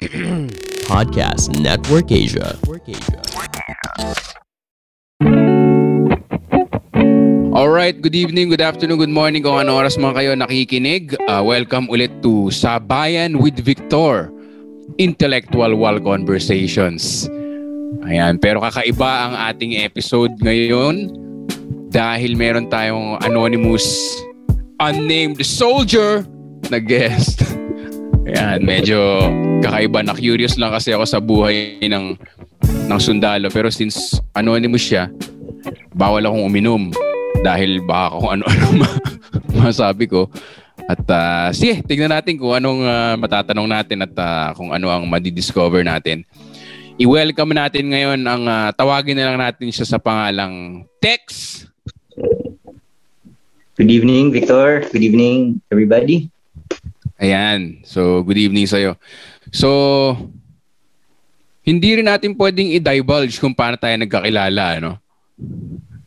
Podcast Network Asia. Alright, good evening, good afternoon, good morning kung ano oras mga kayo nakikinig. Uh, welcome ulit to Sabayan with Victor, Intellectual Wall Conversations. Ayan, pero kakaiba ang ating episode ngayon dahil meron tayong anonymous unnamed soldier na guest. Ayan, medyo kakaiba na curious lang kasi ako sa buhay ng ng sundalo pero since anonymous siya, bawal akong uminom dahil baka kung ano-ano ma- masabi ko. At uh, sige, tignan natin kung anong uh, matatanong natin at uh, kung ano ang madidiscover natin. I-welcome natin ngayon ang uh, tawagin na lang natin siya sa pangalang Tex. Good evening, Victor. Good evening, everybody. Ayan. So, good evening sa'yo. So, hindi rin natin pwedeng i-divulge kung paano tayo nagkakilala, no?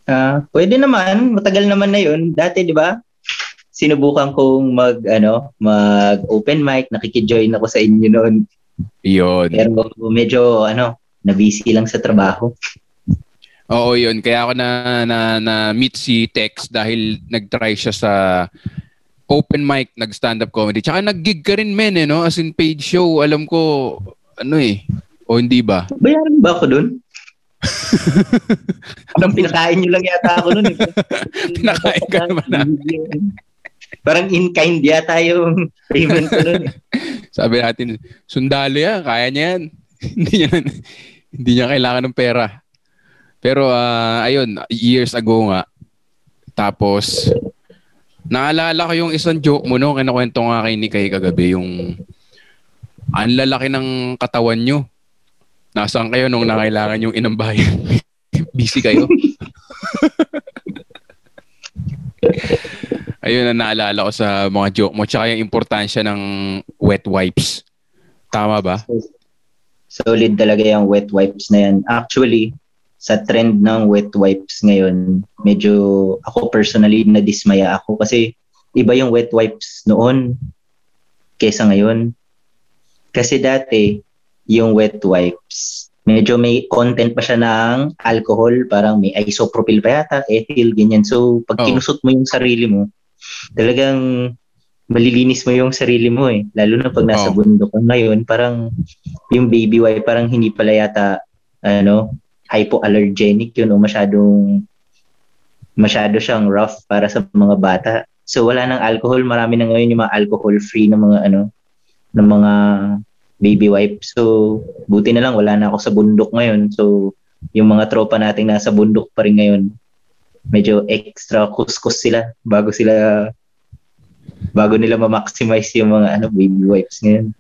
Uh, pwede naman. Matagal naman na yun. Dati, di ba? Sinubukan kong mag, ano, mag open mic. Nakikijoin ako sa inyo noon. Iyon. Pero medyo, ano, na-busy lang sa trabaho. Oo, yun. Kaya ako na, na, na meet si Tex dahil nag-try siya sa open mic, nag-stand-up comedy. Tsaka nag-gig ka rin, men, eh, no? As in paid show. Alam ko, ano eh. O hindi ba? Bayaran ba ako dun? Parang pinakain nyo lang yata ako nun. Eh. pinakain ka naman natin. Parang in-kind yata yung payment ko nun. Eh. Sabi natin, sundalo yan, kaya niya yan. hindi niya, hindi niya kailangan ng pera. Pero uh, ayun, years ago nga. Tapos, naalala ko yung isang joke mo no, kinakwento nga kay ni Kay kagabi, yung ang lalaki ng katawan nyo. Nasaan kayo nung nangailangan yung inambayan? Busy kayo? Ayun ang naalala ko sa mga joke mo. Tsaka yung importansya ng wet wipes. Tama ba? Solid talaga yung wet wipes na yan. Actually, sa trend ng wet wipes ngayon, medyo ako personally na dismaya ako kasi iba yung wet wipes noon kesa ngayon. Kasi dati, yung wet wipes, medyo may content pa siya ng alcohol, parang may isopropyl pa yata, ethyl, ganyan. So, pag oh. kinusot mo yung sarili mo, talagang malilinis mo yung sarili mo eh. Lalo na pag nasa oh. bundok ngayon, parang yung baby wipe, parang hindi pala yata, ano, hypoallergenic yun o masyadong masyado siyang rough para sa mga bata. So wala nang alcohol, marami na ngayon yung mga alcohol free ng mga ano ng mga baby wipe. So buti na lang wala na ako sa bundok ngayon. So yung mga tropa nating nasa bundok pa rin ngayon, medyo extra kuskus sila bago sila bago nila ma-maximize yung mga ano baby wipes ngayon.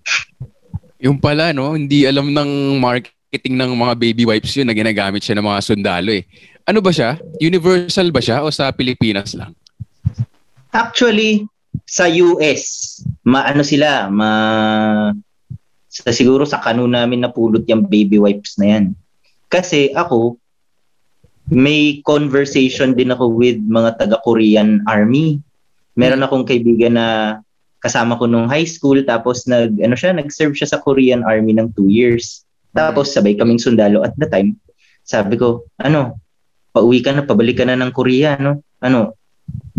Yung pala no, hindi alam ng market marketing ng mga baby wipes yun na ginagamit siya ng mga sundalo eh. Ano ba siya? Universal ba siya o sa Pilipinas lang? Actually, sa US, maano sila, ma sa siguro sa kanu namin napulot yung baby wipes na yan. Kasi ako, may conversation din ako with mga taga-Korean army. Meron hmm. akong kaibigan na kasama ko nung high school tapos nag ano siya nag-serve siya sa Korean army ng two years. Tapos sabay kaming sundalo at the time. Sabi ko, ano, pauwi ka na, pabalik ka na ng Korea, no? Ano,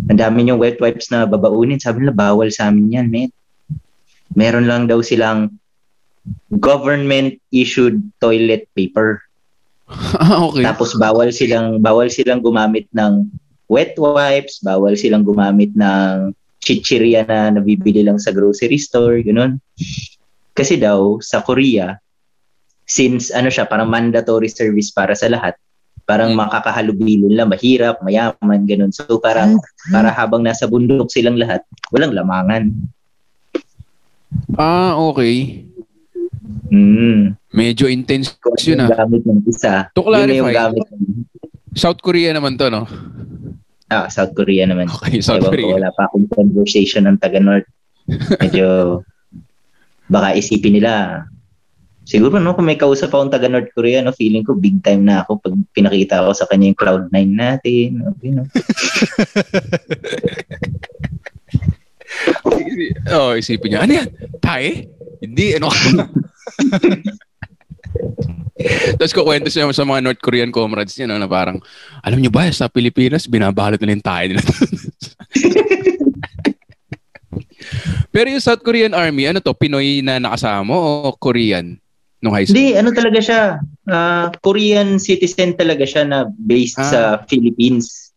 ang dami yung wet wipes na babaunin. Sabi nila, bawal sa amin yan, man. Meron lang daw silang government-issued toilet paper. okay. Tapos bawal silang bawal silang gumamit ng wet wipes, bawal silang gumamit ng chichirya na nabibili lang sa grocery store, ganoon. Kasi daw sa Korea, since ano siya, parang mandatory service para sa lahat, parang makakahalubilo nila, mahirap, mayaman, ganun. So parang para habang nasa bundok silang lahat, walang lamangan. Ah, okay. Mm. Medyo intense Kung yun ah. gamit ng isa. To clarify, yung gamit ng... South Korea naman to, no? Ah, South Korea naman. Okay, South Ewan Korea. Ko, wala pa akong conversation ng taga-North. Medyo baka isipin nila Siguro no, kung may kausap akong taga North Korea, no, feeling ko big time na ako pag pinakita ko sa kanya yung Cloud9 natin. Okay, no? oh, isipin niya, ano yan? Tae? Hindi, ano? Tapos kukwento siya sa mga North Korean comrades niya no, na parang, alam niyo ba, sa Pilipinas, binabalot nila yung tayo nila. Pero yung South Korean Army, ano to, Pinoy na nakasama o Korean nung high school? Hindi, ano talaga siya. ah, Korean citizen talaga siya na based Ah. sa Philippines.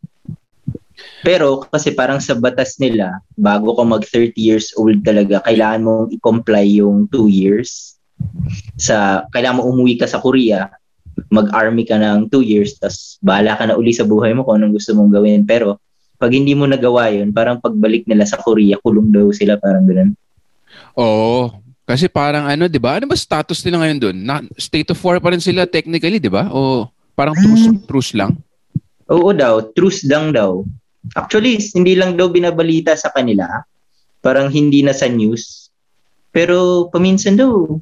Pero kasi parang sa batas nila, bago ka mag 30 years old talaga, kailangan mong i-comply yung 2 years. Sa kailangan mo umuwi ka sa Korea, mag-army ka ng 2 years, tas bahala ka na uli sa buhay mo kung anong gusto mong gawin. Pero pag hindi mo nagawa yun, parang pagbalik nila sa Korea, kulong daw sila, parang ganun. Oo. Kasi parang ano, 'di ba? Ano ba status nila ngayon doon? Na, state of war pa rin sila technically, 'di ba? O parang truce, truce lang. Oo daw, truce lang daw. Actually, hindi lang daw binabalita sa kanila. Parang hindi na sa news. Pero paminsan daw,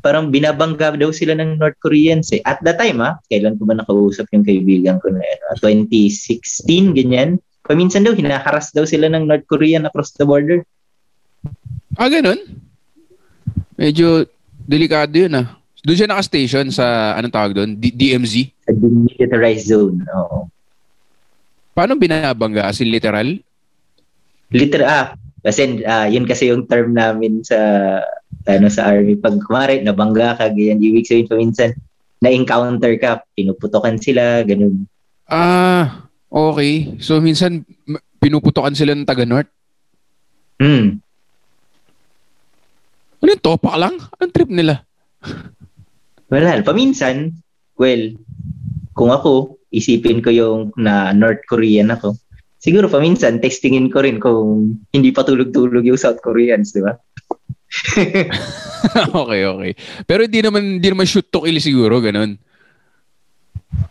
parang binabangga daw sila ng North Koreans eh. At that time ah, kailan ko ba nakausap yung kaibigan ko na yun? Ah, 2016, ganyan. Paminsan daw, hinaharas daw sila ng North Korean across the border. Ah, ganun? Medyo delikado yun ah. Doon siya naka-station sa, anong tawag doon? D- DMZ? Sa demilitarized zone. Oo. Paano binabangga? As in literal? Liter ah, kasi ah, yun kasi yung term namin sa ano sa army pag kumare nabangga ka ganyan ibig sabihin paminsan na-encounter ka pinuputokan sila ganun Ah, okay. So minsan pinuputokan sila ng taga-North. hmm Ano yung topak lang? Anong trip nila? wala paminsan well kung ako isipin ko yung na North Korean ako siguro paminsan testingin ko rin kung hindi pa tulog-tulog yung South Koreans di ba okay, okay. Pero hindi naman, hindi naman shoot to kill siguro, ganun.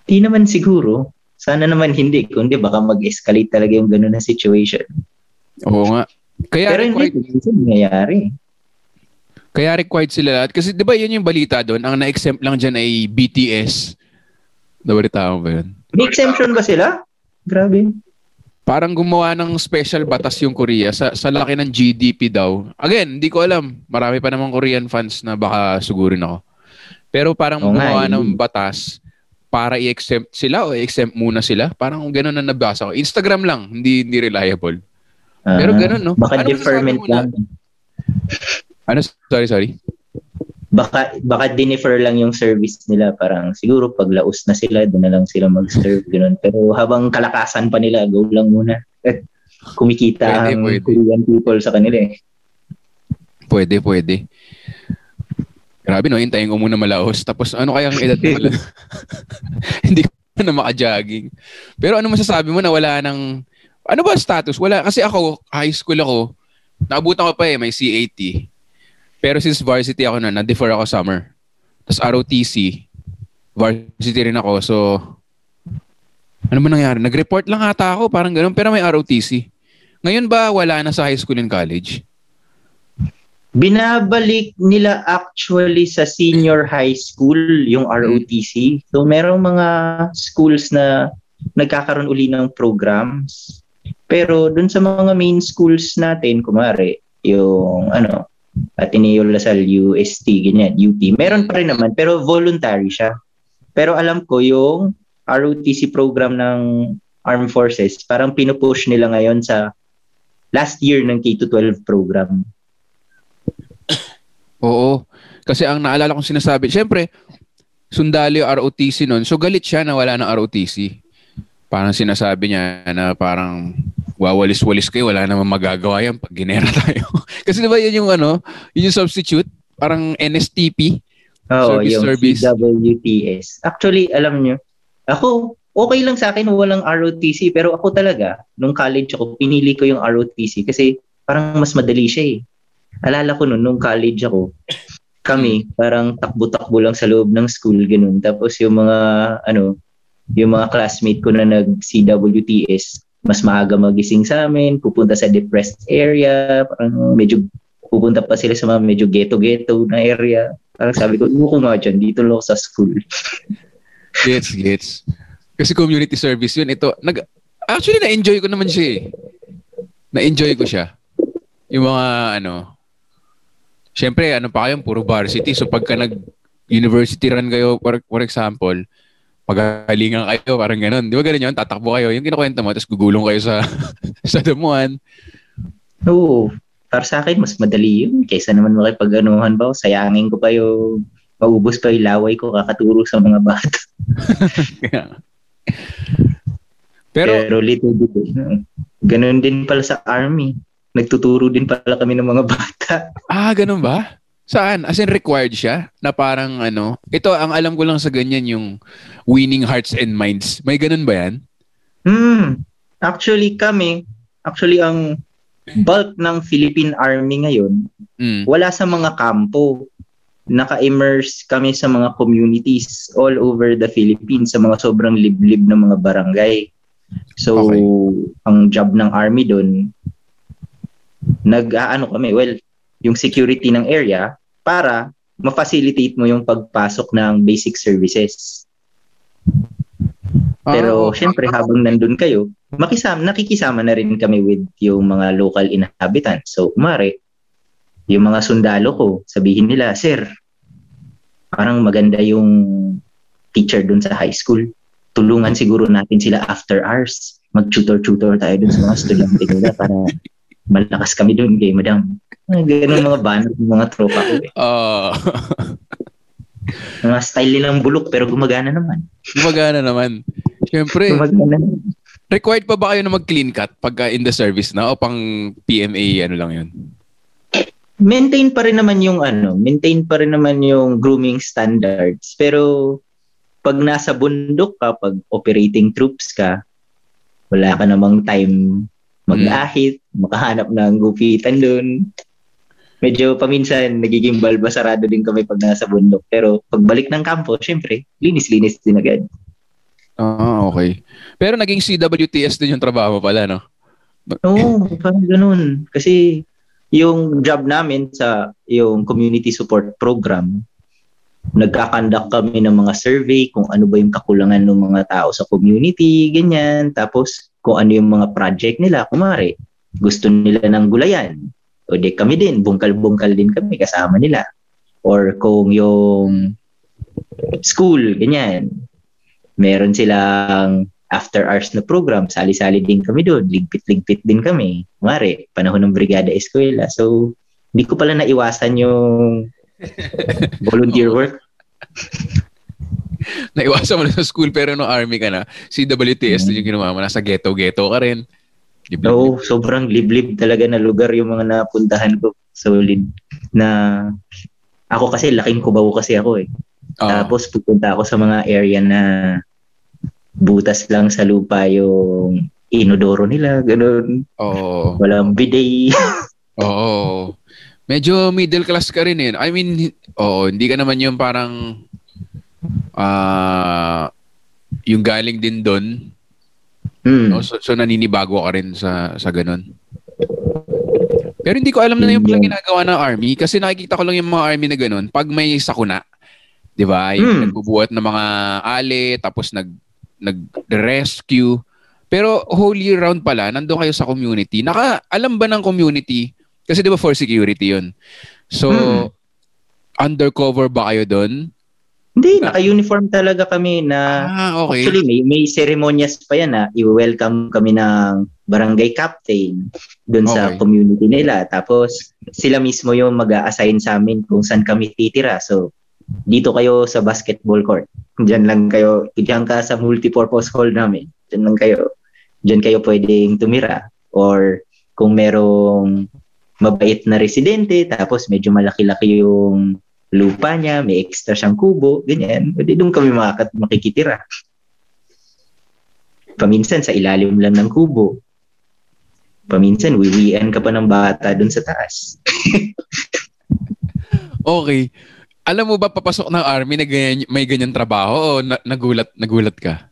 Di naman siguro. Sana naman hindi. Kundi baka mag-escalate talaga yung ganun na situation. Oo nga. Kaya Pero required, hindi. Nangyayari. Kaya required sila lahat. Kasi di ba yun yung balita doon? Ang na-exempt lang dyan ay BTS. Nabalita mo ba yun? May exemption ba sila? Grabe. Parang gumawa ng special batas yung Korea sa, sa laki ng GDP daw. Again, hindi ko alam. Marami pa namang Korean fans na baka sugurin ako. Pero parang nga, gumawa eh. ng batas para i-exempt sila o i-exempt muna sila. Parang gano'n na nabasa ko. Instagram lang, hindi hindi reliable. Pero Ah, ganun, no? Baka Ano deferment lang. Ano? Sorry, sorry. Baka, baka dinefer lang yung service nila. Parang siguro pag laos na sila, doon na lang sila mag-serve. Ganun. Pero habang kalakasan pa nila, go lang muna. Kumikita Pwede, ang pwede. Korean people sa kanila eh. Pwede, pwede. Grabe no, hintayin ko muna malaos. Tapos ano kaya ang edad mo? Hindi ko na maka-jogging. Pero ano masasabi mo na wala ng... Ano ba status? Wala. Kasi ako, high school ako, naabutan ko pa eh, may CAT. Pero since varsity ako na, na-defer ako summer. Tapos ROTC, varsity rin ako. So, ano ba nangyari? Nag-report lang ata ako, parang ganun. Pero may ROTC. Ngayon ba wala na sa high school and college? Binabalik nila actually sa senior high school yung ROTC. So merong mga schools na nagkakaroon uli ng programs. Pero dun sa mga main schools natin, kumare, yung ano, Ateneo Lasal, UST, ganyan, UP. Meron pa rin naman, pero voluntary siya. Pero alam ko yung ROTC program ng Armed Forces, parang pinupush nila ngayon sa last year ng K-12 program. Oo. Kasi ang naalala kong sinasabi, syempre, sundalo yung ROTC nun. So galit siya na wala ng ROTC. Parang sinasabi niya na parang wawalis-walis kayo, wala namang magagawa yan pag ginera tayo. Kasi di ba yun yung ano, yun yung substitute, parang NSTP. Oo, Service, yung service. CWTS. Actually, alam nyo, ako, okay lang sa akin walang ROTC, pero ako talaga, nung college ako, pinili ko yung ROTC kasi parang mas madali siya eh. Alala ko nun, nung college ako, kami, parang takbo-takbo lang sa loob ng school, ganun. Tapos yung mga, ano, yung mga classmate ko na nag-CWTS, mas maaga magising sa amin, pupunta sa depressed area, parang medyo pupunta pa sila sa mga medyo ghetto-ghetto na area. Parang sabi ko, ko nga dyan, dito lang sa school. Gets, gets. Kasi community service yun. Ito, nag, actually, na-enjoy ko naman siya eh. Na-enjoy ko siya. Yung mga, ano, syempre, ano pa kayo, puro varsity. So pagka nag-university run kayo, for, for example, pagalingan kayo, parang ganun. Di ba ganun yun? Tatakbo kayo. Yung kinukwento mo, tapos gugulong kayo sa, sa damuhan. Oo. Para sa akin, mas madali yun. Kaysa naman makipag-anuhan ba, sayangin ko pa yung maubos pa yung laway ko kakaturo sa mga bata. Pero, Pero little bit. Ganun din pala sa army. Nagtuturo din pala kami ng mga bata. ah, ganun ba? Saan? As in required siya? Na parang ano? Ito, ang alam ko lang sa ganyan yung winning hearts and minds. May ganun ba yan? Hmm. Actually kami, actually ang bulk ng Philippine Army ngayon, Mm. wala sa mga kampo. Naka-immerse kami sa mga communities all over the Philippines, sa mga sobrang liblib na mga barangay. So, Okay. ang job ng army doon, nag-aano kami, well, yung security ng area para ma-facilitate mo yung pagpasok ng basic services. Pero Ah, syempre habang nandun kayo, makisama, nakikisama na rin kami with yung mga local inhabitants. So, umari, yung mga sundalo ko, sabihin nila, Sir, parang maganda yung teacher dun sa high school. Tulungan siguro natin sila after hours. Mag-tutor-tutor tayo dun sa mga estudyante nila para malakas kami dun kay madam. Ganun mga banner ng mga tropa ko. Eh. ah, Mga style nilang bulok pero gumagana naman. gumagana naman. Siyempre, Gumagana naman. required pa ba kayo na mag-clean cut pagka in the service na o pang PMA ano lang yun? maintain pa rin naman yung ano, maintain pa rin naman yung grooming standards. Pero pag nasa bundok ka, pag operating troops ka, wala ka namang time mag-ahit, makahanap ng gupitan doon. Medyo paminsan nagiging balbasarado din kami pag nasa bundok. Pero pagbalik ng kampo, syempre, linis-linis din agad. Ah, okay. Pero naging CWTS din yung trabaho mo pala, no? Oo, parang ganun. Kasi yung job namin sa yung community support program, nagkakandak kami ng mga survey kung ano ba yung kakulangan ng mga tao sa community, ganyan. Tapos kung ano yung mga project nila, kumari, gusto nila ng gulayan. O di kami din, bungkal-bungkal din kami kasama nila. Or kung yung school, ganyan. Meron silang after hours na program, sali-sali din kami doon, ligpit-ligpit din kami. Kumari, panahon ng Brigada Eskwela. So, hindi ko pala naiwasan yung volunteer work. Naiwasan mo na sa school pero no army ka na, CWTS din yung ginawa mo. Nasa ghetto-ghetto ka rin. Liblib- No, sobrang liblib talaga na lugar yung mga napuntahan ko. Solid. Na ako kasi laking kubaw kasi ako eh. Ah, Tapos pupunta ako sa mga area na butas lang sa lupa yung inodoro nila, ganun. Oo. Walang bidet. Oo. Medyo middle class ka rin eh. I mean, oo, hindi ka naman yung parang ah yung galing din doon. Hmm. No? So, so naninibago ka rin sa sa ganun. Pero hindi ko alam na yung pala Yun. ginagawa ng army kasi nakikita ko lang yung mga army na ganun. Pag may sakuna, 'di ba? Yung Hmm. nagbubuhat ng mga ali tapos nag nag-rescue. Pero whole year round pala, nandun kayo sa community. Naka, alam ba ng community? Kasi di ba for security yun. So, Hmm. undercover ba kayo doon? Hindi, naka-uniform talaga kami na Ah, okay. Actually, may, may ceremonias pa yan na i-welcome kami ng barangay captain doon sa Okay. community nila. Tapos, sila mismo yung mag assign sa amin kung saan kami titira. So, dito kayo sa basketball court. Diyan lang kayo, diyan ka sa multipurpose hall namin. Diyan lang kayo. Diyan kayo pwedeng tumira. Or kung merong mabait na residente, tapos medyo malaki-laki yung lupa niya, may extra siyang kubo, ganyan. Pwede doon kami makakat makikitira. Paminsan sa ilalim lang ng kubo. Paminsan, wiwian ka pa ng bata doon sa taas. Okay. Alam mo ba papasok ng army na ganyan, may ganyan trabaho o na- nagulat nagulat ka?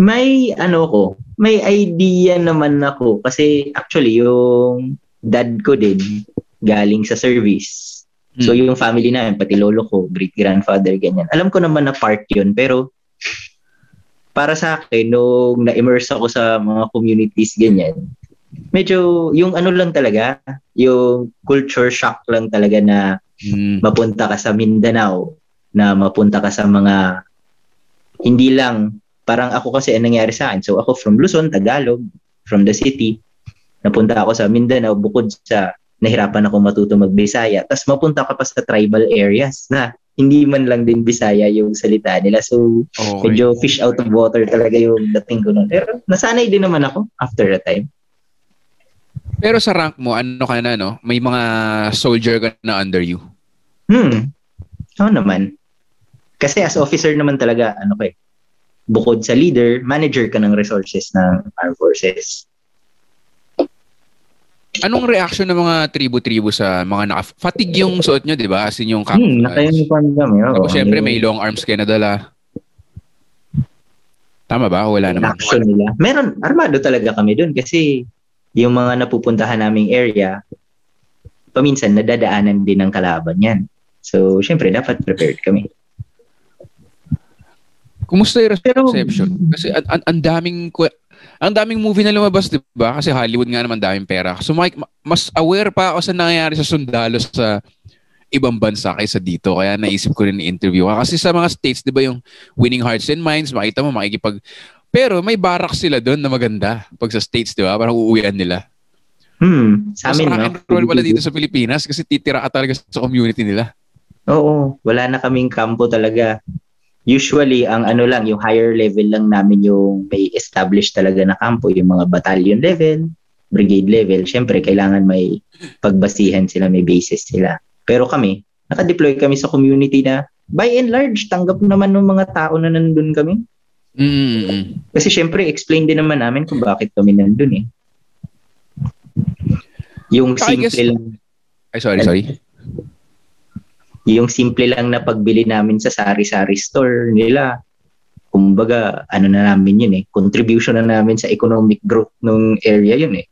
May ano ko, may idea naman ako kasi actually yung dad ko din galing sa service. So Hmm. yung family namin, pati lolo ko, great grandfather, ganyan. Alam ko naman na part yun, pero para sa akin, nung na-immerse ako sa mga communities ganyan, medyo yung ano lang talaga, yung culture shock lang talaga na Mm. mapunta ka sa Mindanao, na mapunta ka sa mga hindi lang parang ako kasi ang nangyari sa akin. So ako from Luzon, Tagalog, from the city, napunta ako sa Mindanao bukod sa nahirapan ako matuto magbisaya. Tapos mapunta ka pa sa tribal areas na hindi man lang din Bisaya yung salita nila. So Okay. medyo fish out of water talaga yung dating ko nun. Pero nasanay din naman ako after a time. Pero sa rank mo, ano ka na, no? May mga soldier ka na under you. Hmm. Oo naman. Kasi as officer naman talaga, ano kay bukod sa leader, manager ka ng resources ng armed forces. Anong reaction ng mga tribu-tribu sa mga naka... Fatigue yung suot nyo, di ba? As in yung Hmm, camouflage. naka-uniform kami. oo. Tapos syempre may long arms kayo na dala. Tama ba? Wala naman. action nila. Meron, armado talaga kami dun kasi yung mga napupuntahan naming area, paminsan nadadaanan din ng kalaban yan. So, syempre, dapat prepared kami. Kumusta yung Pero- reception? Kasi an- an- ang daming ang daming movie na lumabas, 'di ba? Kasi Hollywood nga naman daming pera. So Mike, ma- mas aware pa ako sa nangyayari sa sundalo sa ibang bansa kaysa dito. Kaya naisip ko rin i-interview ka. Kasi sa mga states, 'di ba, yung Winning Hearts and Minds, makita mo makikipag Pero may barak sila doon na maganda pag sa states, 'di ba? Parang uuwian nila. Hmm, sa Mas amin, rock no? and roll pala dito sa Pilipinas kasi titira ka talaga sa community nila. Oo, wala na kaming kampo talaga. Usually, ang ano lang, yung higher level lang namin yung may established talaga na kampo, yung mga battalion level, brigade level. Siyempre, kailangan may pagbasihan sila, may bases sila. Pero kami, nakadeploy kami sa community na by and large, tanggap naman ng mga tao na nandun kami. Mm. Kasi syempre, explain din naman namin kung bakit kami nandun eh. Yung I guess- simple lang Ay, sorry, sorry. Yung simple lang na pagbili namin sa sari-sari store nila, kumbaga, ano na namin yun eh, contribution na namin sa economic growth ng area yun eh.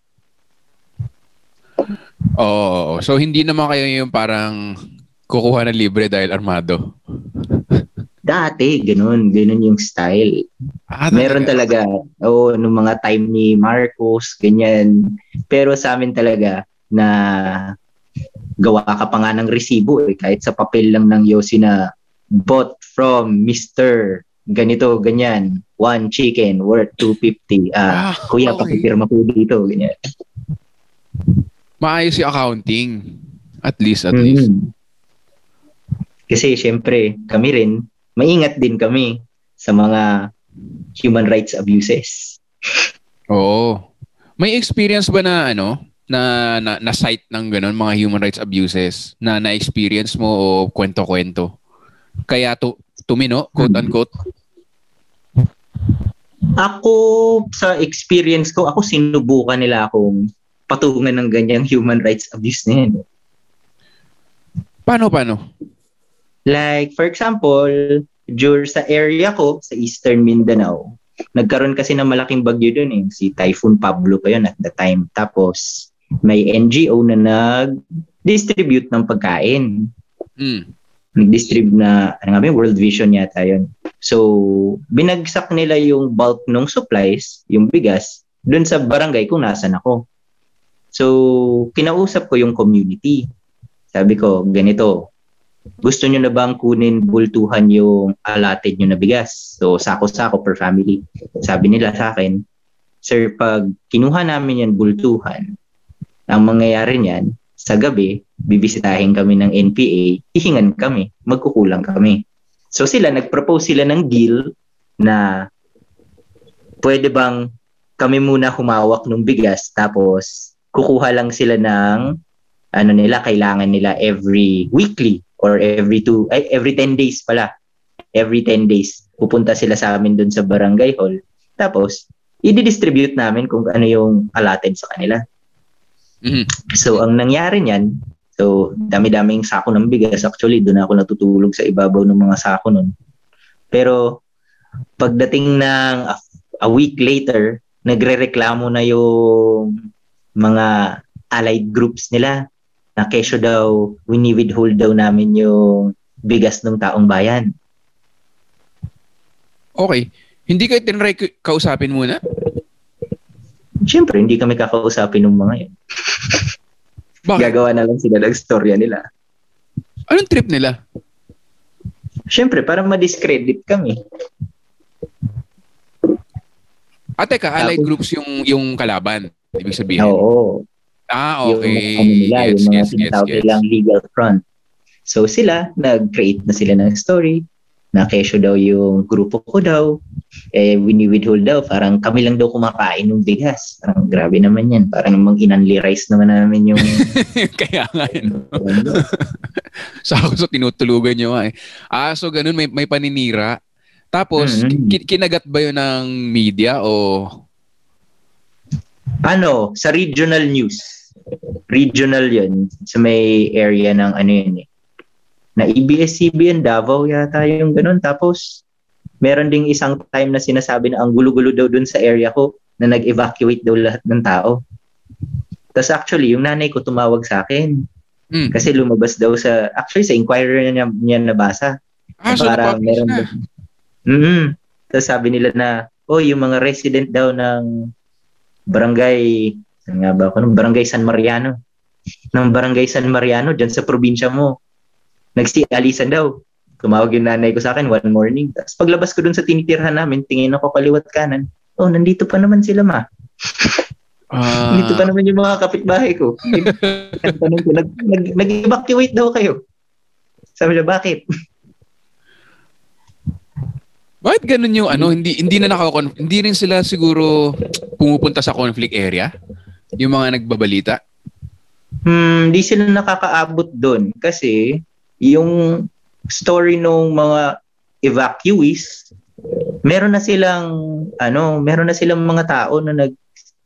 Oo, oo. So hindi naman kayo yung parang kukuha ng libre dahil armado. Dati, ganun, ganun yung style. Ah, Meron talaga, oo, nung mga time ni Marcos, ganyan. Pero sa amin talaga, na gawa ka pa nga ng resibo eh, kahit sa papel lang ng Yossi na bought from Mr. ganito, ganyan, one chicken worth 250. Ah, Ah, kuya, okay. pakipirma po dito, ganyan. Maayos yung accounting. At least, at least. Mhm. Kasi syempre, kami rin, maingat din kami sa mga human rights abuses. Oo. May experience ba na ano, na, na, na site ng ganun, mga human rights abuses na na-experience mo o kwento-kwento? Kaya to, tumino, quote-unquote? Ako, sa experience ko, ako sinubukan nila akong patungan ng ganyang human rights abuse na yan. Paano, paano? Like, for example, dur sa area ko, sa Eastern Mindanao, nagkaroon kasi ng malaking bagyo dun eh. Si Typhoon Pablo pa yun at the time. Tapos, may NGO na nag-distribute ng pagkain. Mm. Nag-distribute na, ano nga ba World Vision yata yun. So, binagsak nila yung bulk ng supplies, yung bigas, dun sa barangay kung nasan ako. So, kinausap ko yung community. Sabi ko, ganito, gusto nyo na bang kunin bultuhan yung allotted nyo na bigas? So, sako-sako per family. Sabi nila sa akin, Sir, pag kinuha namin yan bultuhan, ang mangyayari niyan, sa gabi, bibisitahin kami ng NPA, hihingan kami, magkukulang kami. So sila, nag-propose sila ng deal na pwede bang kami muna humawak ng bigas tapos kukuha lang sila ng ano nila, kailangan nila every weekly or every two, ay, every 10 days pala. Every 10 days, pupunta sila sa amin dun sa barangay hall. Tapos, i-distribute namin kung ano yung allotted sa kanila. Mhm. So, ang nangyari niyan, so, dami-daming sako ng bigas. Actually, doon ako natutulog sa ibabaw ng mga sako nun. Pero, pagdating ng a, a week later, nagre-reklamo na yung mga allied groups nila na kesyo daw, wini-withhold daw namin yung bigas ng taong bayan. Okay. Hindi kayo tinry kausapin muna? Siyempre, hindi kami kakausapin ng mga yun. Bakit? Gagawa na lang sila ng storya nila. Anong trip nila? Siyempre, para ma-discredit kami. Ah, teka, allied groups yung yung kalaban. Ibig sabihin. Oo. Ah, Yung, okay. ano nila, Yes, yung mga yes, yes, yes. nilang legal front. So sila, nag-create na sila ng story na kesyo daw yung grupo ko daw. Eh, wini-withhold daw. Parang kami lang daw kumakain ng bigas. Parang grabe naman yan. Parang namang inanli rice naman namin yung... Kaya nga yun. Sa ako so tinutulugan nyo eh. Ah, so ganun, may, may paninira. Tapos, Mhm. ki- kinagat ba yun ng media o... ano, sa regional news. Regional yun. Sa may area ng ano yun eh. Na ABS-CBN Davao yata yung ganun. Tapos, meron ding isang time na sinasabi na ang gulo-gulo daw dun sa area ko na nag-evacuate daw lahat ng tao. Tapos actually, yung nanay ko tumawag sa akin Hmm. kasi lumabas daw sa, actually sa inquirer niya, niya nabasa. Ah, so napublish meron na. daw- Mm-hmm. Tapos sabi nila na, oh, yung mga resident daw ng barangay, saan nga ba ako, ng barangay San Mariano. Ng barangay San Mariano, dyan sa probinsya mo. Nagsialisan daw. Tumawag yung nanay ko sa akin one morning. Tapos paglabas ko dun sa tinitirhan namin, tingin ako kaliwat kanan. Oh, nandito pa naman sila ma. Ah, Nandito pa naman yung mga kapitbahay ko. Tanong ko, nag, nag, nag-evacuate daw kayo. Sabi niya, bakit? bakit ganun yung ano, hindi hindi na naka hindi rin sila siguro pumupunta sa conflict area? Yung mga nagbabalita? Hmm, di sila nakakaabot doon kasi yung story ng mga evacuees, meron na silang ano, meron na silang mga tao na nag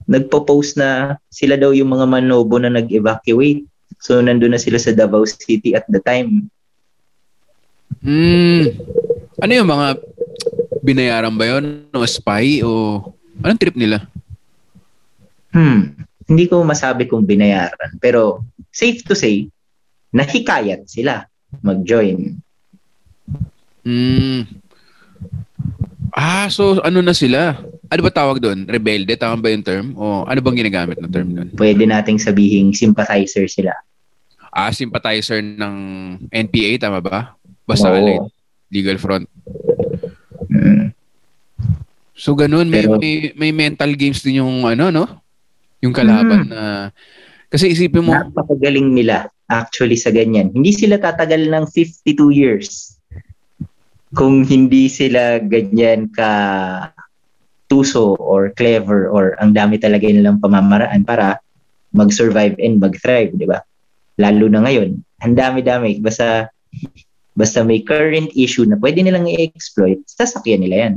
nagpo-post na sila daw yung mga manobo na nag-evacuate. So nandun na sila sa Davao City at the time. Hmm. Ano yung mga binayaran ba yun? O spy? O anong trip nila? Hmm, hindi ko masabi kung binayaran, pero safe to say, nahikayat sila mag-join. Hmm. Ah, so ano na sila? Ano ba tawag doon? Rebelde? Tama ba yung term? O ano bang ginagamit na term doon? Pwede nating sabihing sympathizer sila. Ah, sympathizer ng NPA, tama ba? Basta Oo. allied legal front. Hmm. So ganun, may, Pero- may, may mental games din yung ano, no? Yung kalaban Mm. na... Kasi isipin mo, Napakagaling nila actually sa ganyan. Hindi sila tatagal ng 52 years kung hindi sila ganyan ka tuso or clever or ang dami talaga nilang pamamaraan para mag-survive and mag-thrive, di ba? Lalo na ngayon, ang dami-dami. Basta, basta may current issue na pwede nilang i-exploit, sasakyan nila yan.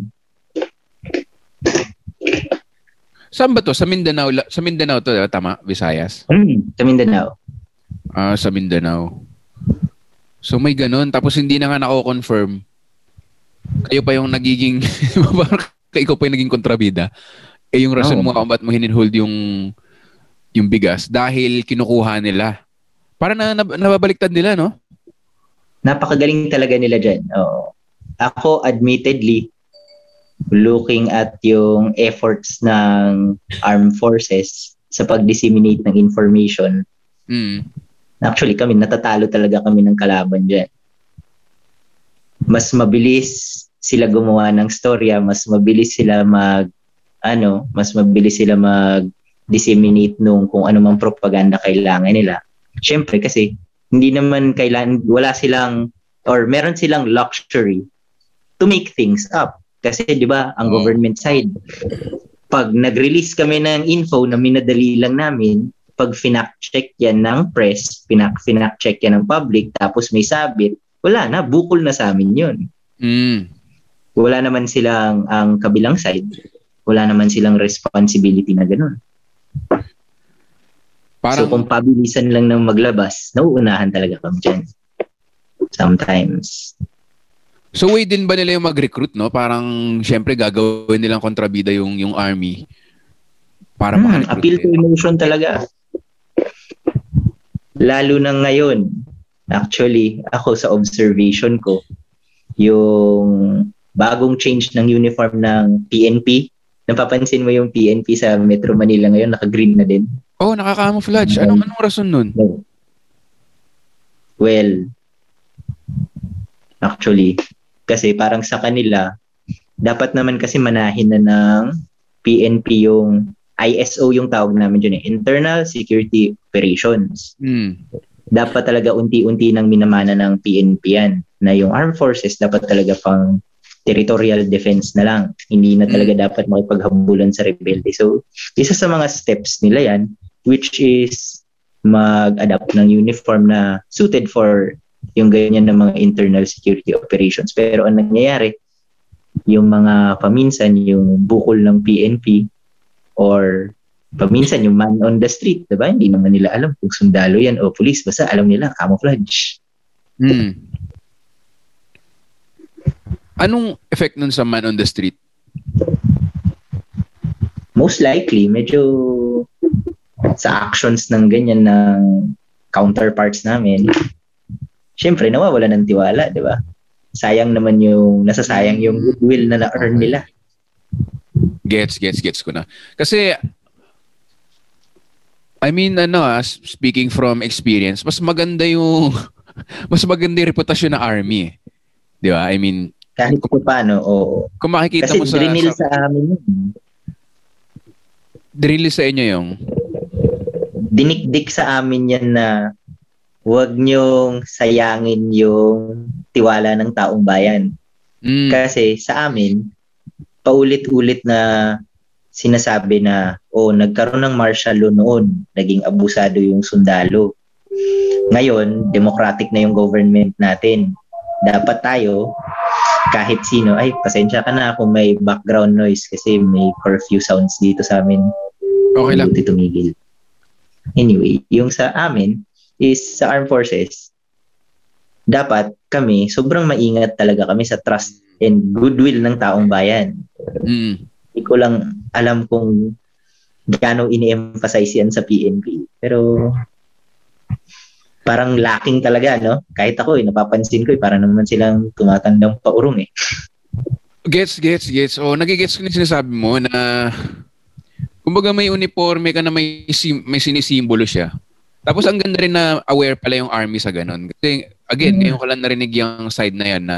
saan ba to? Sa Mindanao, sa Mindanao to, tama? Visayas? Hmm, sa Mindanao. Ah, sa Mindanao. So may ganun. Tapos hindi na nga nako-confirm. Kayo pa yung nagiging, ikaw pa yung naging kontrabida. Eh yung rason Oo. mo kung ba't mo hininhold yung yung bigas dahil kinukuha nila. Para na, nab- nababaliktad nila, no? napakagaling talaga nila dyan. Oo. Ako, admittedly, looking at yung efforts ng armed forces sa pag-disseminate ng information, Mm. actually kami, natatalo talaga kami ng kalaban dyan. Mas mabilis sila gumawa ng storya, mas mabilis sila mag, ano, mas mabilis sila mag disseminate nung kung ano mang propaganda kailangan nila. Siyempre kasi hindi naman kailan wala silang or meron silang luxury to make things up. Kasi 'di ba, ang Oo. government side pag nag-release kami ng info na minadali lang namin, pag finact-check yan ng press, pinak finact-check yan ng public, tapos may sabit, wala na, bukol na sa amin yun. Mm. Wala naman silang ang kabilang side. Wala naman silang responsibility na ganun. Parang, so kung pabilisan lang ng maglabas, nauunahan talaga kami dyan. Sometimes. so way din ba nila yung mag-recruit, no? Parang, syempre, gagawin nilang kontrabida yung, yung army. Para Hmm, appeal to emotion talaga. Lalo na ngayon. Actually, ako sa observation ko, yung bagong change ng uniform ng PNP, napapansin mo yung PNP sa Metro Manila ngayon, naka-green na din. Oh, nakaka-camouflage. Anong, anong rason nun? Well, actually, kasi parang sa kanila, dapat naman kasi manahin na ng PNP yung ISO yung tawag namin dyan eh, Internal Security Operations. Hmm. Dapat talaga unti-unti nang minamana ng PNP yan na yung armed forces dapat talaga pang territorial defense na lang. Hindi na talaga mm. dapat makipaghabulan sa rebelde. So, isa sa mga steps nila yan, which is mag-adapt ng uniform na suited for yung ganyan ng mga internal security operations. Pero ang nangyayari, yung mga paminsan, yung bukol ng PNP or paminsan yung man on the street, diba? Hindi naman nila alam kung sundalo yan o police. Basta alam nila, camouflage. Hmm. Anong effect nun sa man on the street? Most likely, medyo sa actions ng ganyan ng counterparts namin, syempre nawawala ng tiwala, di ba? Sayang naman yung, nasasayang yung goodwill na na-earn nila. Gets, gets, gets ko na. Kasi, I mean, ano ah, speaking from experience, mas maganda yung, mas maganda yung reputasyon ng army. Eh. Di ba? I mean, kahit kung paano, oo. Kung makikita Kasi mo sa... Kasi drill sa, sa amin yun. Drill sa inyo yung? Dinikdik sa amin yan na huwag niyong sayangin yung tiwala ng taong bayan. Mm. Kasi sa amin, paulit-ulit na sinasabi na, oh, nagkaroon ng martial law noon, naging abusado yung sundalo. Ngayon, democratic na yung government natin. Dapat tayo, kahit sino, ay, pasensya ka na kung may background noise kasi may curfew sounds dito sa amin. Okay lang. Hindi tumigil. Anyway, yung sa amin is sa armed forces, dapat kami, sobrang maingat talaga kami sa trust and goodwill ng taong bayan. Mm. Hindi ko lang alam kung gaano ini-emphasize yan sa PNP. Pero parang lacking talaga, no? Kahit ako, eh, napapansin ko, eh, parang naman silang tumatandang paurong eh. Gets, gets, gets. O, oh, nagigets ko na sinasabi mo na kumbaga may uniforme ka na may, sim, may sinisimbolo siya. Tapos ang ganda rin na aware pala yung army sa ganun. Kasi again, mm. ngayon ko lang narinig yung side na yan na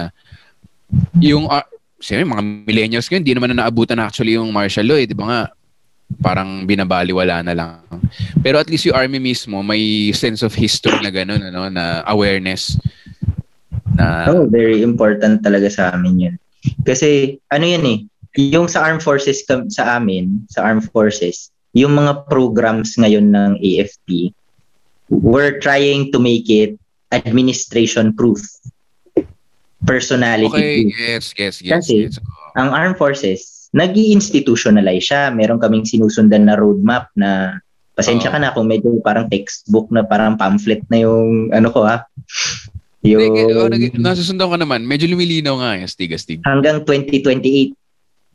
yung, uh, siyempre mga millennials ngayon, hindi naman na naabutan na actually yung martial law eh. Di ba nga, parang binabaliwala na lang. Pero at least yung army mismo may sense of history na gano'n, ano, na awareness. Na... Oh, very important talaga sa amin yun. Kasi ano yan eh, yung sa armed forces sa amin, sa armed forces, yung mga programs ngayon ng AFP, we're trying to make it administration proof. Personality okay, proof. yes, yes, yes. Kasi yes. ang armed forces, nag institutionalize siya. Meron kaming sinusundan na roadmap na pasensya uh, ka na kung medyo parang textbook na parang pamphlet na yung ano ko ha. Yung, oh, nag- nasusundan ka naman. Medyo lumilinaw nga yung astig, astig. Hanggang 2028,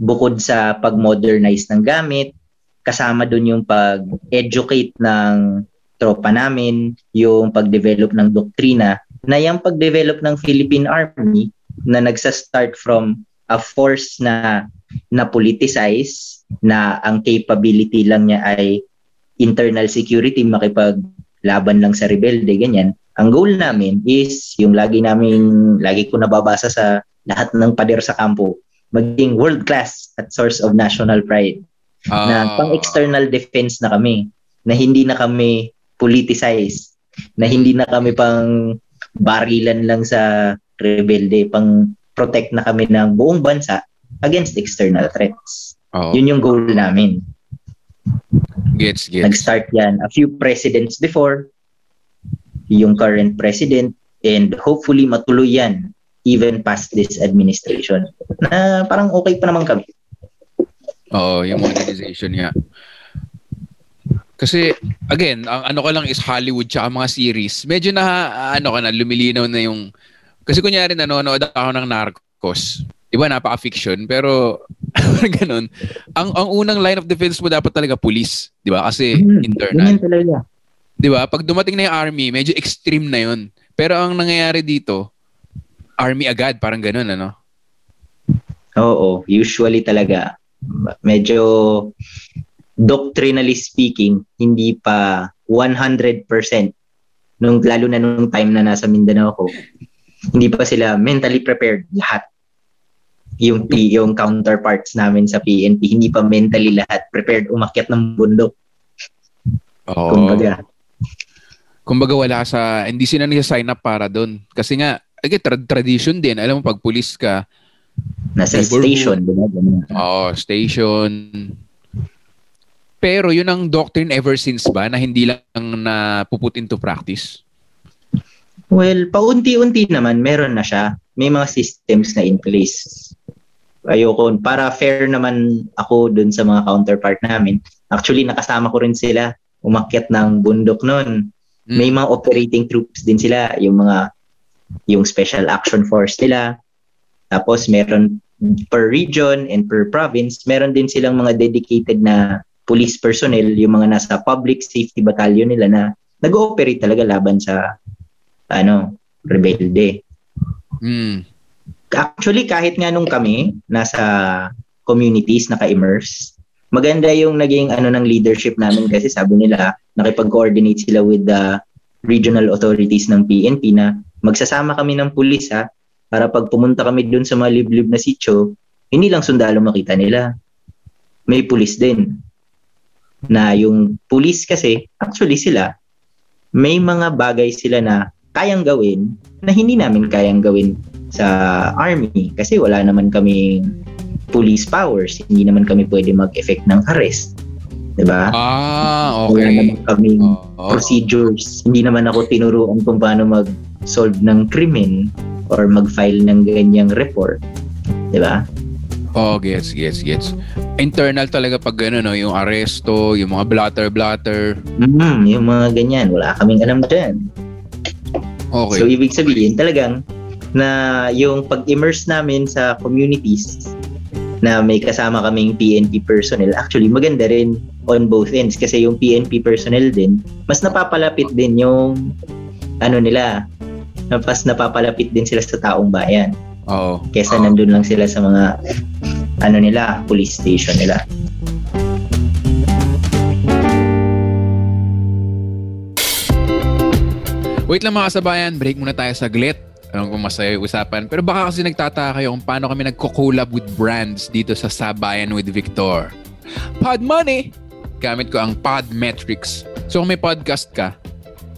bukod sa pag-modernize ng gamit, kasama dun yung pag-educate ng tropa namin, yung pag-develop ng doktrina, na yung pag-develop ng Philippine Army na nagsa-start from a force na na politicize na ang capability lang niya ay internal security makipaglaban lang sa rebelde ganyan ang goal namin is yung lagi namin lagi ko nababasa sa lahat ng pader sa kampo maging world class at source of national pride uh, na ah. pang external defense na kami na hindi na kami politicize na hindi na kami pang barilan lang sa rebelde pang protect na kami ng buong bansa against external threats. Oh. Yun yung goal namin. Gets, gets. Nag-start yan a few presidents before, yung current president, and hopefully matuloy yan even past this administration. Na parang okay pa naman kami. Oo, yung modernization niya. Kasi, again, ang ano ko lang is Hollywood tsaka mga series. Medyo na, ano ka na, lumilinaw na yung... Kasi kunyari, nanonood ako ng Narcos. Di ba, napaka-fiction, pero ganun. Ang, ang unang line of defense mo dapat talaga police. Di ba? Kasi mm, internal. Ganyan talaga. Di ba? Pag dumating na yung army, medyo extreme na yun. Pero ang nangyayari dito, army agad, parang ganun, ano? Oo, usually talaga. medyo doctrinally speaking, hindi pa 100% nung lalo na nung time na nasa Mindanao ako, hindi pa sila mentally prepared lahat. Yung yung counterparts namin sa PNP, hindi pa mentally lahat prepared umakyat ng bundok. Oo. Kumbaga, Kumbaga wala sa, hindi sila nag-sign up para doon. Kasi nga, again, tra- tradition din. Alam mo, pag pulis ka, nasa station. Oo, station. Pero yun ang doctrine ever since ba na hindi lang na puput into practice? Well, paunti-unti naman, meron na siya. May mga systems na in place. Ayoko, para fair naman ako dun sa mga counterpart namin. Actually, nakasama ko rin sila umakyat ng bundok noon. Mm. May mga operating troops din sila, yung mga yung special action force nila. Tapos meron per region and per province, meron din silang mga dedicated na police personnel, yung mga nasa public safety battalion nila na nag-ooperate talaga laban sa ano, rebelde. Mm. Actually, kahit nga nung kami nasa communities naka-immerse, maganda yung naging ano ng leadership namin kasi sabi nila nakipag-coordinate sila with the regional authorities ng PNP na magsasama kami ng pulis ha para pag pumunta kami dun sa mga liblib na sityo, hindi lang sundalo makita nila. May pulis din. Na yung pulis kasi, actually sila, may mga bagay sila na kayang gawin na hindi namin kayang gawin sa army kasi wala naman kaming police powers. Hindi naman kami pwede mag-effect ng arrest. 'Di ba? Ah, Wala okay. naman kaming Oo. procedures. Hindi naman ako tinuruan kung paano mag-solve ng krimen or mag-file ng ganyang report. 'Di ba? Oh, gets, gets, gets. Internal talaga pag ano, no, yung aresto, yung mga blatter-blatter. Mm, yung mga ganyan, wala kaming alam dyan. Okay. So, ibig sabihin talagang na yung pag-immerse namin sa communities na may kasama kaming PNP personnel, actually maganda rin on both ends kasi yung PNP personnel din, mas napapalapit din yung ano nila, mas napapalapit din sila sa taong bayan Oo. kesa nandun lang sila sa mga ano nila, police station nila. Wait lang mga kasabayan, break muna tayo saglit. Alam ko masaya yung usapan. Pero baka kasi nagtataka kayo kung paano kami nagko-collab with brands dito sa Sabayan with Victor. Pod Money! Gamit ko ang Podmetrics. So kung may podcast ka,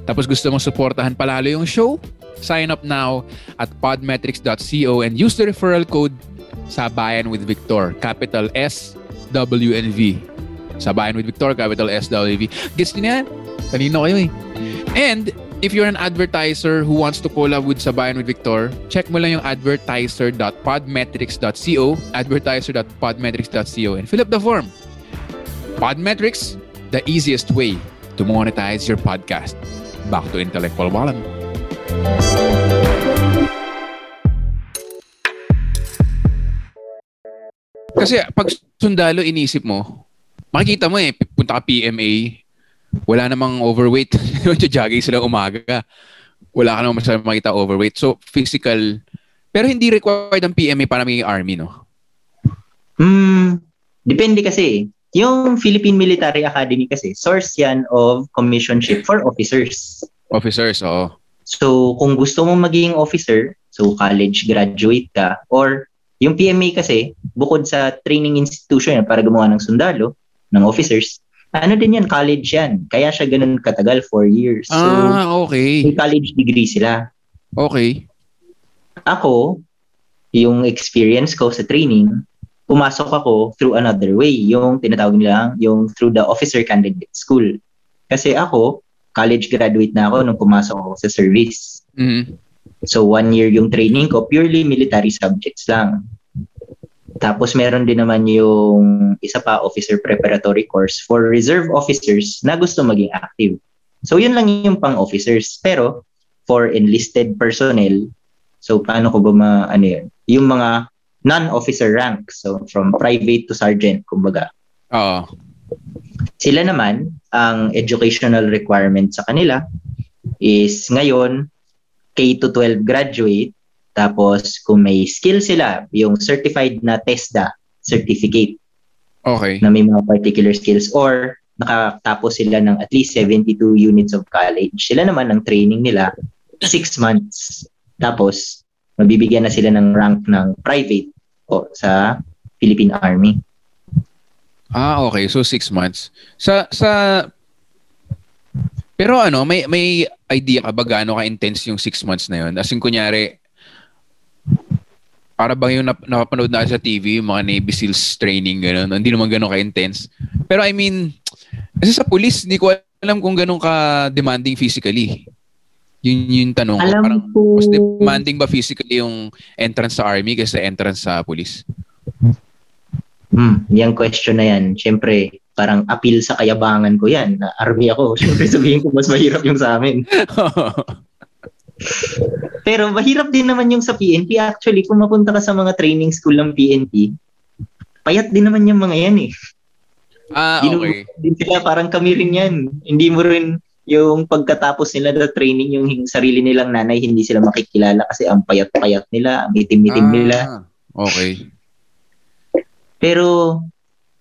tapos gusto mong suportahan palalo yung show, sign up now at podmetrics.co and use the referral code Sabayan with Victor. Capital S, W, and V. Sabayan with Victor, capital S, W, V. Gets yan? Kanino kayo eh. And if you're an advertiser who wants to collab with Sabayan with Victor, check mo lang yung advertiser.podmetrics.co, advertiser.podmetrics.co, and fill up the form. Podmetrics, the easiest way to monetize your podcast. Back to Intellectual Wallet. Kasi pag sundalo, inisip mo, makikita mo eh, punta ka PMA, wala namang overweight. Jogging sila umaga. Wala ka namang masyadong makita overweight. So, physical. Pero hindi required ang PMA para maging army, no? Hmm, depende kasi. Yung Philippine Military Academy kasi, source yan of commissionship for officers. Officers, oo. So, kung gusto mong maging officer, so college graduate ka, or yung PMA kasi, bukod sa training institution yan para gumawa ng sundalo, ng officers, ano din yan, college yan. Kaya siya ganun katagal, four years. So, ah, okay. may college degree sila. Okay. Ako, yung experience ko sa training, pumasok ako through another way, yung tinatawag nilang yung through the officer candidate school. Kasi ako, college graduate na ako nung pumasok ako sa service. Mhm. So one year yung training ko, purely military subjects lang. Tapos meron din naman yung isa pa officer preparatory course for reserve officers na gusto maging active. So yun lang yung pang officers. Pero for enlisted personnel, so paano ko ba ma, ano yun? Yung mga non-officer rank, so from private to sergeant, kumbaga. Oo. Sila naman, ang educational requirement sa kanila is ngayon K to 12 graduate tapos kung may skill sila, yung certified na TESDA certificate. Okay. na may mga particular skills or nakatapos sila ng at least 72 units of college. Sila naman ang training nila 6 months. Tapos mabibigyan na sila ng rank ng private o sa Philippine Army. Ah, okay. So, six months. Sa, sa, pero ano, may, may idea ka ba gaano ka-intense yung six months na yun? As in, kunyari, para bang yung nap- napapanood na sa TV, yung mga Navy SEALs training, gano'n. Hindi naman gano'n ka-intense. Pero I mean, kasi sa police, hindi ko alam kung gano'n ka-demanding physically. Yun yung tanong ko. Alam Parang, ko, mas demanding ba physically yung entrance sa army kaysa entrance sa police? Hmm, yung question na yan, syempre, parang appeal sa kayabangan ko yan. Na army ako. Syempre sabihin ko, mas mahirap yung sa amin. Pero mahirap din naman yung sa PNP. Actually, kung mapunta ka sa mga training school ng PNP, payat din naman yung mga yan eh. ah, okay. din sila, parang kami rin yan. Hindi mo rin yung pagkatapos nila na training, yung sarili nilang nanay, hindi sila makikilala kasi ang payat-payat nila, ang itim-itim nila. Ah, okay. Pero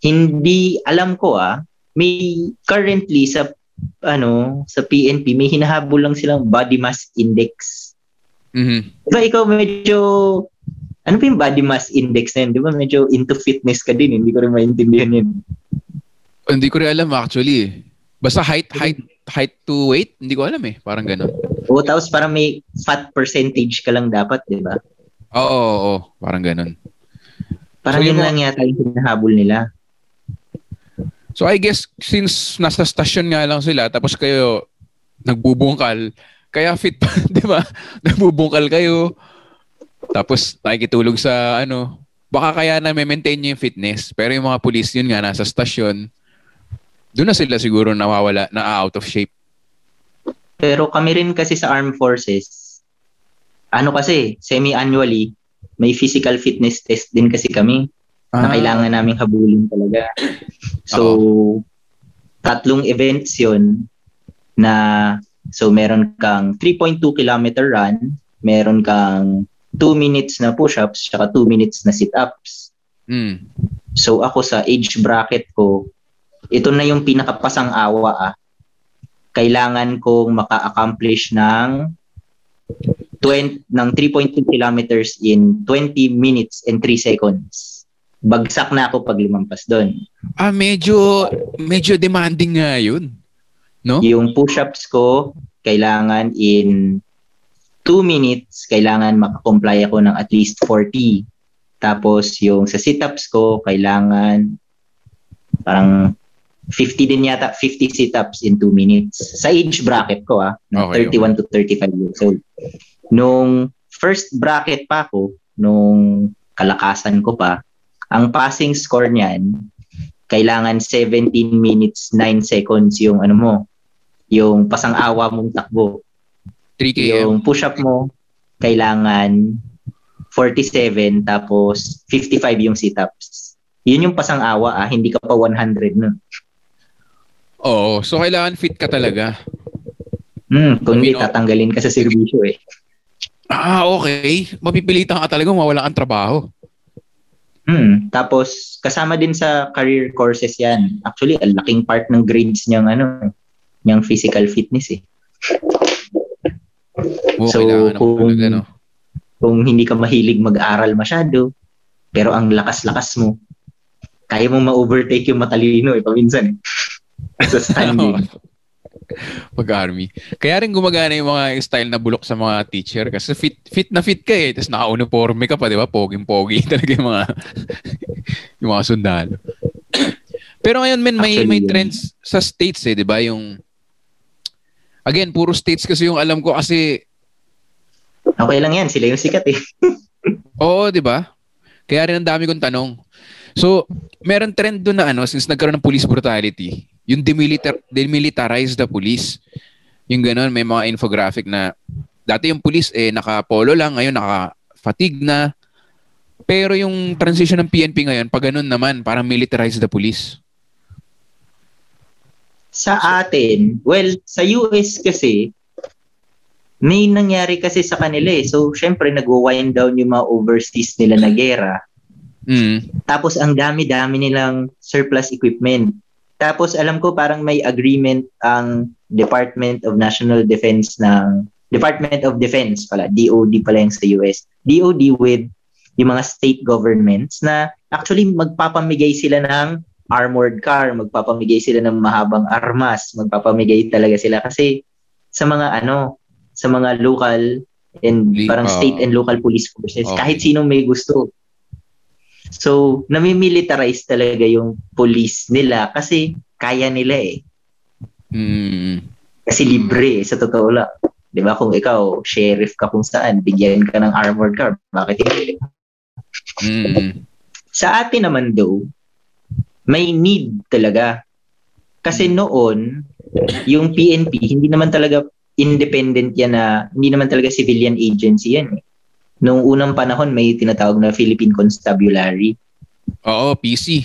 hindi alam ko ah, may currently sa ano, sa PNP may hinahabol lang silang body mass index. Mhm. Diba ikaw medyo ano ba yung body mass index na yun? Di ba medyo into fitness ka din? Hindi ko rin maintindihan yun. Hindi ko rin alam actually. eh. Basta height, height, height to weight, hindi ko alam eh. Parang gano'n. O tapos parang may fat percentage ka lang dapat, di ba? Oo, oo, oo. Parang gano'n. Parang So, yun lang yata yung hinahabol nila. So I guess since nasa stasyon nga lang sila, tapos kayo nagbubungkal, kaya fit pa, di ba? Nagbubungkal kayo, tapos nakikitulog sa ano, baka kaya na may maintain yung fitness. Pero yung mga police yun nga, nasa stasyon, doon na sila siguro nawawala, na out of shape. Pero kami rin kasi sa armed forces, ano kasi, semi-annually, may physical fitness test din kasi kami na kailangan naming habulin talaga. So, tatlong events yun na so meron kang 3.2 kilometer run, meron kang 2 minutes na push-ups, tsaka 2 minutes na sit-ups. Mm. So ako sa age bracket ko, ito na yung pinakapasang awa ah. Kailangan kong maka-accomplish ng 20, ng 3.2 kilometers in 20 minutes and 3 seconds. Bagsak na ako pag lumampas doon. Ah, medyo, medyo demanding nga yun. No? Yung push-ups ko, kailangan in 2 minutes, kailangan makakomply ako ng at least 40. Tapos yung sa sit-ups ko, kailangan parang 50 din yata, 50 sit-ups in 2 minutes. Sa age bracket ko ah, Okay, 31 to 35 years old. Nung first bracket pa ako, nung kalakasan ko pa, ang passing score niyan, kailangan 17 minutes 9 seconds yung ano mo, yung pasang-awa mong takbo. 3 km. Yung push-up mo, kailangan 47 tapos 55 yung sit-ups. Yun yung pasang-awa ah, hindi ka pa 100 nun. Oo. So, kailangan fit ka talaga. Hmm, Bino- tatanggalin ka sa serbisyo eh. Ah, okay. Mapipilitan ka talaga mawala kang trabaho. Hmm, tapos kasama din sa career courses yan. Actually, ang laking part ng grades niyang ano, niyang physical fitness eh. Oo, So, kung- talaga, no? Kung hindi ka mahilig mag-aral masyado, pero ang lakas-lakas mo, kaya mo ma-overtake yung matalino eh, paminsan eh. sa standing. Pag-army. Kaya rin gumagana yung mga style na bulok sa mga teacher kasi fit fit na fit ka eh. Tapos naka-uniforme ka pa, di ba? Poging-pogi talaga yung mga yung mga sundalo. Pero ngayon, men, may, Actually, may trends sa states eh, di ba? Yung Again, puro states kasi yung alam ko kasi Okay lang yan, sila yung sikat eh. Oo, di ba? Kaya rin ang dami kong tanong. So, meron trend doon na ano, since nagkaroon ng police brutality, yung demilitar demilitarize the police. Yung ganun, may mga infographic na dati yung police eh naka-polo lang, ngayon naka-fatigue na. Pero yung transition ng PNP ngayon, pag ganun naman, parang militarize the police. Sa atin, well, sa US kasi, may nangyari kasi sa kanila eh. So, syempre, nag-wind down yung mga overseas nila na gera. Mm. Tapos ang dami-dami nilang surplus equipment. Tapos alam ko parang may agreement ang Department of National Defense ng Department of Defense pala, DOD pala yung sa US. DOD with yung mga state governments na actually magpapamigay sila ng armored car, magpapamigay sila ng mahabang armas, magpapamigay talaga sila kasi sa mga ano, sa mga local and parang ah. state and local police forces, Okay. kahit sinong may gusto. So, namimilitarize talaga yung police nila kasi kaya nila eh. Mm. Kasi libre eh, sa totoo lang. 'Di ba kung ikaw sheriff ka kung saan, bigyan ka ng armored car, bakit hindi? Mm. Sa atin naman daw, may need talaga. Kasi noon, yung PNP, hindi naman talaga independent yan na, hindi naman talaga civilian agency yan. eh. Noong unang panahon, may tinatawag na Philippine Constabulary. Oo, PC.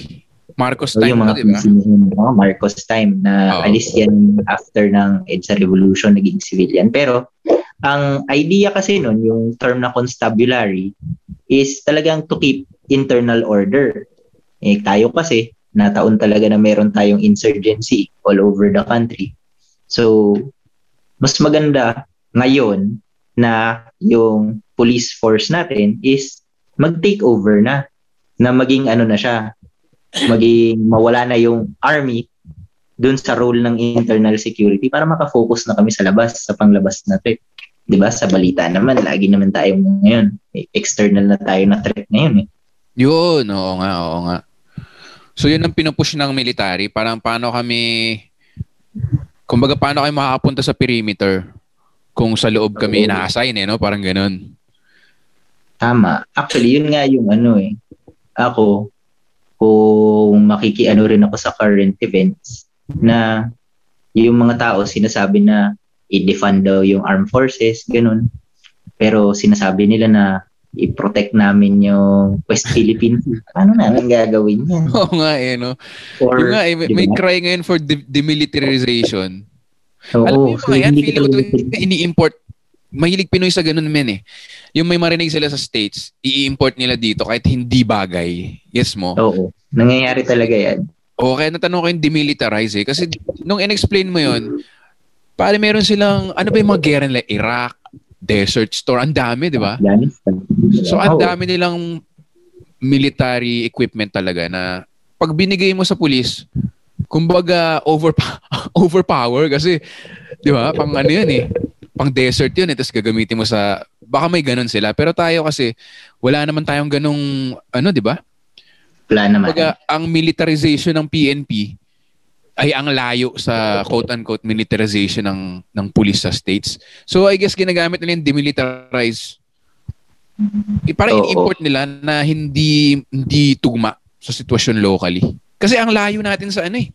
Marcos So, time yung na, mga di ba? PC na Marcos time na Oo. alis yan after ng EDSA Revolution, naging civilian. Pero, ang idea kasi nun, yung term na constabulary, is talagang to keep internal order. Eh, tayo kasi, nataon talaga na meron tayong insurgency all over the country. So, mas maganda ngayon na yung police force natin is mag-take over na. Na maging ano na siya, maging mawala na yung army dun sa role ng internal security para makafocus na kami sa labas, sa panglabas na threat. 'Di ba Sa balita naman, lagi naman tayo ngayon. eh, External na tayo na threat ngayon eh. Yun, oo nga, oo nga. So yun ang pinupush ng military. Parang paano kami, kumbaga paano kayo makakapunta sa perimeter kung sa loob kami ina-assign eh, no? Parang ganun. Tama. Actually, yun nga yung ano eh. Ako, kung makikiano rin ako sa current events, na yung mga tao sinasabi na i-defund daw yung armed forces, ganun. Pero sinasabi nila na i-protect namin yung West Philippines. Paano namin gagawin yan? Oo nga eh, no? Or, Yung nga eh, may, may cry ngayon for de- demilitarization. Oo, Alam mo yung so mga yan, hindi feeling ko talaga ini-import. Mahilig Pinoy sa ganun men eh. Yung may marinig sila sa States, i-import nila dito kahit hindi bagay. Yes mo? Oo. Nangyayari talaga yan. O kaya natanong ko yung demilitarize eh. Kasi nung in-explain mo yun, pare meron silang, ano ba yung mga gera nila? Iraq, Desert Storm, ang dami, di ba? So ang Oo. dami nilang military equipment talaga na pag binigay mo sa pulis, kumbaga over overpower kasi 'di ba? Pang ano 'yan eh. Pang desert 'yun eh, tapos gagamitin mo sa baka may ganun sila. Pero tayo kasi wala naman tayong ganung ano, 'di ba? Wala naman. Kumbaga ang militarization ng PNP ay ang layo sa quote-unquote militarization ng ng police sa states. So I guess ginagamit nila yung demilitarize eh, parang in-import nila na hindi hindi tugma sa sitwasyon locally. Kasi ang layo natin sa ano eh.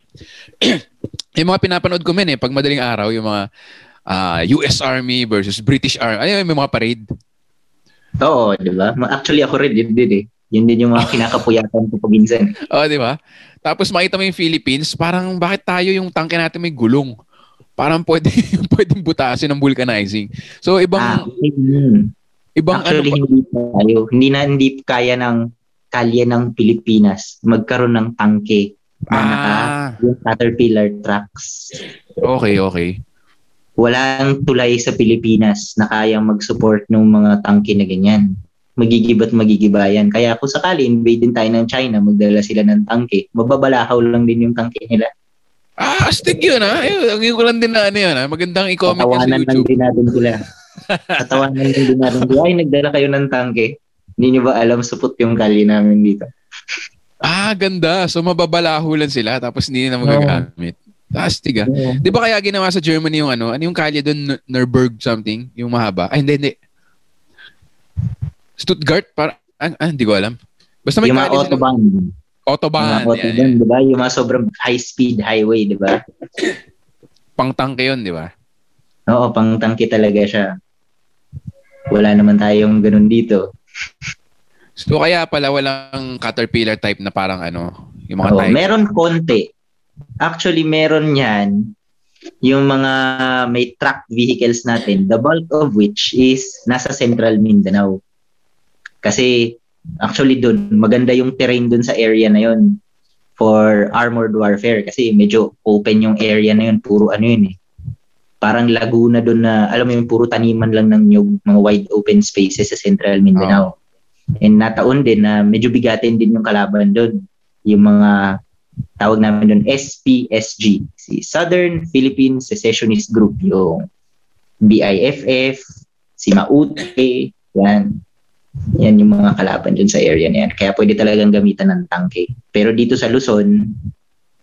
yung mga pinapanood ko men eh, pag madaling araw, yung mga ah, US Army versus British Army. Ayun, may mga parade. Oo, di ba? Actually, ako rin, yun din eh. Yun din yung mga kinakapuyatan ko pag minsan. Oh, di ba? Tapos makita mo yung Philippines, parang bakit tayo yung tangke natin may gulong? Parang pwede pwedeng butasin ng vulcanizing. So ibang ah, yun. ibang Actually, ano hindi tayo. Hindi na hindi kaya ng kalye ng Pilipinas magkaroon ng tangke na naka ah, yung Caterpillar trucks. okay, okay. Walang tulay sa Pilipinas na kayang mag-support ng mga tangke na ganyan. Magigiba't magigibayan. Kaya kung sakali invade din tayo ng China, magdala sila ng tangke, mababalahaw lang din yung tangke nila. Ah, astig yun ha. Ayun, ang ko lang din na ano yun ha. Magandang i-comment yan sa Tatawanan lang YouTube. din natin sila. Tatawanan lang din natin sila. Ay, nagdala kayo ng tangke. Hindi nyo ba alam supot yung kalye namin dito? Ah, ganda. So mababalaho lang sila tapos hindi na magagamit. Astig ah. Di ba kaya ginawa sa Germany yung ano? Ano yung kalye doon? N- Nuremberg something? Yung mahaba? Ay, hindi, hindi. Stuttgart? Para, ah, ah, hindi ko alam. Basta may yung mga autobahn. Autobahn. Yan, autobahn, yan. di ba? Yung mga sobrang high-speed highway, di ba? Pangtangke yun, di ba? Oo, pang tangke talaga siya. Wala naman tayong ganun dito. So kaya pala walang caterpillar type na parang ano, yung mga Oo, type. meron konti. Actually, meron yan. Yung mga may truck vehicles natin, the bulk of which is nasa Central Mindanao. Kasi Actually doon, maganda yung terrain doon sa area na yon for armored warfare kasi medyo open yung area na yun, puro ano yun eh. Parang Laguna doon na, alam mo yung puro taniman lang ng nyug, mga wide open spaces sa Central Mindanao. And nataon din na medyo bigatin din yung kalaban doon. Yung mga tawag namin doon SPSG, si Southern Philippine Secessionist Group, yung BIFF, si Maute, yan. Yan yung mga kalaban dun sa area na yan. Kaya pwede talagang gamitan ng tangke. Pero dito sa Luzon,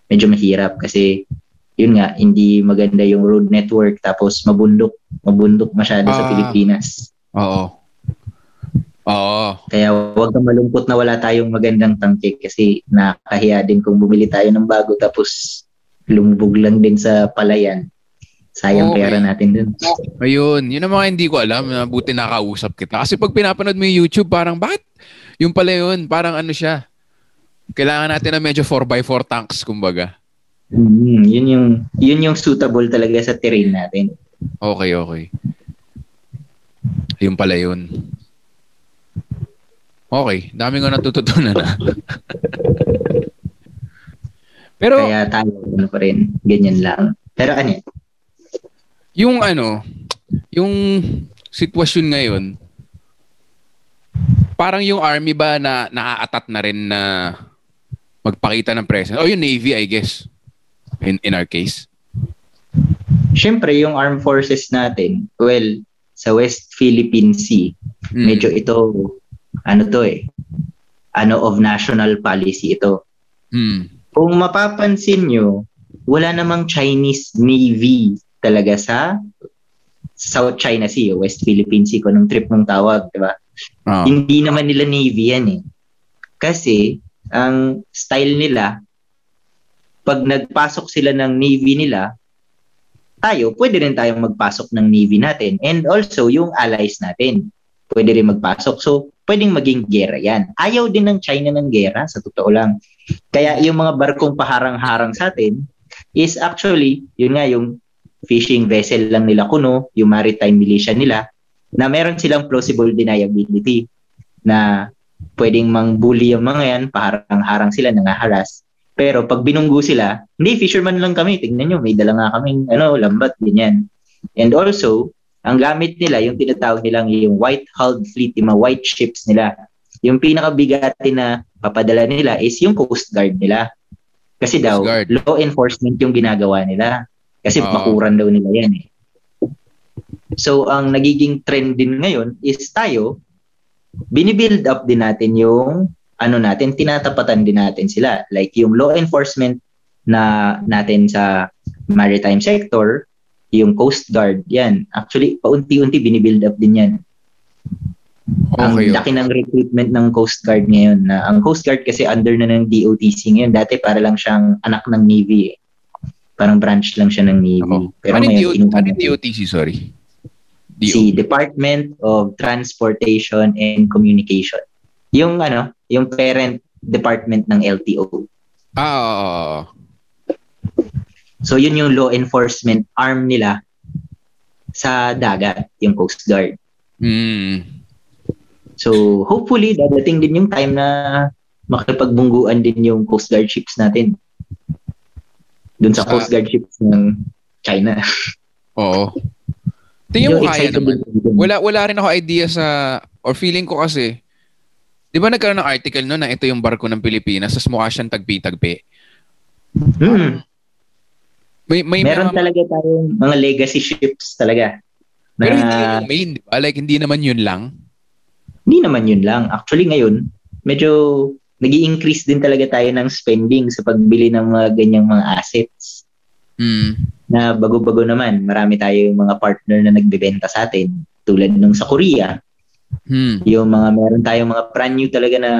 medyo mahirap kasi yun nga, hindi maganda yung road network tapos mabundok, mabundok masyado sa Ah. Pilipinas. Oo. Oo. Kaya huwag kang malungkot na wala tayong magandang tangke kasi nakakahiya din kung bumili tayo ng bago tapos lumubog lang din sa palayan. Sayang Okay. pera natin dun. Ayun, yun ang mga hindi ko alam. na Buti nakausap kita. Kasi pag pinapanood mo yung YouTube, parang bakit? Yung pala yun, parang ano siya. Kailangan natin na medyo 4x4 tanks, kumbaga. Mm, yun yung yun yung suitable talaga sa terrain natin. Okay, okay. Yung pala yun. Okay, dami ko natututunan na. Pero Kaya tayo ano pa rin, ganyan lang. Pero ano, yung ano, yung sitwasyon ngayon, parang yung army ba na naaatat na rin na magpakita ng presence? O yung Navy, I guess. In, in our case. syempre yung armed forces natin, well, sa West Philippine Sea, Mm. medyo ito, ano to eh, ano of national policy ito. Mm. Kung mapapansin nyo, wala namang Chinese Navy talaga sa South China Sea, o West Philippine Sea, kung anong trip mong tawag, di ba? Ah. Hindi naman nila Navy yan eh. Kasi, ang style nila, pag nagpasok sila ng Navy nila, tayo, pwede rin tayong magpasok ng Navy natin. And also, yung allies natin, pwede rin magpasok. So, pwedeng maging gera yan. Ayaw din ng China ng gera, sa totoo lang. Kaya yung mga barkong paharang-harang sa atin is actually, yun nga, yung fishing vessel lang nila kuno, yung maritime militia nila, na meron silang plausible deniability na pwedeng mang-bully yung mga yan, paharang-harang sila, nangaharas. Pero pag binunggo sila, hindi, fisherman lang kami, tignan nyo, may dala nga kaming ano, lambat, ganyan. And also, ang gamit nila, yung tinatawag nilang yung white hulled fleet, yung mga white ships nila. Yung pinakabigati na papadala nila is yung Coast Guard nila. Kasi Coast daw, Guard. law enforcement yung ginagawa nila. Kasi Oo. bakuran daw nila yan eh. So, ang nagiging trend din ngayon is tayo, binibuild up din natin yung ano natin, tinatapatan din natin sila. Like yung law enforcement na natin sa maritime sector, yung Coast Guard, yan. Actually, paunti-unti binibuild up din yan. Ang Okay. laki ng recruitment ng Coast Guard ngayon. Na, ang Coast Guard kasi under na ng DOTC ngayon. Dati para lang siyang anak ng Navy eh. Parang branch lang siya ng Navy. Ako. Pero ano yung DO- ano DOTC, sorry? DO. si Department of Transportation and Communication. Yung ano, yung parent department ng LTO. Ah, oo, oo. So yun yung law enforcement arm nila sa dagat, yung Coast Guard. Mm. So hopefully dadating din yung time na makipagbungguan din yung Coast Guard ships natin. Dun sa Sa- Coast Guard ships ng China. Oo. Tingin mo kaya naman. Wala, wala rin ako idea sa, or feeling ko kasi, di ba nagkaroon ng article no na ito yung barko ng Pilipinas, tas mukha siyang tagpi-tagpi. Hmm. May, may Meron mga- talaga tayong mga legacy ships talaga. Na, pero hindi yun main, di ba? Like, hindi naman yun lang. Hindi naman yun lang. Actually ngayon, medyo nag increase din talaga tayo ng spending sa pagbili ng mga ganyang mga assets Mm. na bago-bago naman. Marami tayo yung mga partner na nagbebenta sa atin. Tulad nung sa Korea, Hmm. yung mga meron tayong mga brand new talaga na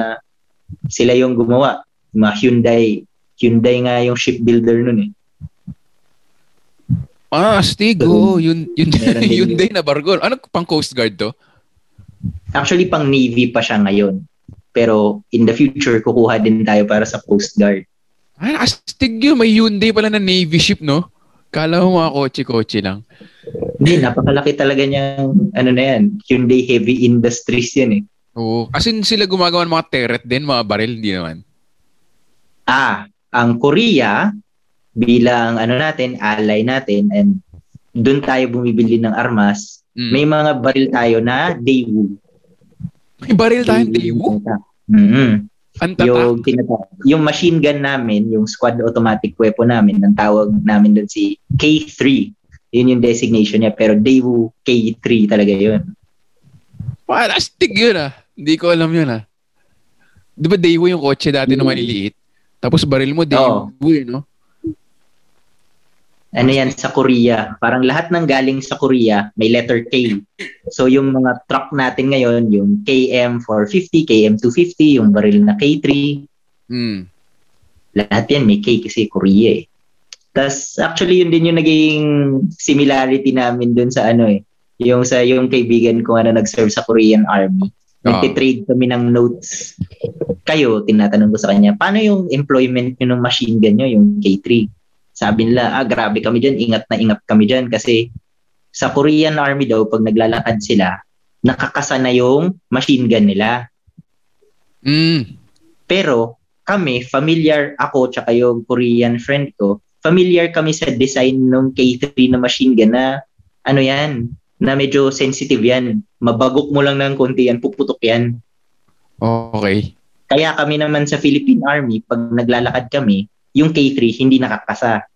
sila yung gumawa. Yung Mga Hyundai. Hyundai nga yung shipbuilder nun eh. Ah, Stig, So, oh, yun, yun, yun yun. din na barko. Ano pang Coast Guard to? Actually, pang Navy pa siya ngayon. Pero in the future, kukuha din tayo para sa Coast Guard. Ay, astig yun. May Hyundai pala na Navy ship, no? Kala mo mga kotse-kotse lang. Hindi, napakalaki talaga niyang, ano na yan, Hyundai Heavy Industries yan eh. Oo. As in, sila gumagawa ng mga turret din, mga baril, hindi naman. Ah, ang Korea bilang ano natin, ally natin and doon tayo bumibili ng armas, Mm. may mga baril tayo na Daewoo. May baril tayong Daewoo. Mm-hmm. Yung, tinata- yung machine gun namin, yung squad automatic weapon namin, ang tawag namin doon si K3. Yun yung designation niya. Pero Daewoo K3 talaga yun. Ah, astig yun ah. Hindi ko alam yun ah. Di ba Daewoo yung kotse dati na maliliit? Tapos baril mo Daewoo eh, no? Ano yan sa Korea? Parang lahat ng galing sa Korea may letter K. So yung mga truck natin ngayon, yung KM450, KM250, yung baril na K3, Hmm. lahat yan may K kasi Korea eh. Tapos actually yun din yung naging similarity namin dun sa ano eh. Yung sa yung kaibigan ko na nag-serve sa Korean Army. Ah. Nagtitrade kami ng notes. Kayo, tinatanong ko sa kanya, paano yung employment nyo ng machine gun nyo, yung K3? Sabi nila, ah grabe kami dyan, ingat na ingat kami dyan kasi sa Korean Army daw, pag naglalakad sila, nakakasa na yung machine gun nila. Hmm. Pero kami, familiar ako tsaka yung Korean friend ko, familiar kami sa design ng K3 na machine gun na ano yan, na medyo sensitive yan. Mabagok mo lang ng konti yan, puputok yan. Okay. Kaya kami naman sa Philippine Army, pag naglalakad kami, yung K3 hindi nakakasa.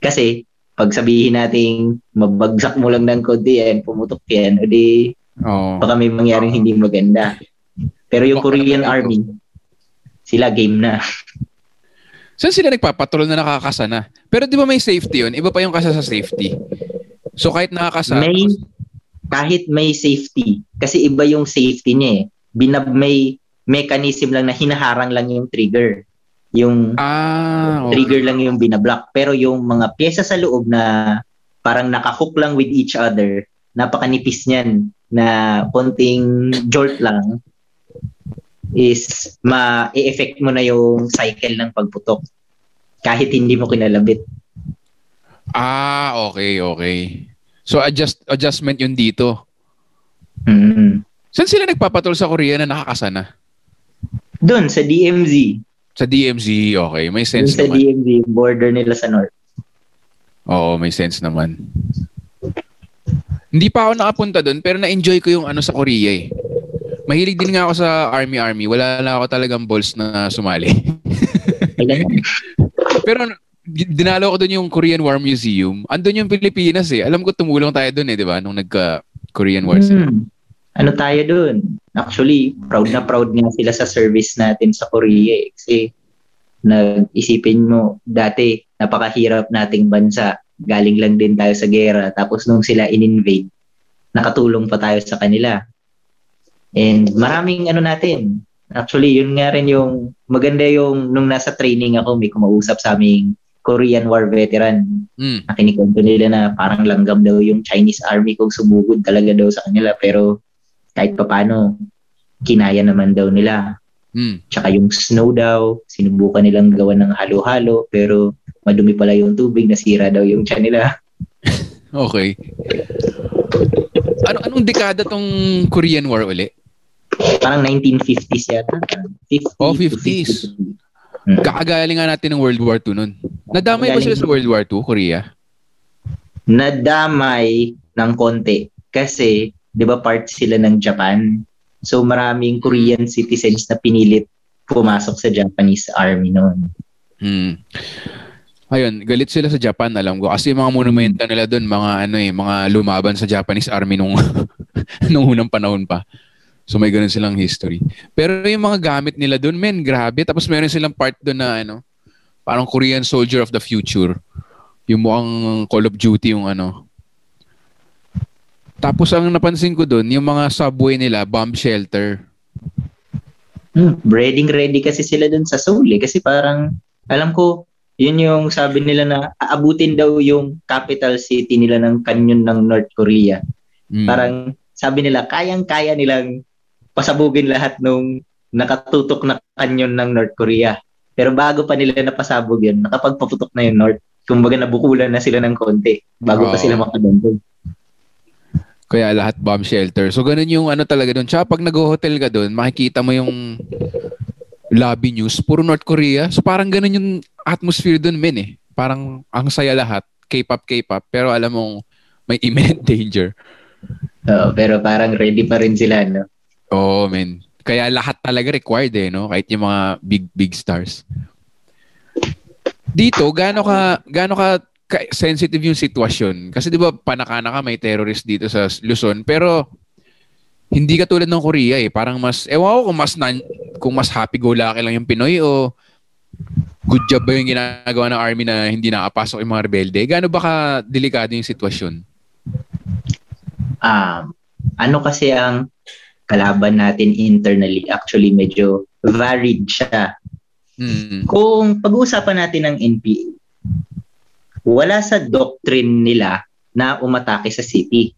Kasi pag sabihin nating mabagsak mo lang ng konti yan, pumutok yan, o di Oo. baka may mangyaring hindi maganda. Pero yung Korean. Army, sila game na. Saan sila nagpapatrol na nakakasa na? Pero di ba may safety yun? Iba pa yung kasa sa safety. So kahit nakakasa, May kahit may safety kasi iba yung safety niya eh. Binab may mechanism lang na hinaharang lang yung trigger. Yung ah, okay. trigger lang yung binablock. Pero yung mga pyesa sa loob na parang nakahook lang with each other, napakanipis niyan na konting jolt lang is ma-effect mo na yung cycle ng pagputok kahit hindi mo kinalabit. Ah, okay, okay. So adjust adjustment yun dito. Mm. Saan sila nagpapatrol sa Korea na nakakasa na? Doon sa DMZ, Sa DMZ, okay. May sense sa naman. DMZ, border nila sa north. Oo, may sense naman. Hindi pa ako nakapunta doon, pero na-enjoy ko yung ano sa Korea eh. Mahilig din nga ako sa Army-Army. Wala lang ako talagang balls na sumali. Pero di- dinalo ko doon yung Korean War Museum. Andun yung Pilipinas eh. Alam ko tumulong tayo doon eh, di ba? Nung nagka-Korean War sila. Hmm. Ano tayo doon? Actually, proud na proud nga sila sa service natin sa Korea eh. Kasi nag-isipin mo, dati napakahirap nating bansa. Galing lang din tayo sa gera. Tapos nung sila in-invade, nakatulong pa tayo sa kanila. And maraming ano natin. Actually, yun nga rin yung maganda yung nung nasa training ako, may kumausap sa aming Korean War veteran Mm. nakinikwento nila na parang langgam daw yung Chinese army kung sumugod talaga daw sa kanila pero kahit papano kinaya naman daw nila. Mm. Tsaka yung snow daw, sinubukan nilang gawa ng halo-halo pero madumi pala yung tubig, nasira daw yung tiyan nila. Okay. Ano anong dekada tong Korean War uli? Parang 1950s yata. 50 Oh, to 50s. 60. Hmm. Kakagaling nga natin ng World War II nun. Nadamay ba sila sa World War II, Korea? Nadamay ng konti kasi 'di ba part sila ng Japan. So maraming Korean citizens na pinilit pumasok sa Japanese army noon. Hmm. Ayun, galit sila sa Japan, alam ko. Kasi yung mga monumento nila doon, mga ano eh, mga lumaban sa Japanese army nung, nung unang panahon pa. So may ganun silang history. Pero yung mga gamit nila doon, men, grabe. Tapos meron silang part doon na ano, parang Korean Soldier of the Future. Yung mukhang Call of Duty yung ano. Tapos ang napansin ko doon, yung mga subway nila, bomb shelter. Hmm, ready ready kasi sila dun sa Seoul eh. Kasi parang, alam ko, yun yung sabi nila na aabutin daw yung capital city nila ng kanyon ng North Korea. Mm. Parang sabi nila, kayang-kaya nilang pasabugin lahat nung nakatutok na kanyon ng North Korea. Pero bago pa nila napasabog yun, nakapagpaputok na yung North. Kumbaga nabukulan na sila ng konti bago pa Oo. sila makadantog. Kaya lahat bomb shelter. So ganun yung ano talaga doon. Tsaka pag nag-hotel ka doon, makikita mo yung lobby news, puro North Korea. So parang ganun yung atmosphere doon, men eh. Parang ang saya lahat. K-pop, K-pop. Pero alam mong may imminent danger. Oo, pero parang ready pa rin sila, no? Oo, oh, men. Kaya lahat talaga required eh, no? Kahit yung mga big, big stars. Dito, gaano ka, gaano ka ka- sensitive yung sitwasyon. Kasi 'di ba panakana ka may terrorist dito sa Luzon, pero hindi ka tulad ng Korea eh. Parang mas ewan ko kung mas nan, kung mas happy go lucky lang yung Pinoy o good job ba yung ginagawa ng army na hindi nakapasok yung mga rebelde? Gaano ba ka delikado yung sitwasyon? Um, ano kasi ang kalaban natin internally? Actually, medyo varied siya. Mm. Kung pag-uusapan natin ng NPA, wala sa doctrine nila na umatake sa city.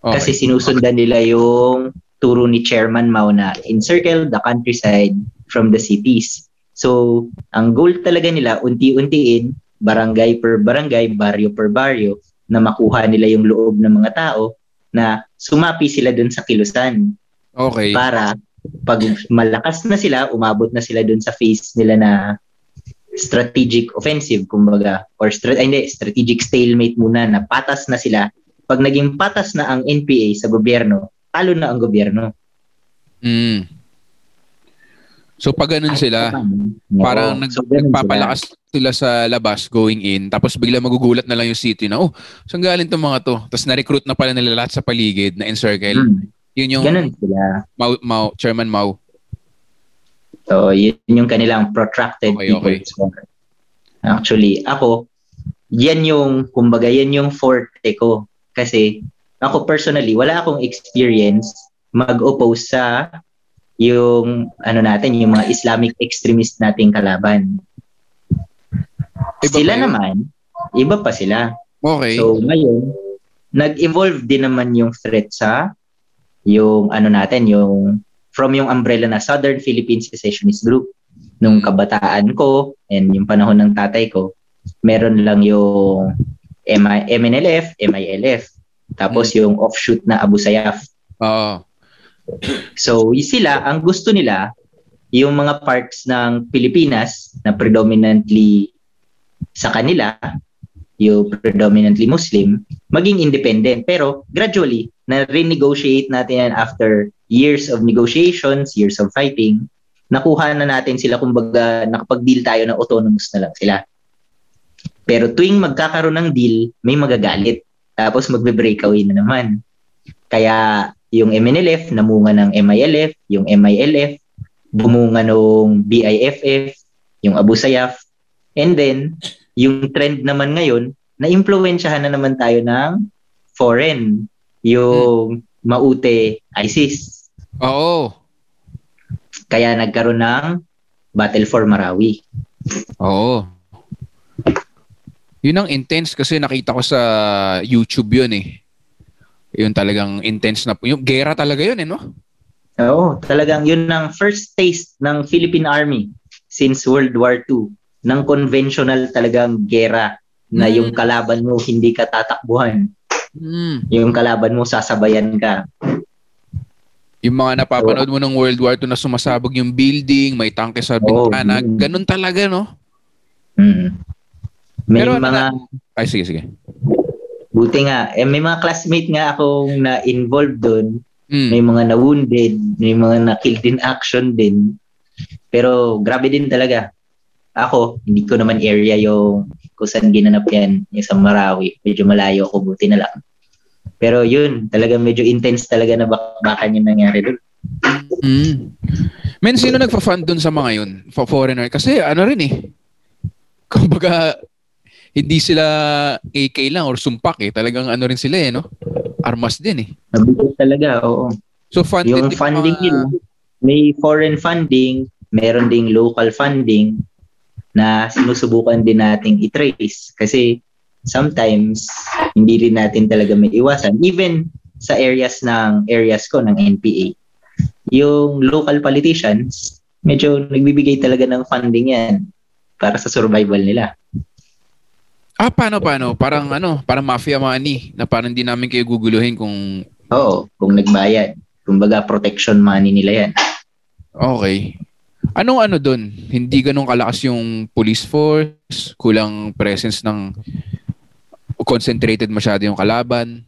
Okay. Kasi sinusundan nila yung turo ni Chairman Mao na encircle the countryside from the cities. So, ang goal talaga nila, unti-untiin, barangay per barangay, baryo per baryo, na makuha nila yung loob ng mga tao na sumapi sila dun sa kilusan. Okay. Para pag malakas na sila, umabot na sila dun sa phase nila na strategic offensive kumbaga or stra- ay, hindi, strategic stalemate muna na patas na sila pag naging patas na ang NPA sa gobyerno talo na ang gobyerno Mm. So pag ganun sila, Oo. parang nag, So, ganun nagpapalakas sila sa labas going in tapos bigla magugulat na lang yung city na oh saan galing tong mga to tapos na-recruit na pala nila lahat sa paligid na encircle sila. Hmm. yun yung ganun sila Mau, Mau, Chairman Mau so yun yung kanilang protracted Okay, okay. war. actually ako yan yung kumbaga yan yung forte ko kasi ako personally wala akong experience mag-oppose sa yung ano natin yung mga Islamic extremist nating kalaban Iba sila naman, iba pa sila. okay So ngayon, nag-evolve din naman yung threat sa yung ano natin, yung from yung umbrella na Southern Philippine Secessionist Group. Nung kabataan ko and yung panahon ng tatay ko, meron lang yung MI, MNLF, MILF. Tapos yung offshoot na Abu Sayyaf. oo So, sila, ang gusto nila, yung mga parts ng Pilipinas na predominantly sa kanila, yung predominantly Muslim, maging independent. Pero gradually, na-renegotiate natin yan after years of negotiations, years of fighting, nakuha na natin sila, kumbaga, nakapag-deal tayo na autonomous na lang sila. Pero tuwing magkakaroon ng deal, may magagalit. Tapos magbe-breakaway na naman. Kaya yung MNLF, namunga ng MILF, yung MILF, bumunga ng BIFF, yung Abu Sayyaf. And then, yung trend naman ngayon, na-impluensyahan na naman tayo ng foreign, yung maute ISIS. oo. Kaya nagkaroon ng Battle for Marawi. oo. Yun ang intense kasi nakita ko sa YouTube yun eh. Yun talagang intense na yung gera talaga yun eh no? Oo, talagang yun ang first taste ng Philippine Army since World War II ng conventional talagang gera na Mm. yung kalaban mo hindi ka tatakbuhan. mm. Yung kalaban mo sasabayan ka. Yung mga napapanood mo ng World War II na sumasabog yung building, may tangke sa Oo, bintana, mm. ganun talaga, no? Mm. May Pero ano mga Ay, sige, sige. buti nga, eh, may mga classmate nga akong na involved doon. Mm. May mga na-wounded, may mga na-killed in action din. Pero grabe din talaga. Ako, hindi ko naman area yung kung saan ginanap yan, yung sa Marawi. Medyo malayo ako, buti na lang. Pero yun, talaga medyo intense talaga na bakbakan yung nangyari doon. Mm. Men, sino nagpa-fund dun sa mga yun? For foreigner? Kasi ano rin eh. Kumbaga, hindi sila AK lang or sumpak eh. Talagang ano rin sila eh, no? Armas din eh. Nabigot talaga, oo. So funded Yung din funding mga- nila, may foreign funding, meron ding local funding na sinusubukan din nating i-trace kasi sometimes hindi rin natin talaga may iwasan even sa areas ng areas ko ng NPA yung local politicians medyo nagbibigay talaga ng funding yan para sa survival nila Ah, paano, paano? Parang ano, parang mafia money na parang hindi namin kayo guguluhin kung... Oo, kung nagbayad. Kumbaga, protection money nila yan. Okay. Anong ano doon? Hindi ganun kalakas yung police force? Kulang presence ng concentrated masyado yung kalaban?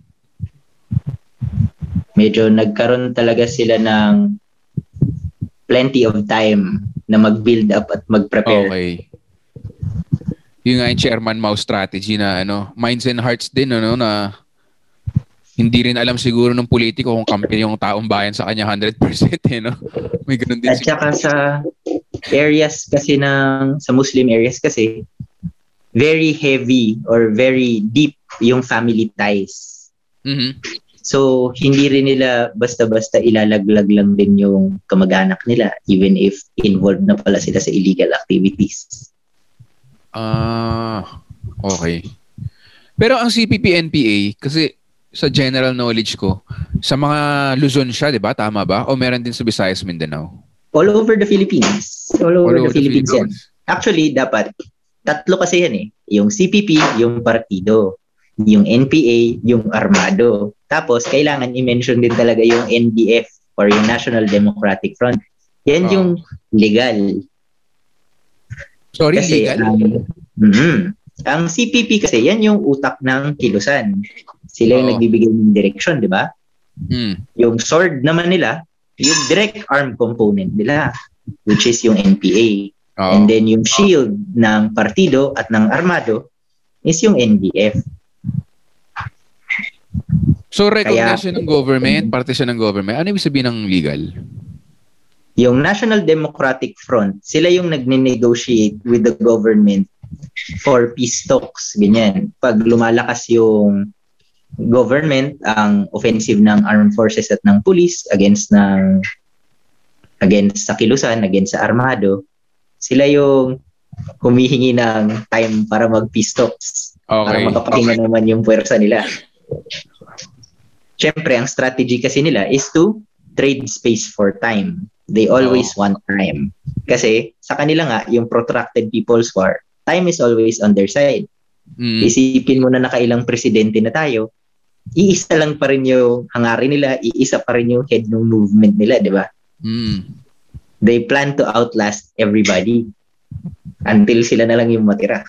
Medyo nagkaroon talaga sila ng plenty of time na mag-build up at mag-prepare. Okay. Yung nga yung chairman Mao strategy na ano, minds and hearts din ano na hindi rin alam siguro ng politiko kung kampi yung taong bayan sa kanya 100% eh, no? May ganun din At saka sa areas kasi ng, sa Muslim areas kasi, very heavy or very deep yung family ties. Mhm. So, hindi rin nila basta-basta ilalaglag lang din yung kamag-anak nila even if involved na pala sila sa illegal activities. Ah, okay. Pero ang CPP-NPA, kasi sa general knowledge ko, sa mga Luzon siya, di ba? Tama ba? O meron din sa Visayas, Mindanao? All over the Philippines. All over, All over the Philippines yan. Actually, dapat, tatlo kasi yan eh. Yung CPP, yung partido. Yung NPA, yung armado. Tapos, kailangan i-mention din talaga yung NDF or yung National Democratic Front. Yan Oh. yung legal. Sorry, Kasi, legal? ang, Mhm. Ang CPP kasi, yan yung utak ng kilusan. Sila yung Oo. nagbibigay ng direksyon, di ba? Hmm. Yung sword naman nila, yung direct arm component nila, which is yung NPA. Oo. And then yung shield ng partido at ng armado is yung NDF. So, recognition ng government, parte siya ng government. Ano ibig sabihin ng legal? Yung National Democratic Front, sila yung nagne-negotiate with the government for peace talks, ganyan. Pag lumalakas yung government, ang offensive ng armed forces at ng police against ng against sa kilusan, against sa armado, sila yung humihingi ng time para mag-peace talks. Para Okay. makapahinga naman yung puwersa nila. Siyempre, ang strategy kasi nila is to trade space for time. They always want time. Kasi sa kanila nga, yung protracted people's war, time is always on their side. Mm. Isipin mo na nakailang presidente na tayo, iisa lang pa rin yung hangarin nila, iisa pa rin yung head ng movement nila, di ba? Mm. They plan to outlast everybody until sila na lang yung matira.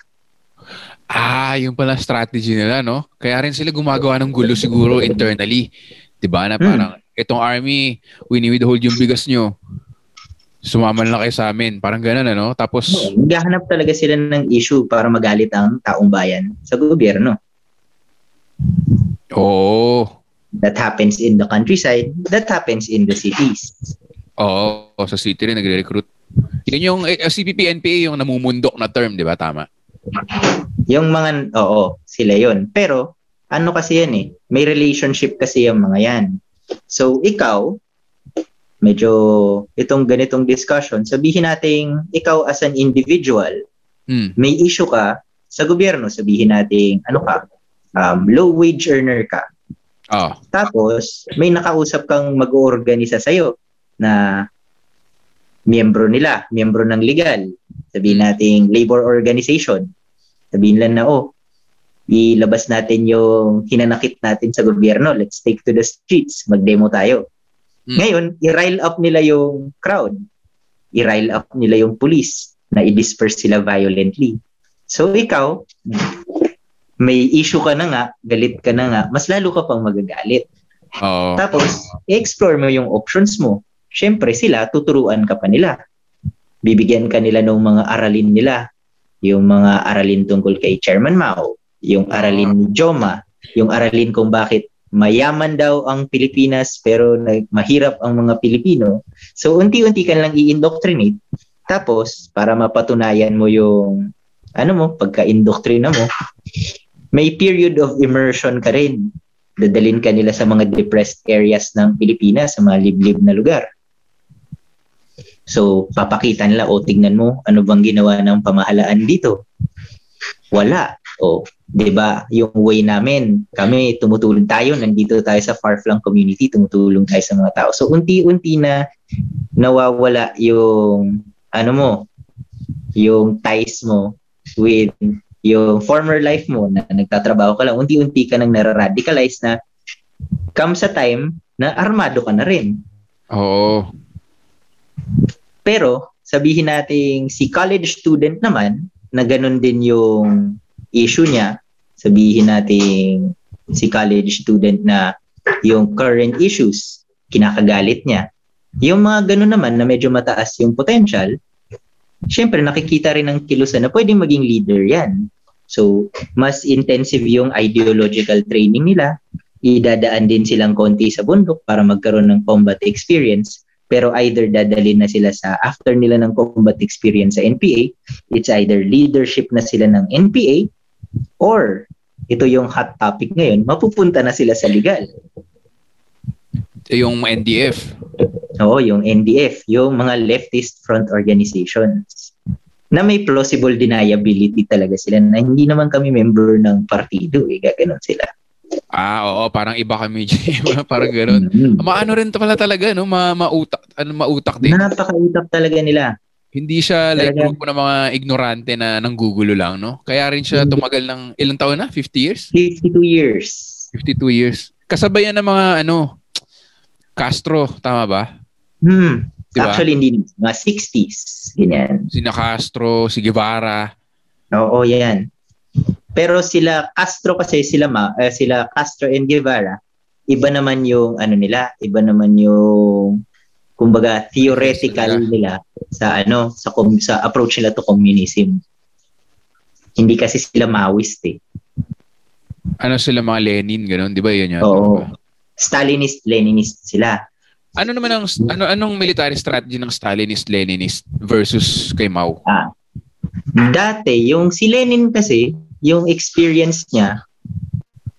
Ah, yung pala strategy nila, no? Kaya rin sila gumagawa ng gulo siguro internally. 'Di ba? Na Hmm. parang itong army, wini-withhold yung bigas nyo. Sumama na lang kayo sa amin. Parang ganun, ano? Tapos, Naghahanap talaga sila ng issue para magalit ang taong bayan sa gobyerno. oo. That happens in the countryside, that happens in the cities. Oo, sa city rin nagre-recruit. Yun yung eh, CPP, NPA yung namumundok na term, di ba? Tama. Yung mga, oo, sila yon. Pero, ano kasi yan eh, may relationship kasi yung mga yan. So, ikaw, medyo itong ganitong discussion, sabihin nating ikaw as an individual, Hmm. may issue ka sa gobyerno, sabihin nating ano ka, um, low wage earner ka. Ah, Tapos, may nakausap kang mag-oorganisa sa'yo na miyembro nila, miyembro ng legal. Sabihin nating labor organization. Sabihin lang na, oh, ilabas natin yung hinanakit natin sa gobyerno. Let's take to the streets. Mag-demo tayo. Hmm. Ngayon, i-rile up nila yung crowd. I-rile up nila yung police na i-disperse sila violently. So, ikaw, may issue ka na nga, galit ka na nga, mas lalo ka pang magagalit. oo. Tapos, i-explore mo yung options mo. Siyempre, sila, tuturuan ka pa nila. Bibigyan ka nila ng mga aralin nila. Yung mga aralin tungkol kay Chairman Mao, yung aralin ni Joma, yung aralin kung bakit mayaman daw ang Pilipinas pero nag- mahirap ang mga Pilipino. So, unti-unti ka lang i-indoctrinate. Tapos, para mapatunayan mo yung, ano mo, pagka-indoctrina mo, may period of immersion ka rin dadalin ka nila sa mga depressed areas ng Pilipinas, sa mga liblib na lugar. So, papakita nila, o tignan mo, ano bang ginawa ng pamahalaan dito? Wala. O, 'di ba? Yung way namin, kami tumutulong tayo, nandito tayo sa far-flung community, tumutulong tayo sa mga tao. So, unti-unti na nawawala yung ano mo, yung ties mo with yung former life mo na nagtatrabaho ka lang, unti-unti ka nang nararadicalize na come sa time na armado ka na rin. Oo. Pero sabihin nating si college student naman na ganun din yung issue niya. Sabihin nating si college student na yung current issues, kinakagalit niya. Yung mga ganun naman na medyo mataas yung potential, syempre nakikita rin ng kilusan na pwedeng maging leader yan. So, mas intensive yung ideological training nila. Idadaan din silang konti sa bundok para magkaroon ng combat experience. Pero either dadalhin na sila sa after nila ng combat experience sa NPA, it's either leadership na sila ng NPA or ito yung hot topic ngayon, mapupunta na sila sa legal. Yung NDF. Oo, yung NDF, yung mga leftist front organizations na may plausible deniability talaga sila na hindi naman kami member ng partido eh, gaganon sila. Ah, oo, parang iba kami, parang gano'n. Mm-hmm. Maano rin pala talaga, no? Ma mautak, ano, mautak din. Napakautak talaga nila. Hindi siya like Talaga. grupo ng mga ignorante na nanggugulo lang, no? Kaya rin siya Hindi. tumagal ng ilang taon na? 50 years? 52 years. 52 years. Kasabayan ng mga ano, Castro, tama ba? Hmm. Diba? Actually, hindi. Mga 60s. Ganyan. Sina Castro, si Guevara. Oo, yan. Pero sila Castro kasi sila ma, eh, sila Castro and Guevara, iba naman yung ano nila, iba naman yung kumbaga theoretical nila sa ano sa com- sa approach nila to communism. Hindi kasi sila Maoist eh. Ano sila mga Lenin, gano'n, di ba yun yun? Oo. Stalinist, Leninist sila. Ano naman ang ano anong military strategy ng Stalinist Leninist versus kay Mao? Ah. Dati, yung si Lenin kasi, yung experience niya,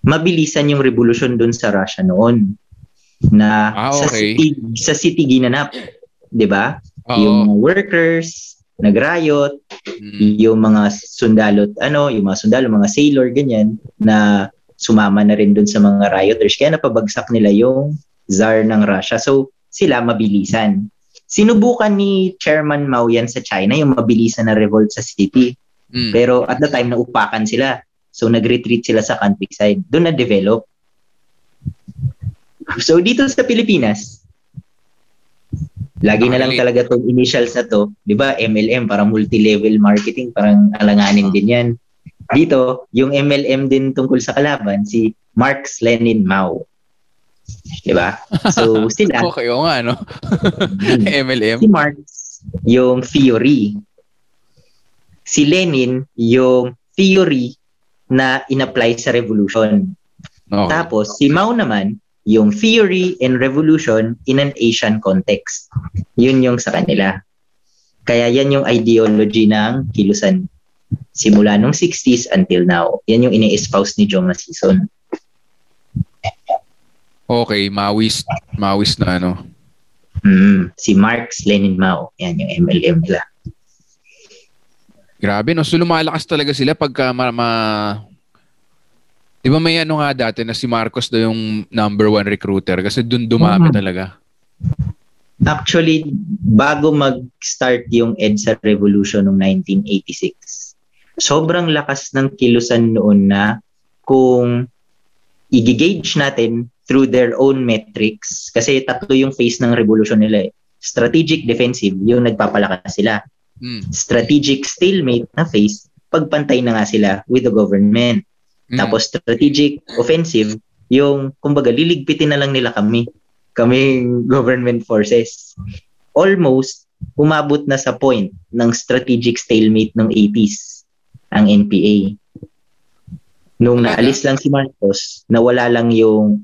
mabilisan yung revolution dun sa Russia noon. Na Ah, sa okay. city, sa city ginanap, 'di ba? Yung mga workers nagrayot, Mm. yung mga sundalo, ano, yung mga sundalo, mga sailor ganyan na sumama na rin dun sa mga rioters kaya napabagsak nila yung czar ng Russia. So, sila mabilisan. Sinubukan ni Chairman Mao yan sa China yung mabilisan na revolt sa city. Mm. Pero at the time, naupakan sila. So, nag-retreat sila sa countryside. Doon na-develop. So, dito sa Pilipinas, lagi na lang talaga itong initials na to. Di ba? MLM, parang multi-level marketing, parang alanganin din yan. Dito, yung MLM din tungkol sa kalaban, si Marx Lenin Mao. Di ba? So, sila, Okay, oo nga, no? MLM. si Marx yung theory. Si Lenin yung theory na in-apply sa revolution. Okay. Tapos si Mao naman yung theory and revolution in an Asian context. Yun yung sa kanila. Kaya yan yung ideology ng kilusan simula nung 60s until now. Yan yung ini-espouse ni Joma Season. Okay, Maoist. Maoist na ano. Mm, si Marx Lenin Mao. Yan yung MLM nila. Grabe, no? So lumalakas talaga sila pagka ma... ma- Di ba may ano nga dati na si Marcos daw yung number one recruiter kasi dun dumami Mhm. talaga. Actually, bago mag-start yung EDSA Revolution noong 1986, sobrang lakas ng kilusan noon na kung i-gauge natin through their own metrics, kasi tatlo yung phase ng revolution nila eh. Strategic defensive, yung nagpapalakas sila. Mm. Strategic stalemate na phase, pagpantay na nga sila with the government. Mm. Tapos strategic offensive, yung kumbaga liligpitin na lang nila kami, kaming government forces. Almost umabot na sa point ng strategic stalemate ng 80s ang NPA. Nung naalis lang si Marcos, nawala lang yung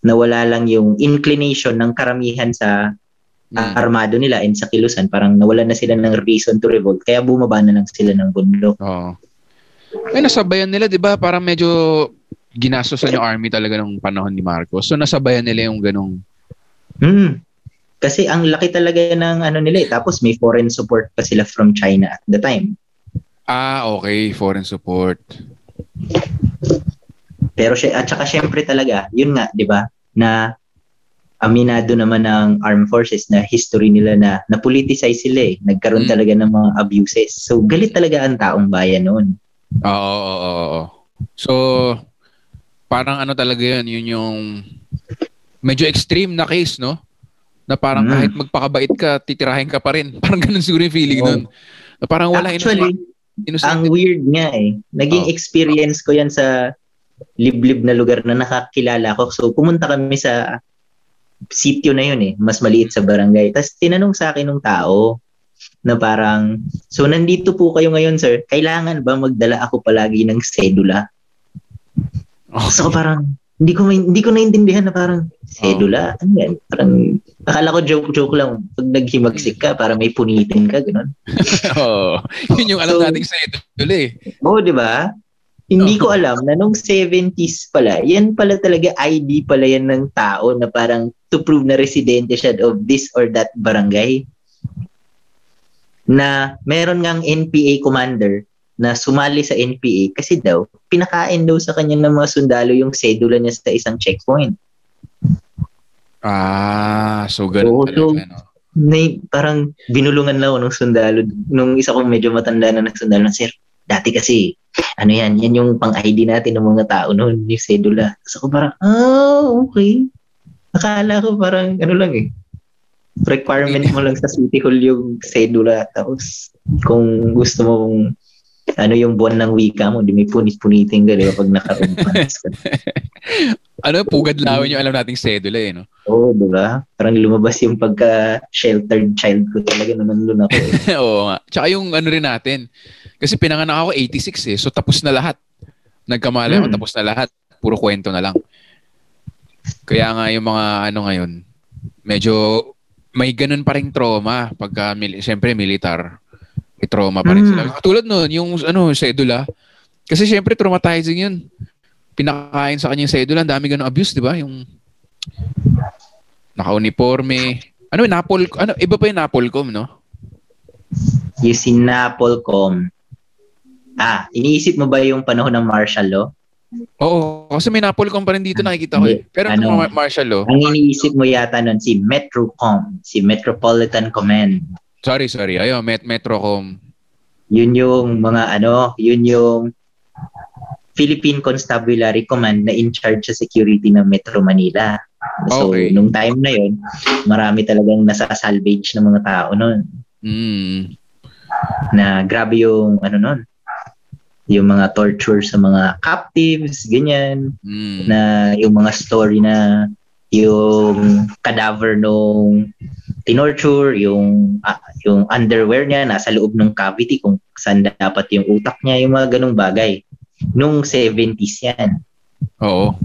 nawala lang yung inclination ng karamihan sa Mm. armado nila and sa kilusan. Parang nawala na sila ng reason to revolt. Kaya bumaba na lang sila ng bundok. Oo. Ay, nasabayan nila, di ba? Parang medyo ginastosan yung army talaga nung panahon ni Marcos. So, nasabayan nila yung ganong... Hmm. Kasi ang laki talaga ng ano nila eh. Tapos may foreign support pa sila from China at the time. Ah, okay. Foreign support. Pero siya, at saka syempre talaga, yun nga, di ba, na aminado naman ng armed forces na history nila na na-politicize sila eh. Nagkaroon Mm. talaga ng mga abuses. So galit talaga ang taong bayan noon. Oo, oo, oo. So, parang ano talaga yun, yun yung medyo extreme na case, no? Na parang Mm. kahit magpakabait ka, titirahin ka pa rin. Parang ganun siguro yung feeling Oo. nun. Na parang wala Actually, innocent. ang weird nga eh. Naging Oh. experience ko yan sa liblib na lugar na nakakilala ko. So, pumunta kami sa sitio na yun eh. Mas maliit sa barangay. Tapos, tinanong sa akin ng tao na parang, so, nandito po kayo ngayon, sir. Kailangan ba magdala ako palagi ng sedula? Oh. So, parang, hindi ko main- hindi ko naintindihan na parang sedula. Ano yan? Parang akala ko joke-joke lang. Pag naghimagsik ka, para may punitin ka, gano'n. Oo. Yun yung alam So- nating sa'yo tuloy. Oo, di ba? Hindi ko alam na nung 70s pala, yan pala talaga ID pala yan ng tao na parang to prove na residente siya of this or that barangay. Na meron ngang NPA commander na sumali sa NPA kasi daw, pinakain daw sa kanya ng mga sundalo yung sedula niya sa isang checkpoint. Ah, so ganun so- talaga, no? May, parang binulungan na ako nung sundalo. Nung isa kong medyo matanda na ng sundalo na, Sir, dati kasi, ano yan, yan yung pang-ID natin ng mga tao noon, yung sedula. Tapos ako parang, ah, okay. Akala ko parang, ano lang eh, requirement mo lang sa City Hall yung sedula. Tapos, kung gusto mo kung ano yung buwan ng wika mo, di may punit-punitin ka, di ba, pag nakarumpas ka. Ano, pugad lawin yung alam nating sedula eh, no? Oo, di ba? Parang lumabas yung pagka-sheltered child ko talaga na nandun ako. Eh. Oo nga. Tsaka yung ano rin natin. Kasi pinanganak ako 86 eh. So tapos na lahat. Nagkamali ako, Hmm. tapos na lahat. Puro kwento na lang. Kaya nga yung mga ano ngayon, medyo may ganun pa rin trauma pagka, mil- siyempre, militar. May trauma pa rin Hmm. sila. Katulad nun, yung ano, sedula. Kasi siyempre, traumatizing yun. Pinakain sa kanya yung sedula. Ang dami ganun abuse, di ba? Yung naka-uniforme. Ano, Napol, ano, iba pa yung Napolcom, no? Yung Sinapolcom. Ah, iniisip mo ba yung panahon ng martial law? Oo, kasi may Napolcom pa rin dito nakikita ko eh. Pero Ano? ano, mar- martial law. Ang iniisip mo yata nun si Metrocom, si Metropolitan Command. Sorry, sorry. Ayun, Met Metrocom. Yun yung mga ano, yun yung Philippine Constabulary Command na in charge sa security ng Metro Manila. So, Okay. nung time na yun, marami talagang nasa salvage ng mga tao nun. Mm. na grabe yung ano nun yung mga torture sa mga captives ganyan Mm. na yung mga story na yung cadaver nung tinorture yung ah, yung underwear niya nasa loob ng cavity kung saan dapat yung utak niya yung mga ganong bagay nung 70s yan Oo.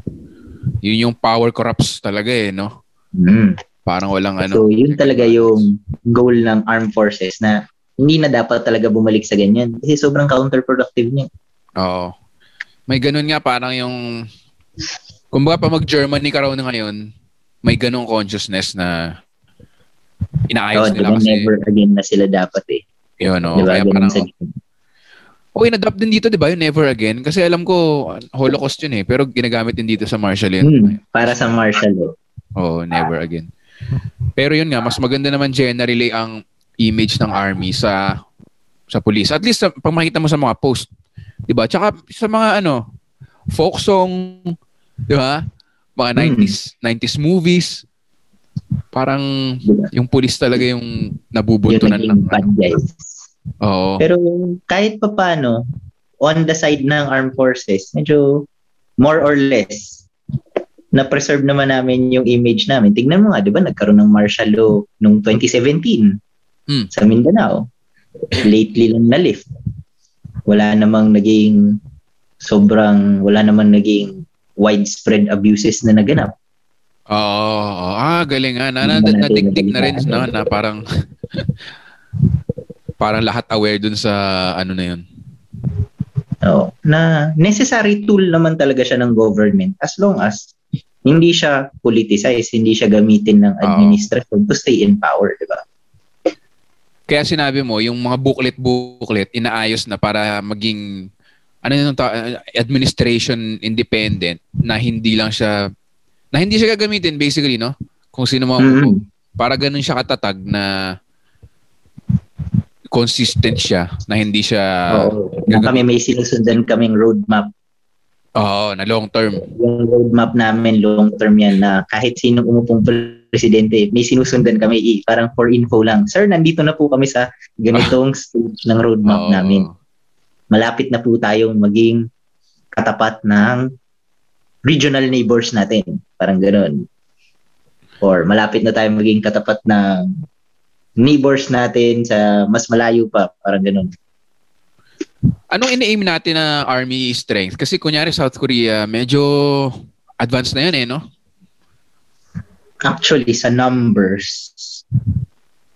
Yun yung power corrupts talaga eh, no? mm. Parang walang ano. so yun talaga yung goal ng armed forces na hindi na dapat talaga bumalik sa ganyan kasi sobrang counterproductive niya Oo. May ganun nga parang yung kumbaga pa mag-Germany ka raw na ngayon, may ganung consciousness na inaayos so, nila kasi. never again na sila dapat eh Yun, no? Diba? Kaya parang, sa- okay, na-drop din dito, di ba? Yung never again. Kasi alam ko, Holocaust yun eh. Pero ginagamit din dito sa martial yun. Hmm, para sa martial law. Oo, never again. Pero yun nga, mas maganda naman generally ang image ng army sa sa police. At least sa, pag makita mo sa mga post, 'di ba? Tsaka sa mga ano, folk song, 'di ba? Mga Hmm. 90s 90s movies. Parang Diba? yung police talaga yung Yun nabubuntunan ng naging bad guys. Oo. Pero kahit pa paano, on the side ng armed forces, medyo more or less, na-preserve naman namin yung image namin. Tignan mo nga, di ba, nagkaroon ng martial law noong 2017 Hmm. sa Mindanao. Lately lang na-lift. Wala namang naging sobrang, wala namang naging widespread abuses na naganap. Oo. oo. Ah, galing nga. Na, na, na nadigdig na rin nabalitaan. na parang parang lahat aware dun sa ano na yun. Oo. na necessary tool naman talaga siya ng government as long as hindi siya politicized, hindi siya gamitin ng administration to stay in power, di ba? Kaya sinabi mo, yung mga booklet-booklet, inaayos na para maging ano yung ta- administration independent na hindi lang siya na hindi siya gagamitin basically, no? Kung sino mo Mhm. para ganun siya katatag na consistent siya na hindi siya Oo. Na kami may sinusundan kaming roadmap. Oo, na long term. Yung roadmap namin long term yan na kahit sinong umupong presidente, may sinusundan kami. Eh, parang for info lang. Sir, nandito na po kami sa ganitong stage ng roadmap Oo. namin. Malapit na po tayong maging katapat ng regional neighbors natin. Parang ganun. Or malapit na tayong maging katapat ng neighbors natin sa mas malayo pa. Parang ganun. Anong ini-aim natin na army strength? Kasi kunyari South Korea, medyo advanced na yan eh, no? Actually, sa numbers,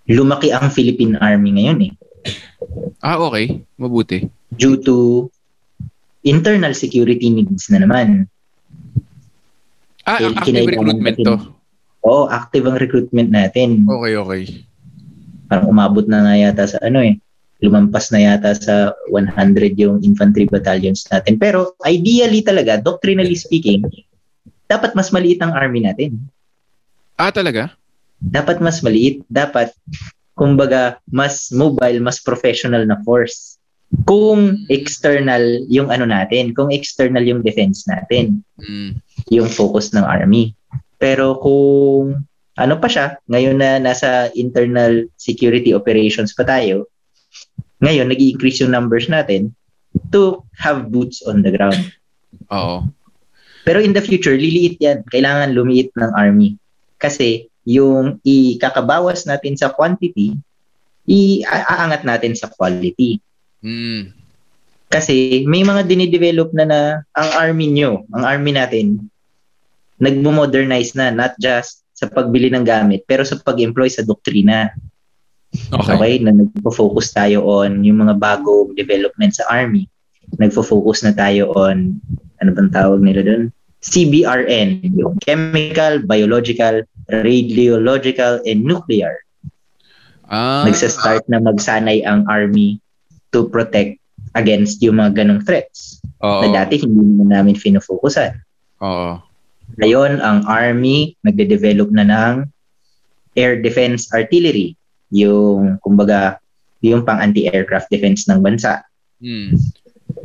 lumaki ang Philippine Army ngayon eh. Ah, okay. Mabuti. Due to internal security needs na naman. Ah, ang active recruitment natin. to. Oo, active ang recruitment natin. Okay, okay. Parang umabot na nga yata sa ano eh. Lumampas na yata sa 100 yung infantry battalions natin. Pero ideally talaga, doctrinally speaking, dapat mas maliit ang army natin. Ah, talaga? Dapat mas maliit. Dapat, kumbaga, mas mobile, mas professional na force. Kung external yung ano natin, kung external yung defense natin. Mm. yung focus ng army. Pero kung ano pa siya, ngayon na nasa internal security operations pa tayo, ngayon nag increase yung numbers natin to have boots on the ground. Oo. Pero in the future, liliit yan. Kailangan lumiit ng army. Kasi yung ikakabawas natin sa quantity, iaangat natin sa quality. Mm. Kasi may mga dinidevelop na na ang army nyo, ang army natin, nagmo-modernize na, not just sa pagbili ng gamit, pero sa pag-employ sa doktrina. Okay. Okay? Na nagpo-focus tayo on yung mga bagong development sa army. Nagfo-focus na tayo on, ano bang tawag nila doon? CBRN, yung chemical, biological, radiological, and nuclear. Ah, Nagsa-start na magsanay ang army to protect against yung mga ganong threats oo. na dati hindi naman namin fino-focusan. Oo. Ngayon, ang Army nagde-develop na ng air defense artillery, yung kumbaga yung pang anti-aircraft defense ng bansa. Mm.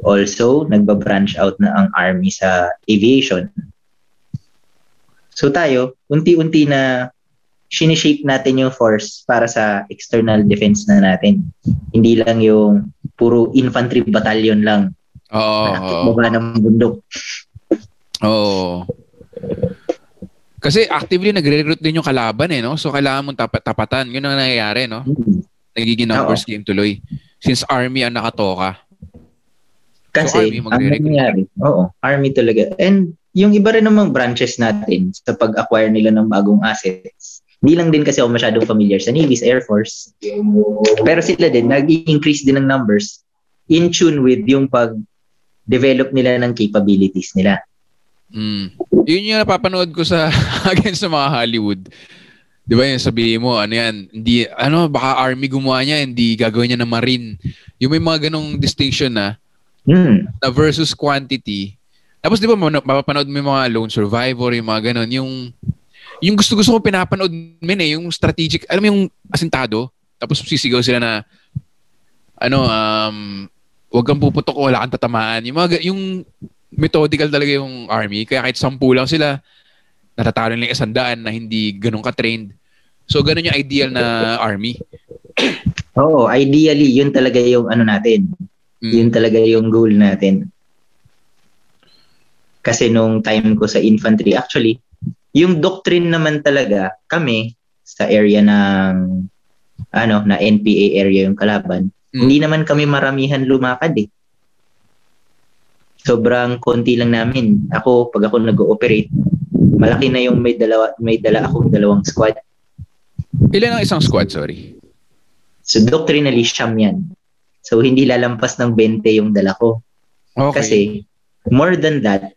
Also, nagba-branch out na ang Army sa aviation. So tayo, unti-unti na sinishape natin yung force para sa external defense na natin. Hindi lang yung puro infantry battalion lang. Oo. oo. baba ng bundok. Oo. Kasi actively nagre-recruit din yung kalaban eh, no? So kailangan mong tapat tapatan. Yun ang nangyayari, no? Hmm. Nagiging numbers game tuloy. Since army ang nakatoka. So, Kasi, Army ang nangyayari, oo, Army talaga. And yung iba rin namang branches natin sa pag-acquire nila ng bagong assets, hindi lang din kasi ako masyadong familiar sa Navy, sa Air Force. Pero sila din, nag-increase din ng numbers in tune with yung pag-develop nila ng capabilities nila. Mm. Yun yung napapanood ko sa again sa mga Hollywood. 'Di ba yung sabihin mo, ano yan, hindi ano baka army gumawa niya, hindi gagawin niya ng marine. Yung may mga ganong distinction na Hmm. na versus quantity. Tapos 'di ba mapapanood mo yung mga lone survivor, yung mga ganon, yung yung gusto-gusto ko pinapanood min eh, yung strategic, alam mo yung asintado, tapos sisigaw sila na ano um wag kang puputok o wala kang tatamaan. Yung mga ga- yung methodical talaga yung army. Kaya kahit sampu lang sila, natatalo nila isang daan na hindi ganun ka-trained. So, ganun yung ideal na army. Oo, ideally, yun talaga yung ano natin. Mm. Yun talaga yung goal natin. Kasi nung time ko sa infantry, actually, yung doctrine naman talaga, kami, sa area ng, ano, na NPA area yung kalaban, Mm. hindi naman kami maramihan lumakad eh. Sobrang konti lang namin. Ako, pag ako nag-ooperate, malaki na yung may dalawa may dala akong dalawang squad. Ilan ang isang squad, sorry? So doctrinally siyam yan. So hindi lalampas ng 20 yung dala ko. Okay. Kasi more than that,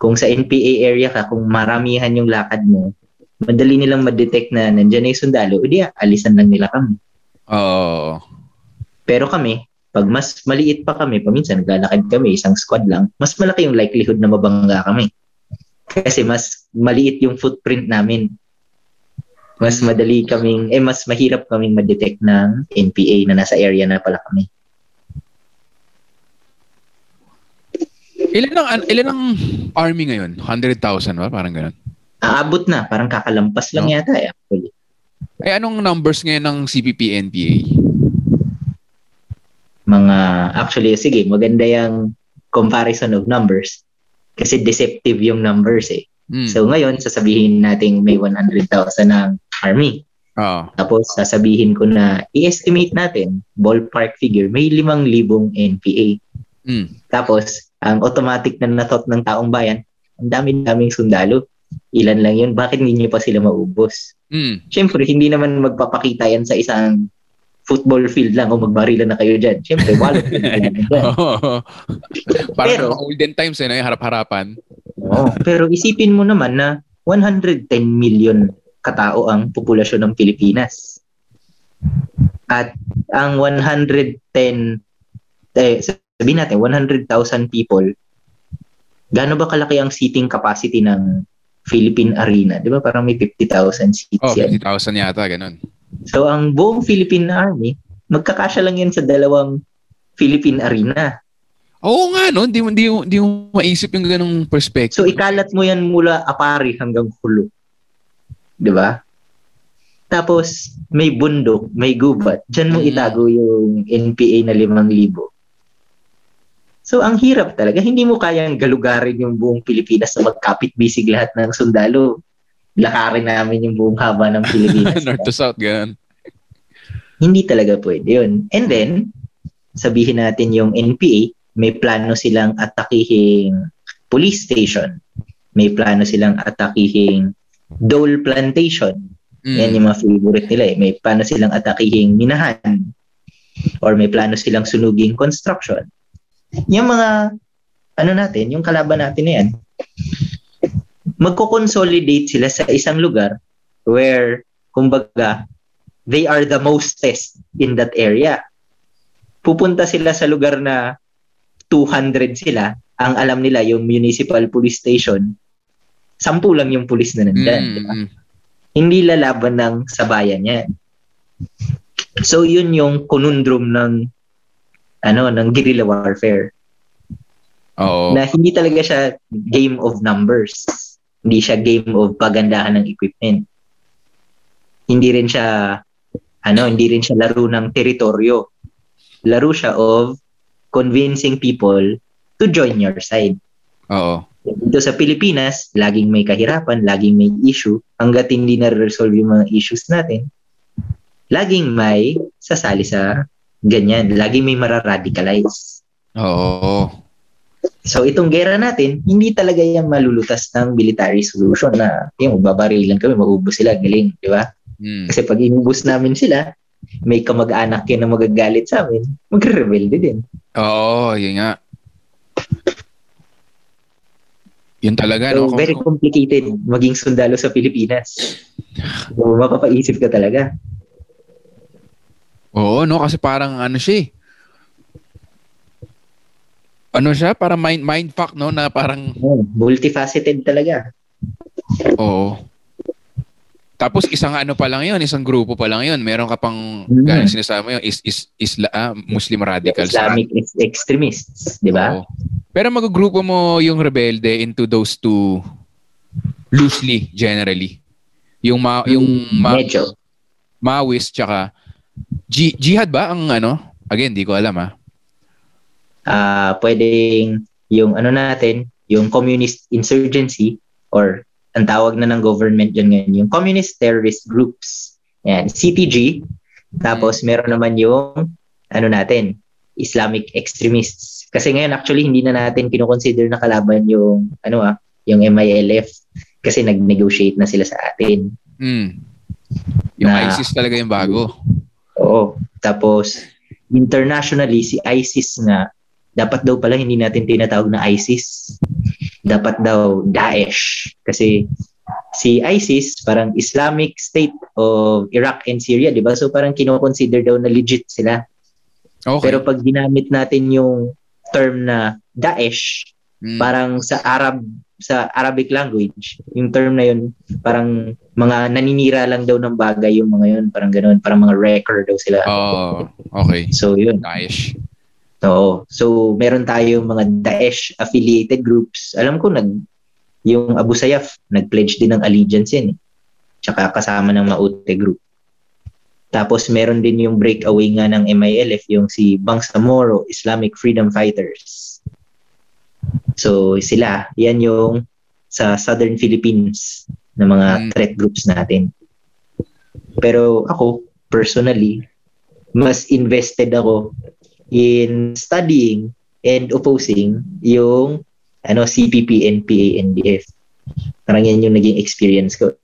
kung sa NPA area ka, kung maramihan yung lakad mo, madali nilang ma-detect na nandyan na yung sundalo, edi alisan lang nila kami. Oo. Pero kami, pag mas maliit pa kami, paminsan naglalakad kami, isang squad lang, mas malaki yung likelihood na mabangga kami. Kasi mas maliit yung footprint namin. Mas Mm. madali kaming, eh mas mahirap kaming ma-detect ng NPA na nasa area na pala kami. Ilan ang, an- ilan ang army ngayon? 100,000 ba? Parang ganun. Aabot na, parang kakalampas lang No? yata eh. Actually. Eh, anong numbers ngayon ng CPP-NPA? Mga, actually, sige, maganda yung comparison of numbers. Kasi deceptive yung numbers eh. Hmm. So ngayon, sasabihin natin may 100,000 ng army. Oo. Tapos sasabihin ko na i-estimate natin, ballpark figure, may 5,000 NPA. Hmm. Tapos, ang automatic na natot ng taong bayan, ang dami-daming sundalo. Ilan lang yun, bakit hindi nyo pa sila maubos? Hmm. Siyempre, hindi naman magpapakita yan sa isang football field lang o magbarilan na kayo dyan. Siyempre, na yan dyan. Parang Pero- olden times eh, yung harap-harapan. Oo. Pero isipin mo naman na 110 million katao ang populasyon ng Pilipinas. At ang 110, eh, sabihin natin, 100,000 people, gaano ba kalaki ang seating capacity ng Philippine Arena? Di ba parang may 50,000 seats Oh, yan? 50,000 yata, ganun. So ang buong Philippine Army, magkakasya lang yan sa dalawang Philippine Arena. Oo nga, no? Hindi mo, hindi hindi mo maisip yung ganung perspective. So ikalat mo yan mula Apari hanggang Hulo. 'Di ba? Tapos may bundok, may gubat. Diyan mo Mm. itago yung NPA na 5,000. So ang hirap talaga, hindi mo kayang galugarin yung buong Pilipinas na magkapit-bisig lahat ng sundalo. Lakarin namin yung buong haba ng Pilipinas. North to South, ganun. Hindi talaga pwede yun. And then, sabihin natin yung NPA, may plano silang atakihing police station. May plano silang atakihing Dole Plantation. Mm. Yan yung mga favorite nila eh. May plano silang atakihing minahan. Or may plano silang sunuging construction. Yung mga, ano natin, yung kalaban natin na yan, magko-consolidate sila sa isang lugar where, kumbaga, they are the most test in that area. Pupunta sila sa lugar na 200 sila, ang alam nila yung municipal police station, sampu lang yung police na nandyan. Mm, di ba? mm. Hindi lalaban ng sabayan yan. So yun yung conundrum ng ano ng guerrilla warfare Oo. na hindi talaga siya game of numbers. Hindi siya game of pagandahan ng equipment. Hindi rin siya ano, hindi rin siya laro ng teritoryo. Laro siya of convincing people to join your side. Oo. Dito sa Pilipinas, laging may kahirapan, laging may issue. Hanggat hindi na-resolve yung mga issues natin, laging may sasali sa ganyan. Laging may mararadicalize. Oo. So itong gera natin, hindi talaga yan malulutas ng military solution na yung babarilan kami, maubos sila, galing, di ba? Mm. Kasi pag inubos namin sila, may kamag-anak yan na magagalit sa amin, magre-rebelde din. Oo, yun nga. Yun talaga, no? So, Kung- very complicated maging sundalo sa Pilipinas. So, mapapaisip ka talaga. Oo, no? Kasi parang ano siya eh. Ano siya? Parang mind, mindfuck, no? Na parang, Oh, multifaceted talaga. oo. Tapos isang ano pa lang yun, isang grupo pa lang yun. Meron ka pang, Mm. mm. sinasama yun, is, is, isla, ah, Muslim radicals. Islamic ex- extremists, di ba? Pero magugrupo mo yung rebelde into those two loosely, generally. Yung ma, yung ma, Medyo. Maoist tsaka Ji- jihad ba ang ano? Again, di ko alam ah. Ah, pwedeng yung ano natin, yung communist insurgency or ang tawag na ng government dyan ngayon, yung communist terrorist groups. Yan, CTG. Tapos meron naman yung ano natin, Islamic extremists. Kasi ngayon actually hindi na natin kinoconsider na kalaban yung ano ah, yung MILF kasi nag-negotiate na sila sa atin. Mm. Yung Na- ISIS talaga yung bago. Oo. Tapos, internationally, si ISIS nga, dapat daw pala hindi natin tinatawag na ISIS. Dapat daw Daesh. Kasi si ISIS, parang Islamic State of Iraq and Syria, di ba? So parang kinoconsider daw na legit sila. Okay. Pero pag ginamit natin yung term na Daesh, Mm. parang sa Arab sa Arabic language, yung term na yun, parang mga naninira lang daw ng bagay yung mga yun, parang ganoon, parang mga wrecker daw sila. Oh, okay. So yun. Daesh. Oo. So meron tayong mga Daesh affiliated groups. Alam ko nag yung Abu Sayyaf nag-pledge din ng allegiance yan. Eh. Tsaka kasama ng Maute group. Tapos meron din yung breakaway nga ng MILF, yung si Bangsamoro Islamic Freedom Fighters. So sila, yan yung sa Southern Philippines na mga Mm. threat groups natin. Pero ako, personally, mas invested ako in studying and opposing yung ano CPP, NPA, NDF. Parang yan yung naging experience ko.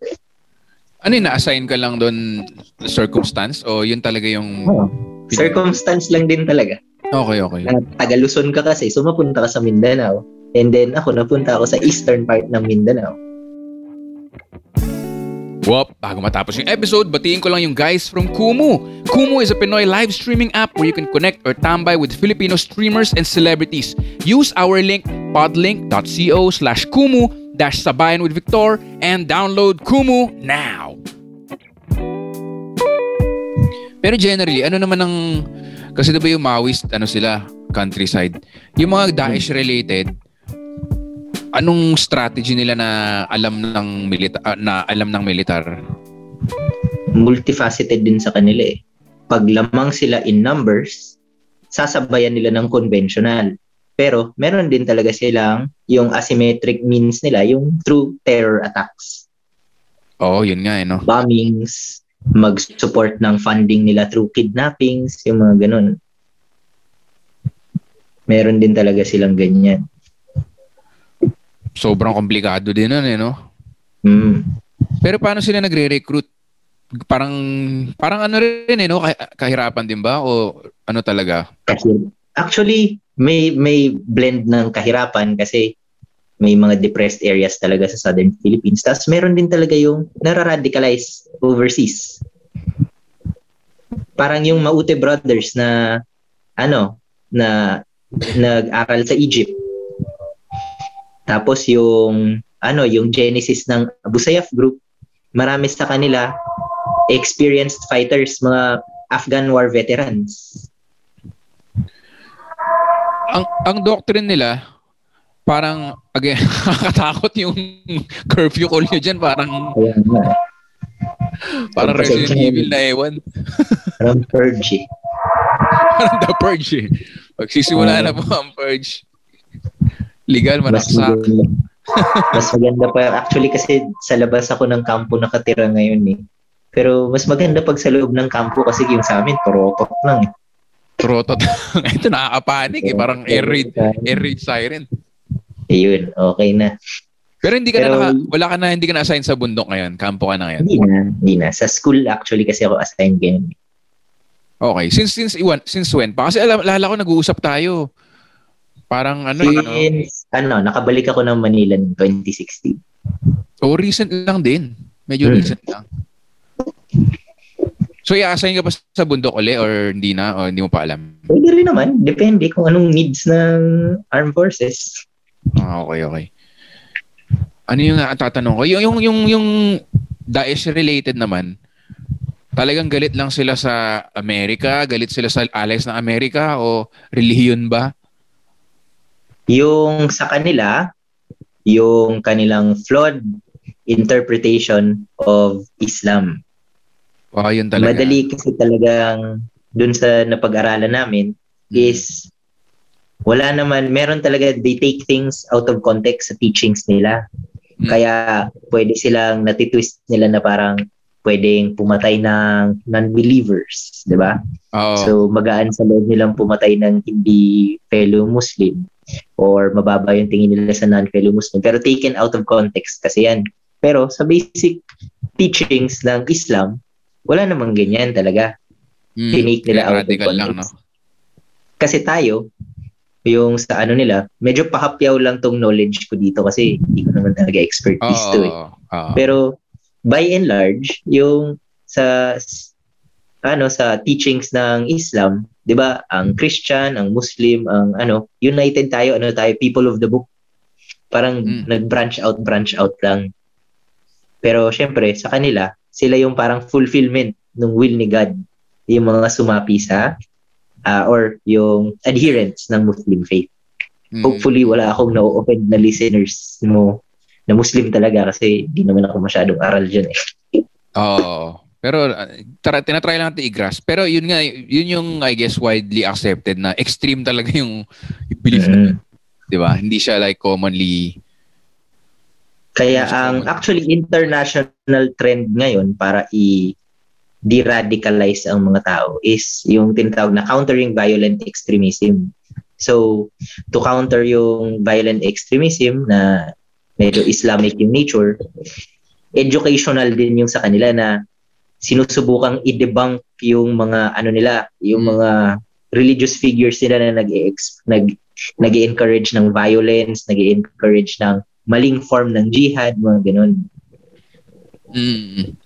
Ano yun, na-assign ka lang doon circumstance o yun talaga yung... Oo. Circumstance lang din talaga. Okay, okay. Na taga Luzon ka kasi, so mapunta ka sa Mindanao. And then ako, napunta ako sa eastern part ng Mindanao. Wop, bago matapos yung episode, batiin ko lang yung guys from Kumu. Kumu is a Pinoy live streaming app where you can connect or tambay with Filipino streamers and celebrities. Use our link, podlink.co slash Kumu dash sabayan with Victor and download Kumu now. Pero generally, ano naman ang... Kasi diba yung Maoist, ano sila, countryside. Yung mga Daesh related, anong strategy nila na alam ng milita ah, na alam ng militar? Multifaceted din sa kanila eh. Pag lamang sila in numbers, sasabayan nila ng conventional. Pero meron din talaga silang yung asymmetric means nila, yung through terror attacks. Oo, yun nga eh, no? bombings, mag-support ng funding nila through kidnappings, yung mga ganun. Meron din talaga silang ganyan. Sobrang komplikado din nun eh, no? Mm. Pero paano sila nagre-recruit? Parang, parang ano rin eh, no? Kah- Kahirapan din ba? O ano talaga? Actually, may may blend ng kahirapan kasi may mga depressed areas talaga sa southern Philippines. Tapos meron din talaga yung nararadicalize overseas. Parang yung Maute brothers na ano, na nag-aral sa Egypt. Tapos yung ano, yung genesis ng Abu Sayyaf group, marami sa kanila experienced fighters, mga Afghan war veterans. Ang, ang doctrine nila, parang, again, nakakatakot yung curfew call nyo dyan. Parang, Ayan nga. parang Resident. Evil na ewan. Parang purge eh. Parang The Purge eh. Pagsisimula na po ang Purge. Legal, Mas manaksak. maganda, mas maganda pa. Actually kasi sa labas ako ng kampo nakatira ngayon eh. Pero mas maganda pag sa loob ng kampo kasi yung sa amin, torotot lang eh. Trotot. Ito nakakapanik eh. Parang air raid, air raid siren. Ayun, okay na. Pero hindi ka Pero- na naka, wala ka na, hindi ka na assign sa bundok ngayon. Kampo ka na ngayon. Hindi na, hindi na. Sa school actually kasi ako assigned ganyan. eh. Okay. Since, since, iwan, since when? Pa kasi alam, lala ko nag-uusap tayo. Parang ano no? Since, ano, nakabalik ako ng Manila noong 2016. Oh, recent lang din. Medyo Hmm. recent lang. So, i-assign ka pa sa bundok uli or hindi na? O hindi mo pa alam? Pwede rin naman. Depende kung anong needs ng armed forces. Ah, okay, okay. Ano yung tatanong ko? Yung, yung, yung, yung Daesh related naman, talagang galit lang sila sa Amerika? Galit sila sa allies ng Amerika? O relihiyon ba? Yung sa kanila, yung kanilang flawed interpretation of Islam. Wow, yun talaga. Madali kasi talagang dun sa napag-aralan namin is wala naman, meron talaga, they take things out of context sa teachings nila. Mm. Kaya pwede silang natitwist nila na parang pwedeng pumatay ng non-believers, di ba? Oo. So magaan sa loob nilang pumatay ng hindi fellow Muslim or mababa yung tingin nila sa non-fellow Muslim. Pero taken out of context kasi yan. Pero sa basic teachings ng Islam, wala namang ganyan talaga. Mm, Tinake nila out of radical lang, no? context. Kasi tayo, yung sa ano nila, medyo pahapyaw lang tong knowledge ko dito kasi hindi ko naman talaga expertise Oo. to eh. oo. Pero by and large, yung sa ano sa teachings ng Islam, 'di ba? Ang Christian, ang Muslim, ang ano, united tayo, ano tayo, people of the book. Parang Mm. nag-branch out, branch out lang. Pero syempre, sa kanila, sila yung parang fulfillment ng will ni God. Yung mga sumapi sa ah, or yung adherents ng Muslim faith. Mm. Hopefully, wala akong na-offend na listeners mo na Muslim talaga kasi di naman ako masyadong aral dyan eh. Oo. Pero uh, tara, tinatry lang natin i-grasp. Pero yun nga, yun yung I guess widely accepted na extreme talaga yung belief na, Mm. di ba? Hindi siya like commonly Kaya ang common. actually international trend ngayon para i de-radicalize ang mga tao is yung tinatawag na countering violent extremism. So, to counter yung violent extremism na medyo Islamic yung nature, educational din yung sa kanila na sinusubukang i-debunk yung mga ano nila, yung Mm. mga religious figures nila na nag nag nag-encourage ng violence, nag-encourage ng maling form ng jihad, mga ganun. mm,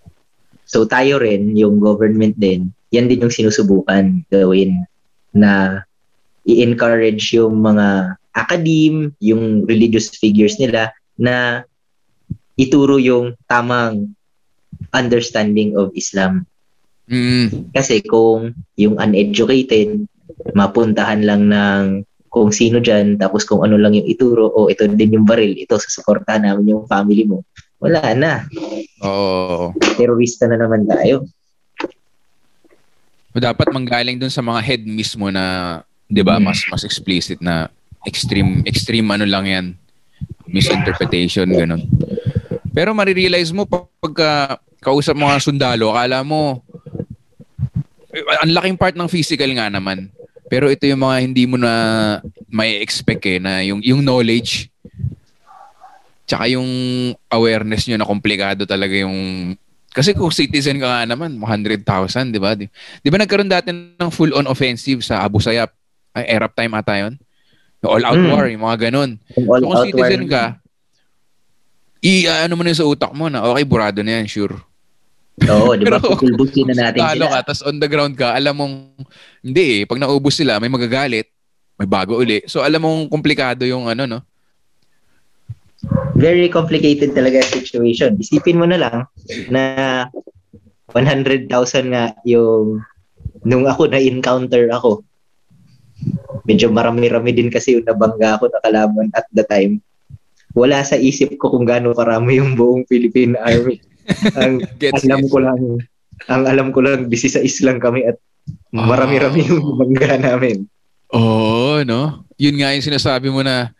So tayo rin, yung government din, yan din yung sinusubukan gawin na i-encourage yung mga academe, yung religious figures nila na ituro yung tamang understanding of Islam. mm, Kasi kung yung uneducated, mapuntahan lang ng kung sino dyan, tapos kung ano lang yung ituro, o ito din yung baril, ito susuportahan namin yung family mo. Wala na. oo. Terorista na naman tayo. dapat manggaling dun sa mga head mismo na 'di ba mas mas explicit na extreme extreme ano lang yan misinterpretation ganun pero marirealize mo pag- pagka kausap mga sundalo akala mo eh, ang laking part ng physical nga naman pero ito yung mga hindi mo na may expect eh na yung yung knowledge tsaka yung awareness nyo na komplikado talaga yung kasi kung citizen ka nga naman, 100,000, di ba? Di, di ba nagkaroon dati ng full-on offensive sa Abu Sayyaf? Ay, Arab time ata yun? All-out Hmm. war, yung mga ganun. All So kung citizen war- ka, i ano mo na sa utak mo na, okay, burado na yan, sure. Oo, di ba? Pupulbusin na natin Talo sila. ka, tapos on the ground ka, alam mong, hindi eh, pag naubos sila, may magagalit, may bago uli. So alam mong komplikado yung ano, no? Very complicated talaga situation. Isipin mo na lang na 100,000 nga yung nung ako na-encounter ako. Medyo marami-rami din kasi yung nabangga ako na kalaban at the time. Wala sa isip ko kung gaano karami yung buong Philippine Army. ang Gets, alam gets. ko lang, ang alam ko lang, 16 lang kami at marami-rami Ah. yung bangga namin. Oo, no? Yun nga yung sinasabi mo na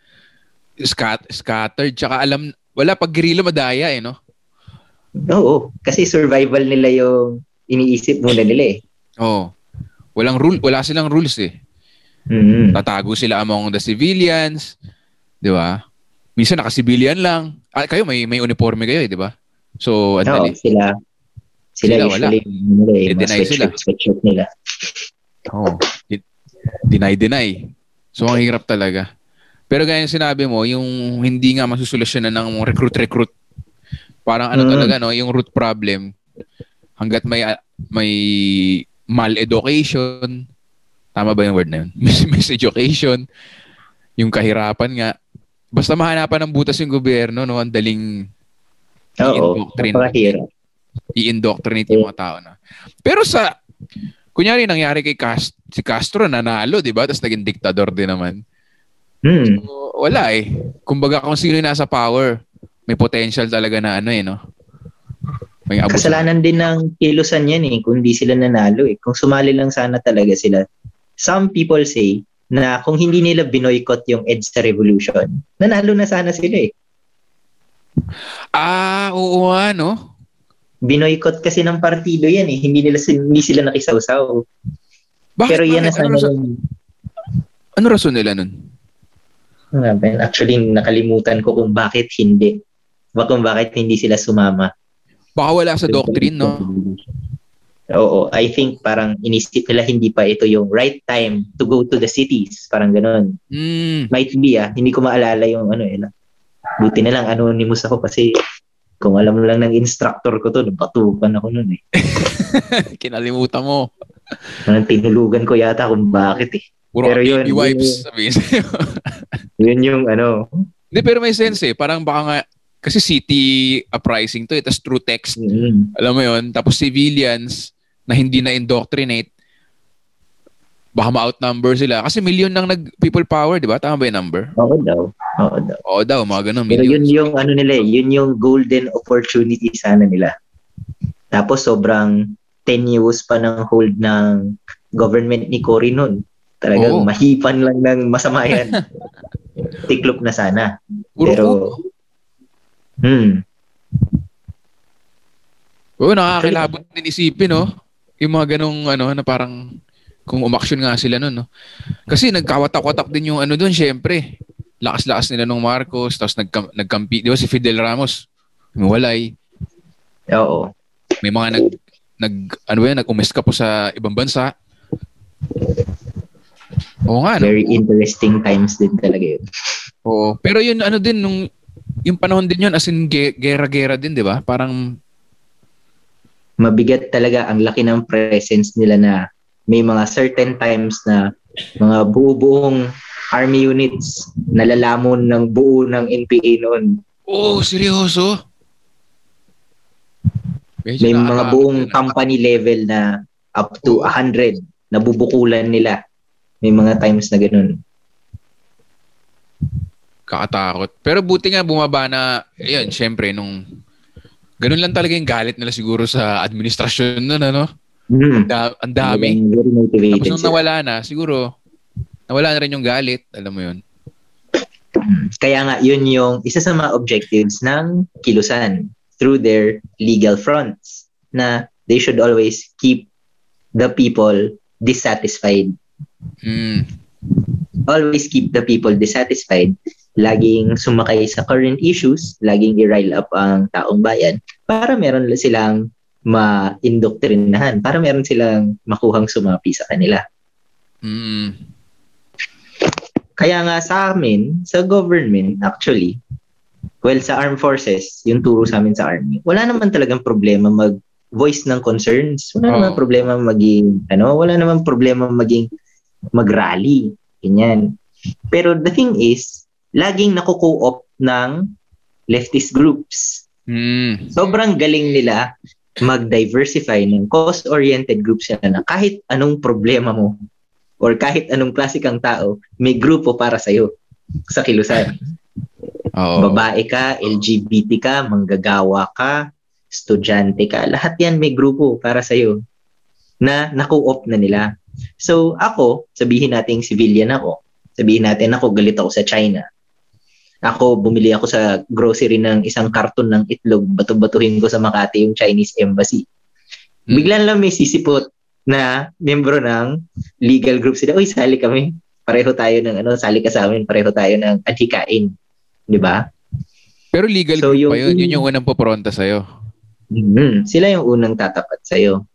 scat scattered, tsaka alam, wala pag guerrilla madaya eh, no? Oo, kasi survival nila yung iniisip muna nila eh. Oo. Walang rule, wala silang rules eh. Mm. Tatago sila among the civilians, 'di ba? Minsan naka-civilian lang. Ah, kayo may may uniforme kayo eh, 'di ba? So, dali. sila sila, Sila, wala. usually nila eh, Eh, mga deny sila. sweatshirt, nila. Oo. Di- Deny, deny. So, ang hirap talaga. Pero gaya yung sinabi mo, yung hindi nga masusolusyonan ng recruit-recruit. Parang ano Mm. talaga, no? Yung root problem. Hanggat may ah, may mal-education, tama ba yung word na yun? Mis- Miseducation, yung kahirapan nga. Basta mahanapan ng butas yung gobyerno, no? Ang daling Oo, I-indoctrinate. napakahirap. i-indoctrinate yung mga tao na. Pero sa, kunyari nangyari kay Cast, si Castro nanalo, di ba? Tapos naging diktador din naman. Hmm. So, wala eh. Kumbaga kung sino yung nasa power, may potential talaga na ano eh, no? May abuso. Kasalanan din ng kilusan yan eh, kung di sila nanalo eh. Kung sumali lang sana talaga sila. Some people say na kung hindi nila binoykot yung EDSA revolution, nanalo na sana sila eh. Ah, oo nga, no? Binoykot kasi ng partido yan eh, hindi nila hindi sila nakisawsaw. Bakit, Pero yan na bakit? Ano, sana rason, yung ano rason nila nun? Actually, nakalimutan ko kung bakit hindi. Kung bakit hindi sila sumama. Baka wala sa doctrine, no? Oo, I think parang inisip nila hindi pa ito yung right time to go to the cities. Parang ganun. Hmm. Might be ah, hindi ko maalala yung ano eh. Buti na lang anonymous ako kasi kung alam mo lang ng instructor ko to, napatukan ako nun eh. Kinalimutan mo. Parang tinulugan ko yata kung bakit eh. Puro Pero yun, wipes. yun- Sabihin sa'yo. Yun yung ano, Hindi, pero may sense eh. Parang baka nga, kasi city uprising to eh, tapos true text. Mm. Alam mo yon Tapos civilians na hindi na indoctrinate, baka ma-outnumber sila. Kasi million nang nag people power, di ba? Tama ba yung number? Oo daw. Oo daw. Oo daw, mga ganun. Pero yun millions. yung ano nila eh, yun yung golden opportunity sana nila. Tapos sobrang tenuous pa ng hold ng government ni Cory nun. Talagang Oo. mahipan lang ng masama yan. Tiklop na sana. Puro Pero, hmm, Oo, nakakilabot din isipin, no? Yung mga ganong, ano, na parang, kung umaksyon nga sila nun, no? Kasi nagkawatak-watak din yung ano doon, syempre. Lakas-lakas nila nung Marcos, tapos nagkam- nagkampi, di ba si Fidel Ramos, humiwalay. oo. May mga nag, nag ano ba yan, nag-umeska po sa ibang bansa. Oo nga, no? Very interesting times din talaga yun. Oo. Pero yun, ano din, nung, yung panahon din yun, as in, ge- gera-gera din, di ba? Parang, Mabigat talaga ang laki ng presence nila na may mga certain times na mga buo-buong army units nalalamon ng buo ng NPA noon. oh, seryoso? Medyo May mga buong company level na up to 100 na bubukulan nila. May mga times na ganun. Kakatakot. Pero buti nga bumaba na, yun, syempre, nung, ganun lang talaga yung galit nila siguro sa administrasyon nun, ano? Mm. Da, ang dami. Tapos nung nawala na, siguro, nawala na rin yung galit, alam mo yun. Kaya nga, yun yung isa sa mga objectives ng kilusan through their legal fronts na they should always keep the people dissatisfied. Mm. Always keep the people dissatisfied. Laging sumakay sa current issues, laging i-rile up ang taong bayan para meron silang ma-indoktrinahan, para meron silang makuhang sumapi sa kanila. Mm. Kaya nga sa amin, sa government actually, well sa armed forces, yung turo sa amin sa army, wala naman talagang problema mag voice ng concerns. Wala Oo. naman problema maging ano, wala naman problema maging mag-rally. Ganyan. Pero the thing is, laging nakuko-op ng leftist groups. Mm. Sobrang galing nila mag-diversify ng cause-oriented groups sila na kahit anong problema mo or kahit anong klase kang tao, may grupo para sa'yo sa kilusan. Oo. Babae ka, LGBT ka, manggagawa ka, estudyante ka, lahat yan may grupo para sa'yo na naku-op na nila. So ako, sabihin nating civilian ako, sabihin natin ako galit ako sa China. Ako, bumili ako sa grocery ng isang karton ng itlog, bato-batuhin ko sa Makati yung Chinese embassy. Mm. Biglan lang may sisipot na membro ng legal group sila, uy, sali kami. Pareho tayo ng ano, sali ka sa amin, pareho tayo ng adhikain. Di ba? Pero legal So, group pa yung- yun. Yun yung unang popronta sa'yo. Mhm. Sila yung unang tatapat sa'yo.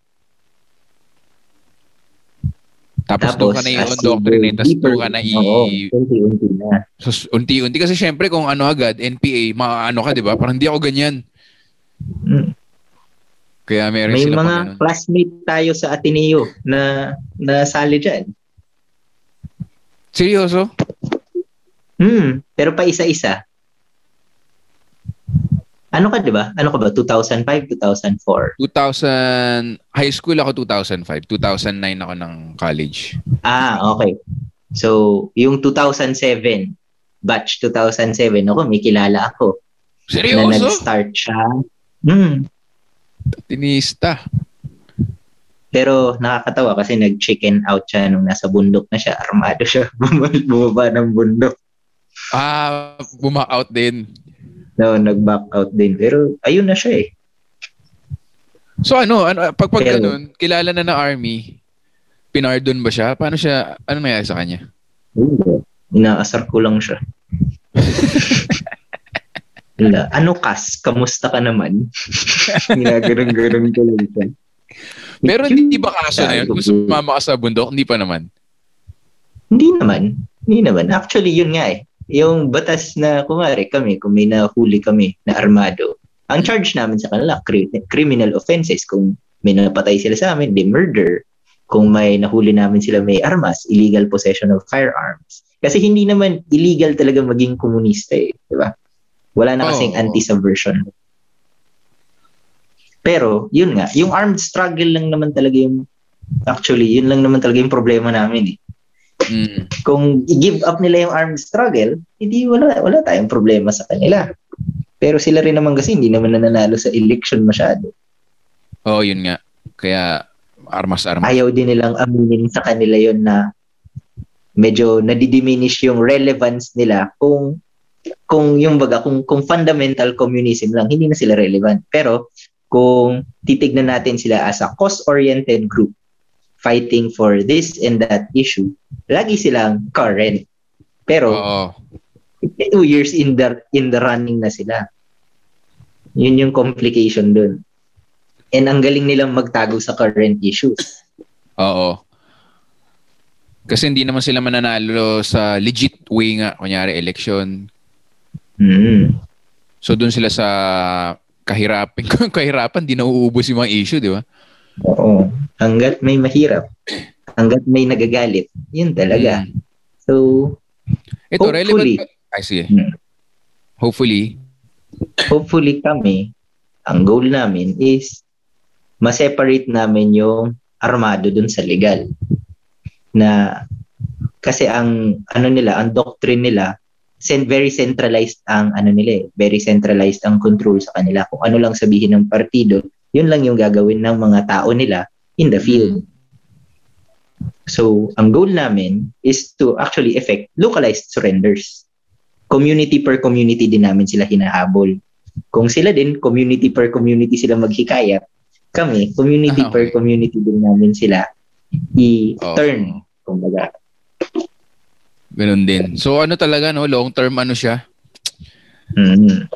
Tapos doon ka na i-indoctrinate, go tapos doon ka na i... Oo, unti-unti na. sus- unti-unti. Kasi syempre kung ano agad, NPA, maano ka, di ba? Parang hindi ako ganyan. Mm. Kaya meron May sila mga classmate tayo sa Ateneo na nasali dyan. Seryoso? Hmm, pero pa isa-isa. Ano ka, di ba? Ano ka ba? 2005, 2004? 2000, high school ako 2005. 2009 ako ng college. Ah, okay. So, yung 2007, batch 2007, ako, may kilala ako. Na Seryoso? nag-start siya. Hmm. Tinista. Pero nakakatawa kasi nag-chicken out siya nung nasa bundok na siya. Armado siya. Bumaba ng bundok. Ah, bumak out din. No, nag-back out din. Pero ayun na siya eh. So ano, ano pag pag Pero- ganun, kilala na ng army, pinardon ba siya? Paano siya, ano nangyari sa kanya? Inaasar ko lang siya. Wala. Ano kas? Kamusta ka naman? Ginaganon-ganon ko lang siya. Pero hindi ba kaso na yun? Kung sumama ka sa bundok, hindi pa naman. Hindi naman. Hindi naman. Actually, yun nga eh. Yung batas na, kumari kami, kung may nahuli kami na armado, ang charge namin sa kanila, cri- criminal offenses. Kung may napatay sila sa amin, they murder. Kung may nahuli namin sila may armas, illegal possession of firearms. Kasi hindi naman illegal talaga maging komunista eh, di ba? Wala na kasing Oo. anti-subversion. Pero, yun nga, yung armed struggle lang naman talaga yung, actually, yun lang naman talaga yung problema namin eh. Mm. Kung i-give up nila yung armed struggle, hindi wala, wala tayong problema sa kanila. Pero sila rin naman kasi hindi naman nananalo sa election masyado. Oo, yun nga. Kaya, armas-armas. Ayaw din nilang aminin sa kanila yon na medyo nadidiminish yung relevance nila kung kung yung baga kung kung fundamental communism lang hindi na sila relevant pero kung titignan natin sila as a cause-oriented group fighting for this and that issue lagi silang current pero Oo. two years in the in the running na sila yun yung complication dun and ang galing nilang magtago sa current issues Oo. Kasi hindi naman sila mananalo sa legit way nga, kunyari election. mm. So doon sila sa kahirapan, kahirapan, di nauubos yung mga issue, di ba? Oo. Hanggat may mahirap, hanggat may nagagalit, yun talaga. Mm. So, Ito, Hopefully. relevant. sige. Hmm. Hopefully. hopefully kami, ang goal namin is ma-separate namin yung armado dun sa legal. Na kasi ang ano nila, ang doctrine nila, sen very centralized ang ano nila eh, very centralized ang control sa kanila. Kung ano lang sabihin ng partido, yun lang yung gagawin ng mga tao nila in the field. So, ang goal namin is to actually effect localized surrenders. Community per community din namin sila hinahabol. Kung sila din, community per community sila maghikayat, kami, community Ah, per community din namin sila i-turn. Oo. Kumbaga. Ganun din. So ano talaga, no? Long term ano siya? Mm.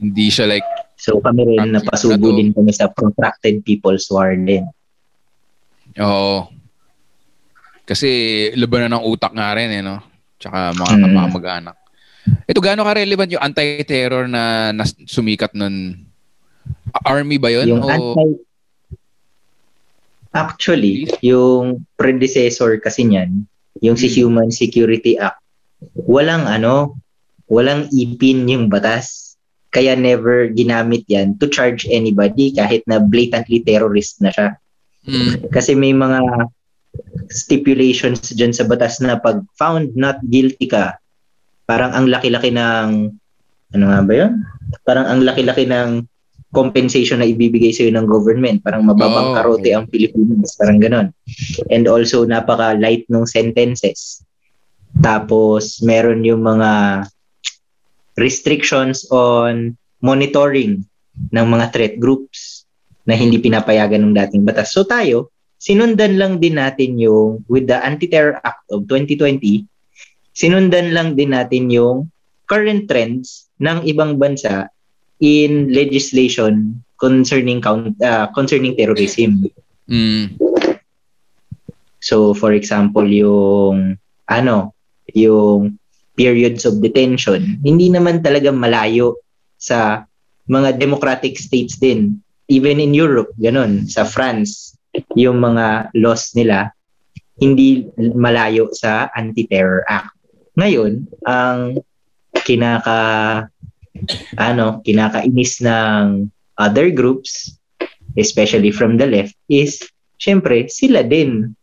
Hindi siya like, So kami rin, Practice napasubo na din kami sa protracted people's war din. oo. Kasi labanan ng utak nga rin, eh, no? Tsaka mga Mm. kamag-anak. Ito, gaano ka-relevant yung anti-terror na, na sumikat nun? Army ba yun? Yung o... anti Actually, yung predecessor kasi niyan, yung si Hmm. Human Security Act, walang ano, walang ipin yung batas. Kaya never ginamit yan to charge anybody kahit na blatantly terrorist na siya. Mm. Kasi may mga stipulations dyan sa batas na pag found not guilty ka, parang ang laki-laki ng, ano nga ba yun? Parang ang laki-laki ng compensation na ibibigay sa'yo ng government. Parang mababang Oh, karote okay. ang Pilipinas. Parang ganon. And also, napaka-light ng sentences. Tapos, meron yung mga restrictions on monitoring ng mga threat groups na hindi pinapayagan ng dating batas. So tayo, sinundan lang din natin yung, with the Anti-Terror Act of 2020, sinundan lang din natin yung current trends ng ibang bansa in legislation concerning count, uh, concerning terrorism. Mm. So for example, yung ano, yung periods of detention, hindi naman talaga malayo sa mga democratic states din. Even in Europe, ganun. Sa France, yung mga laws nila, hindi malayo sa Anti-Terror Act. Ngayon, ang kinaka ano, kinakainis ng other groups, especially from the left, is syempre, sila din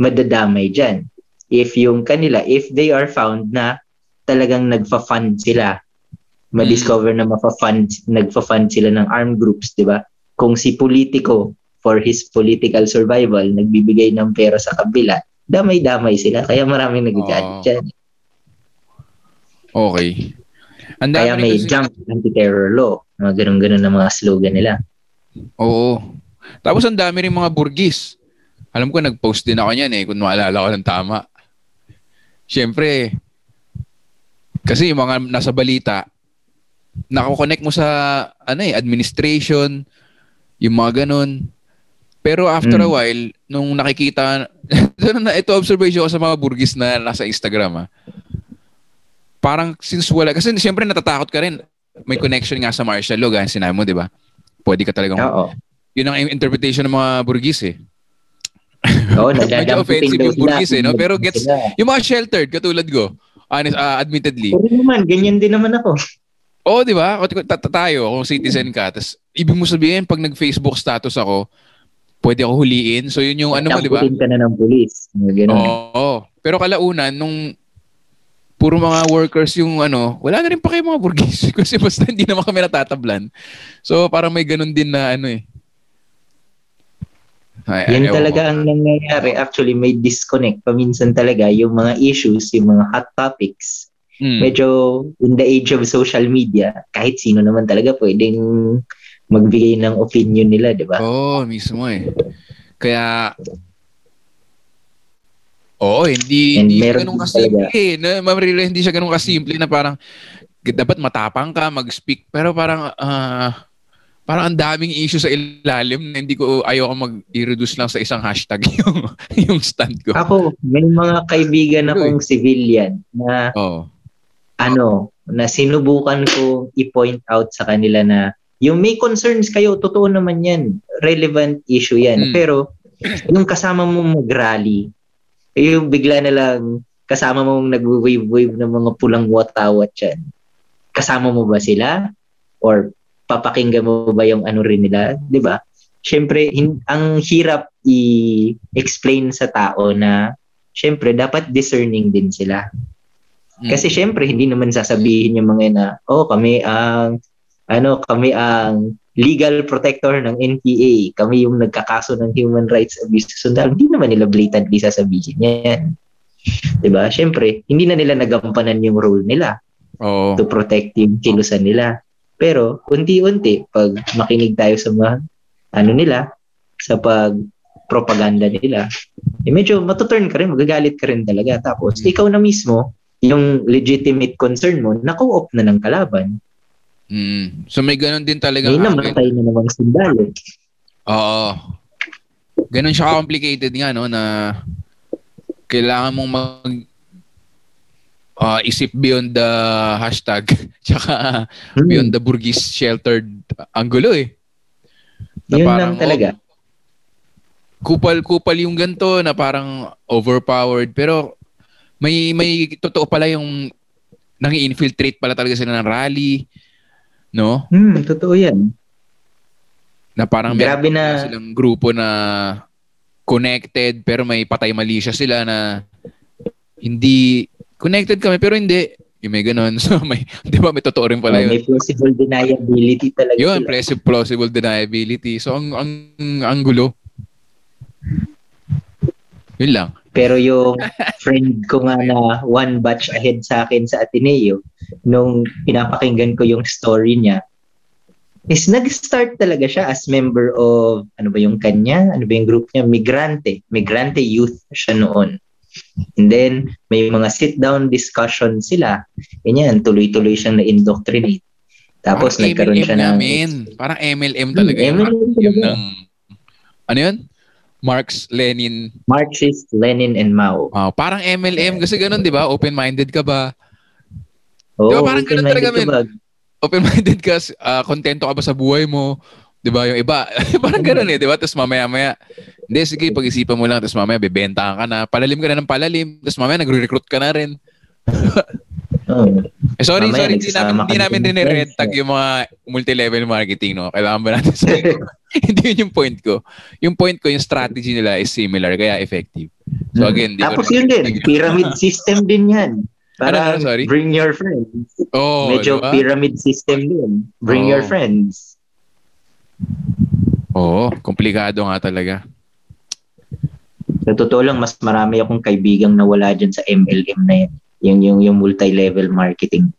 madadamay dyan. If yung kanila, if they are found na talagang nagfa-fund sila, ma-discover na mafa-fund, nagfa-fund sila ng armed groups, di ba? Kung si politiko for his political survival, nagbibigay ng pera sa kabila, damay-damay sila. Kaya maraming Oo. dyan. Okay. Dami Kaya may kasi- junk anti-terror law. Mga ganun-ganun na mga slogan nila. Oo. Tapos ang dami rin mga burgis. Alam ko, nag-post din ako niyan eh, kung maalala ko ng tama. Siyempre, kasi yung mga nasa balita, nakakonect mo sa ano eh, administration, yung mga ganun. Pero after a Mm. while, nung nakikita, ito, na, ito observation ko sa mga burgis na nasa Instagram ah. Parang since wala, kasi siyempre natatakot ka rin. May connection nga sa martial law, gaya sinabi mo, di ba? Pwede ka talagang Oo. yun ang interpretation ng mga burgis eh. Oo, Medyo offensive yung burgis eh, no? Pero gets-. Yung mga sheltered, katulad ko, Honest, ah, admittedly. Pero naman, ganyan din naman ako. Oo, di ba? Tayo, kung citizen ka, tapos ibig mo sabihin, pag nag-Facebook status ako, pwede ako huliin. So, yun yung ano mo, di ba? Ka na ng pulis. Ganun. Oo. Pero kalaunan, nung puro mga workers yung ano, wala na rin pa kayo mga burgis kasi basta hindi naman kami natatablan. So, parang may ganun din na ano eh. Ay, Yan talaga ang nangyayari. Actually, may disconnect. Paminsan talaga yung mga issues, yung mga hot topics. Mm. Medyo in the age of social media, kahit sino naman talaga pwedeng magbigay ng opinion nila, di ba? Oo, oh, mismo eh. Kaya, Oo, hindi And hindi siya ganun kasimple. Eh. Na, Mamarila, hindi siya ganun kasimple na parang dapat matapang ka, mag-speak. Pero parang, ah, parang ang daming issue sa ilalim na hindi ko ayaw mag-i-reduce lang sa isang hashtag yung, yung stand ko. Ako, may mga kaibigan akong civilian na Oo. ano, na sinubukan ko i-point out sa kanila na yung may concerns kayo, totoo naman yan. Relevant issue yan. Mm. Pero yung kasama mo mag-rally, yung bigla na lang kasama mong nag-wave-wave ng mga pulang watawat yan. Kasama mo ba sila? Or papakinggan mo ba yung ano rin nila? 'Di ba? Siyempre, hin- ang hirap i-explain sa tao na siyempre, dapat discerning din sila. Mm. Kasi syempre hindi naman sasabihin yung mga na, oh, kami ang ano, kami ang legal protector ng NPA. Kami yung nagkakaso ng human rights abuses. So, hindi naman nila blatantly sasabihin yan. 'Di ba? Syempre, hindi na nila nagampanan yung role nila Oo. to protect yung kilusan nila. Pero unti-unti pag makinig tayo sa mga ano nila sa pag propaganda nila, eh medyo matuturn ka rin, magagalit ka rin talaga. Tapos Hmm. ikaw na mismo, yung legitimate concern mo, nako-off na ng kalaban. Mm. So may ganun din talaga. May namatay na namang sundalo. Oo. Ganun siya complicated nga no na kailangan mong mag ah, isip beyond the hashtag tsaka Hmm, beyond the Burgess sheltered angulo eh. Na yun parang, lang talaga. oh, kupal-kupal yung ganto na parang overpowered pero may may totoo pala yung nangi-infiltrate pala talaga sila ng rally no Hmm, totoo yan. na parang Grabe na, silang grupo na connected pero may patay malisya sila na hindi connected kami pero hindi yung may ganun so may di ba may totoo rin pala oh, yun may plausible deniability talaga yun sila. plausible, plausible deniability so ang ang ang gulo yun lang Pero yung friend ko nga na one batch ahead sa akin sa Ateneo, nung pinapakinggan ko yung story niya, is nag-start talaga siya as member of, ano ba yung kanya? Ano ba yung group niya? Migrante. Migrante Youth siya noon. And then, may mga sit-down discussion sila. Ganyan, tuloy-tuloy siyang na-indoctrinate. Tapos Parang nagkaroon MLM siya ng... namin. Parang MLM talaga Hmm, yung MLM talaga. ng ano yun? Marx, Lenin. Marxist, Lenin, and Mao. Ah, parang MLM kasi ganun, 'di ba? Open-minded ka ba? Oh, Di ba parang ganun talaga, men? Open-minded ka, ah, kontento ka ba sa buhay mo? 'Di ba? Yung iba, parang ganun eh, 'di ba? Tapos mamaya-maya, hindi sige, pag-isipan mo lang tapos mamaya bebenta ka na, palalim ka na ng palalim, tapos mamaya nagre-recruit ka na rin. Oh. Eh, sorry, Mamaya, sorry, hindi namin, hindi namin din red tag yung mga multi-level marketing, no? Kailangan ba natin sa Hindi yun yung point ko. Yung point ko, yung strategy nila is similar, kaya effective. So again, di ko Hmm. Tapos yun din, pyramid system din yan. Ano, Para ano, sorry? bring your friends. Oh, Medyo di ba? pyramid system din. Bring Oo. your friends. Oo, komplikado nga talaga. Sa totoo lang, mas marami akong kaibigang nawala dyan sa MLM na yan. Yung, yung, yung multi-level marketing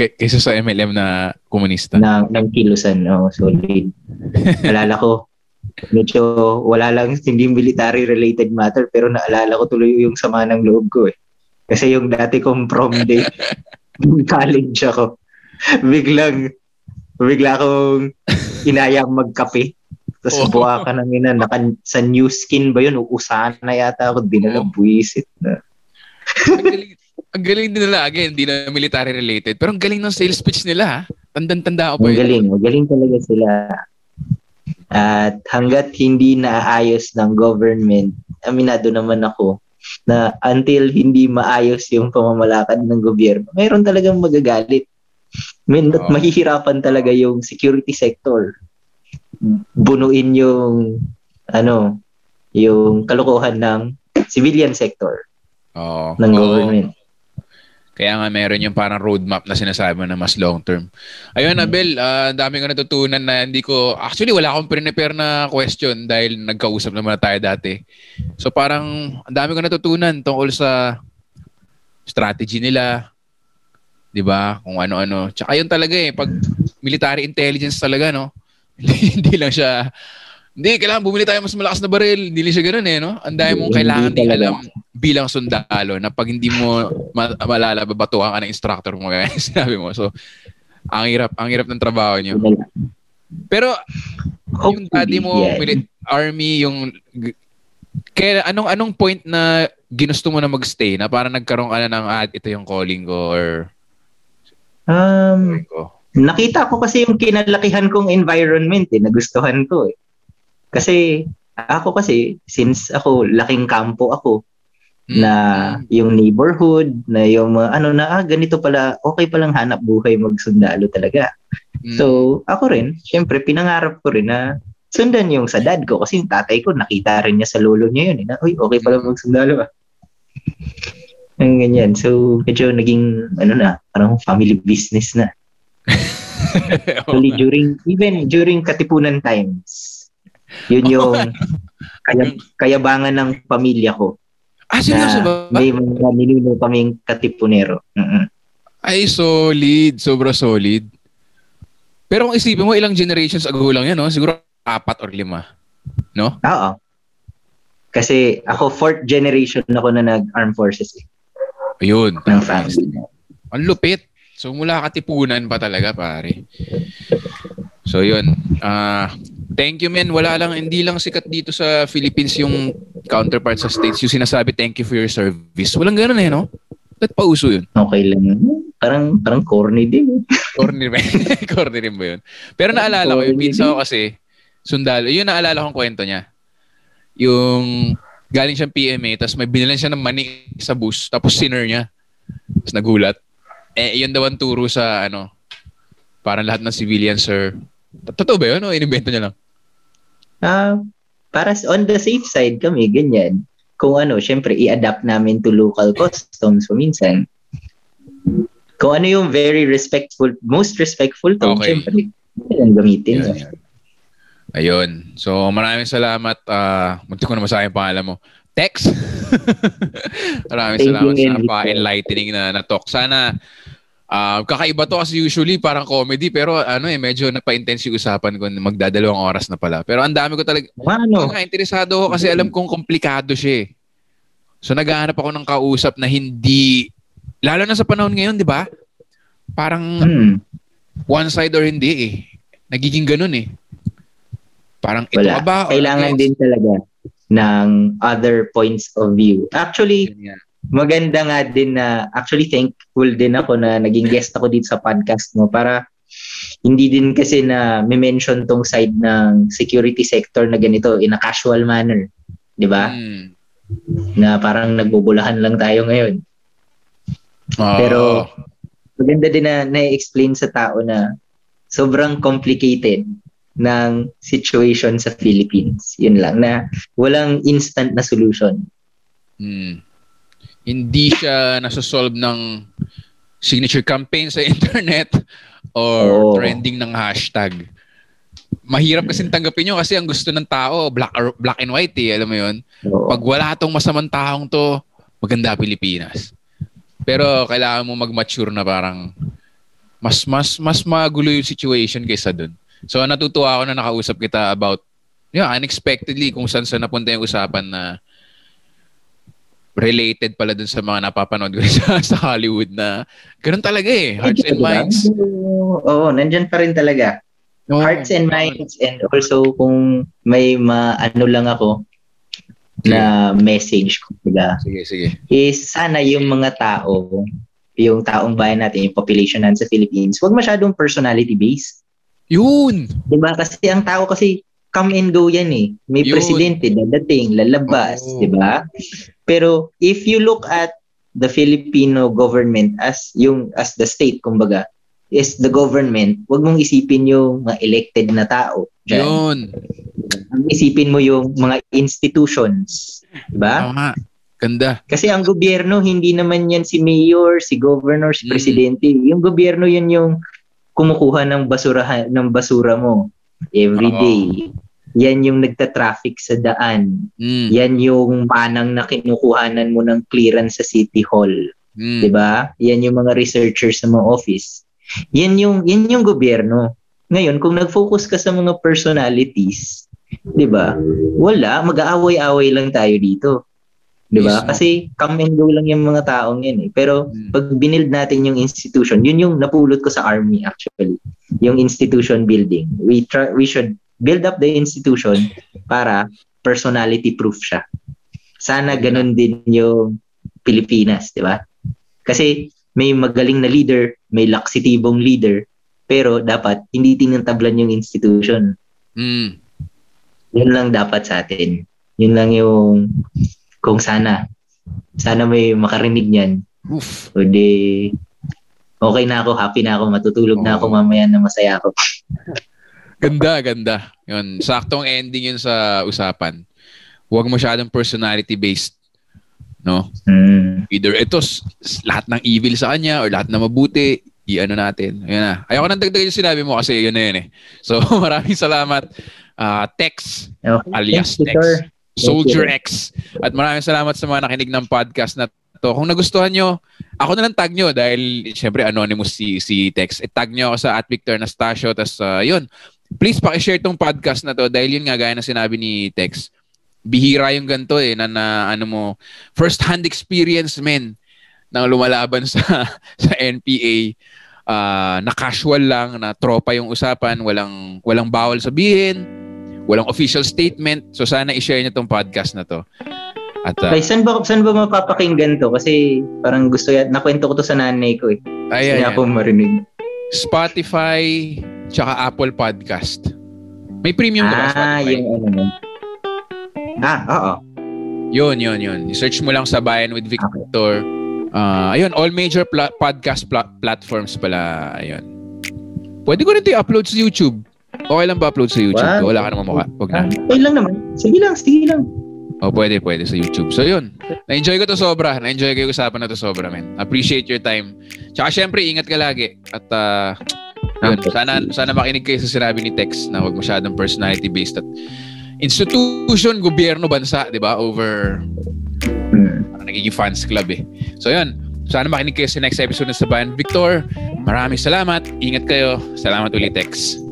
K- kaysa sa MLM na komunista. ng, ng kilusan. Oh, solid. Alala ko, medyo wala lang, hindi military related matter, pero naalala ko tuloy yung sama ng loob ko eh. Kasi yung dati kong prom day, college ako, biglang, bigla akong inayang magkape. Tapos Oh. buha ka ng ina, naka, sa new skin ba yun? Usahan na yata ako, dinala Oh. buwisit na. ang, galing, ang galing din nila, again, hindi na military related. Pero ang galing ng sales pitch nila, ha? Tandang-tanda ko pa yun. galing, magaling talaga sila. At hanggat hindi naaayos ng government, aminado naman ako, na until hindi maayos yung pamamalakad ng gobyerno, mayroon talagang magagalit. May, Oo. mahihirapan talaga yung security sector. Bunuin yung ano, yung kalokohan ng civilian sector Oo. ng government. Kaya nga meron yung parang roadmap na sinasabi mo na mas long term. Ayun, Mm. Abel, ang dami ko natutunan na hindi ko... Actually, wala akong prepare na question dahil nagkausap naman na tayo dati. So parang ang dami ko natutunan tungkol sa strategy nila, 'di ba? Kung ano-ano. Tsaka yun talaga eh, pag military intelligence talaga, no? Hindi, hindi lang siya hindi, kailangan bumili tayo mas malakas na baril. Hindi lang siya ganun eh, no? Ang dami mong Hindi kailangan din talaga. alam bilang sundalo na pag hindi mo ma- malala, babatuhan ka ng instructor mo kaya sinabi mo. So, ang hirap, ang hirap ng trabaho niyo. Pero yung daddy mo, Yeah. army, yung kaya anong anong point na ginusto mo na magstay na parang nagkaroon ka na ng ah, ito yung calling ko or Um, nakita ko kasi yung kinalakihan kong environment eh, nagustuhan ko eh. Kasi ako kasi, since ako, laking kampo ako, na yung neighborhood, na yung mga ano na, ah, ganito pala, okay palang hanap buhay magsundalo talaga. Mm. So, ako rin, syempre, pinangarap ko rin na sundan yung sa dad ko kasi yung tatay ko, nakita rin niya sa lolo niya yun. Eh, na, Uy, okay pala magsundalo ah. Ang ganyan. So, medyo naging, ano na, parang family business na. Actually, during, even during Katipunan times, yun yung kaya, kayabangan ng pamilya ko. ah, seryoso ba? May mga ninuno kaming Katipunero. Mm-mm. Ay, solid. Sobra solid. Pero kung isipin mo, ilang generations ago lang yan, no? Siguro apat or lima. No? Oo. Kasi ako, fourth generation ako na nag-armed forces eh, Ayun. Ang lupit. So, mula katipunan pa talaga, pare. So, yun. Ah, thank you, men. Wala lang, hindi lang sikat dito sa Philippines yung counterpart sa States. Yung sinasabi, thank you for your service. Walang ganun eh, no? Ba't pauso yun? Okay lang. Parang, parang corny din. Corny ba? Corny rin ba yun? Pero naalala ko, yung Corny pinsa ko kasi, sundalo, yun naalala kong kwento niya. Yung galing siyang PMA, tapos may binilan siya ng mani sa bus, tapos sinner niya. Tapos nagulat. Eh, yun daw ang turo sa, ano, parang lahat ng civilian, sir. Totoo ba yun? O inimbento niya lang? Ah, para s- on the safe side kami, ganyan. Kung ano, syempre, i-adapt namin to local customs so minsan. Kung ano yung very respectful, most respectful to, Okay. syempre, yun ang gamitin. Yun, yun. Ayun. So, maraming salamat. Uh, munti ko na masayang pangalan mo. Tex. maraming Thank salamat sa pa-enlightening na, na talk. Sana, ah, kakaiba to kasi usually parang comedy pero ano eh, medyo nagpa-intense yung usapan ko. Magdadalawang oras na pala. Pero ang dami ko talaga, Ano? Interesado ako kasi alam kong komplikado siya eh. So naghahanap ako ng kausap na hindi, lalo na sa panahon ngayon, di ba? Parang Hmm, one side or hindi eh. Nagiging ganun eh. Parang ito wala. ba? Kailangan against? din talaga ng other points of view. Actually, maganda nga din na actually thankful din ako na naging guest ako dito sa podcast mo para hindi din kasi na may-mention tong side ng security sector na ganito in a casual manner. 'Di ba? Hmm. Na parang nagbubulahan lang tayo ngayon. Oo. Pero maganda din na na-explain sa tao na sobrang complicated ng situation sa Philippines. Yun lang na walang instant na solution. Hmm. Hindi siya nasosolve ng signature campaign sa internet or Oo. trending ng hashtag. Mahirap kasi tanggapin nyo kasi ang gusto ng tao, black, or, black and white eh, alam mo yun? So, Pag wala tong masamang taong to, maganda Pilipinas. Pero kailangan mo mag-mature na parang mas mas mas magulo yung situation kaysa dun. So natutuwa ako na nakausap kita about yeah, unexpectedly kung saan saan napunta yung usapan na related pala dun sa mga napapanood ko sa, sa Hollywood na ganun talaga eh. Hearts and minds. Oo, nandyan pa rin talaga. Hearts and minds and also kung may maano lang ako na message ko sila Sige, sige. is sana yung mga tao, yung taong bayan natin, yung population natin sa Philippines, wag masyadong personality based. Yun! 'Di ba? Kasi ang tao kasi come and go yan eh. May Yun. presidente, dadating, lalabas, Oo. di ba? Pero if you look at the Filipino government as yung as the state kumbaga is the government, wag mong isipin yung mga elected na tao. Diyan. Yun. Ang isipin mo yung mga institutions, di ba? Tama. Ganda. Kasi ang gobyerno, hindi naman yan si mayor, si governor, si Mm. presidente. Yung gobyerno, yun yung kumukuha ng basura ng basura mo every day. Yan yung nagta-traffic sa daan. Mm. Yan yung manang na kinukuhanan mo ng clearance sa City Hall. Mm. 'Di ba? Yan yung mga researchers sa mga office. Yan yung yan yung gobyerno. Ngayon, kung nag-focus ka sa mga personalities, 'di ba? Wala, mag-aaway-away lang tayo dito. 'Di ba? Kasi come and go lang yung mga taong yan eh. Pero Mm. pag binild natin yung institution, yun yung napulot ko sa army actually. Yung institution building. We try, we should build up the institution para personality proof siya. Sana ganun din yung Pilipinas, 'di ba? Kasi may magaling na leader, may laksitibong leader, pero dapat hindi tinatablan yung institution. Mm. Yun lang dapat sa atin. Yun lang yung kung sana. Sana may makarinig niyan. Oof. O di, okay na ako, happy na ako, matutulog na ako mamaya na masaya ako. Ganda, ganda. Yun, saktong ending yun sa usapan. Huwag masyadong personality-based. No? Mm. Either ito, lahat ng evil sa kanya or lahat na mabuti, i-ano natin. Ayun na. Ayoko nang dagdagan yung sinabi mo kasi yun na yun eh. So, maraming salamat. Ah, Tex, Okay. alias Tex. Soldier. X. At maraming salamat sa mga nakinig ng podcast na to. Kung nagustuhan nyo, ako na lang tag nyo dahil syempre anonymous si, si Tex. E tag nyo ako sa at Victor Anastasio. Tapos uh, yun, please pakishare tong podcast na to dahil yun nga gaya na sinabi ni Tex. Bihira yung ganito eh na, na ano mo first hand experience men na lumalaban sa sa NPA Ah, na casual lang na tropa yung usapan walang walang bawal sabihin walang official statement so sana i-share niyo tong podcast na to at ah, Ay, saan ba, saan ba mapapakinggan to? Kasi parang gusto yan, nakwento ko to sa nanay ko eh. ayan, Gusto niya marinig. Spotify tsaka Apple Podcast may premium ka ba Ah, Spotify yung ano mo. Ah, oo. Yun, yun, yun. I-search mo lang sa Bayan with Victor. Ah, ayun, all major pla- podcast pla- platforms pala. Ayun. Pwede ko rin ito i-upload sa YouTube. Okay lang ba upload sa YouTube? Wow. Wala ka naman mukha. Huwag na. okay lang naman. Sige lang, sige lang. O, pwede, pwede sa YouTube. So, yun. Na-enjoy ko to sobra. Na-enjoy ko yung usapan na to sobra, man. Appreciate your time. Tsaka, syempre, ingat ka lagi. At, ah, yun. Sana, sana makinig kayo sa sinabi ni Tex na huwag masyadong personality-based at institution, gobyerno, bansa, di ba? Over Hmm. parang nagiging fans club eh. So yun, sana makinig kayo sa next episode ng Sabayan Victor. Maraming salamat. Ingat kayo. Salamat ulit, Tex.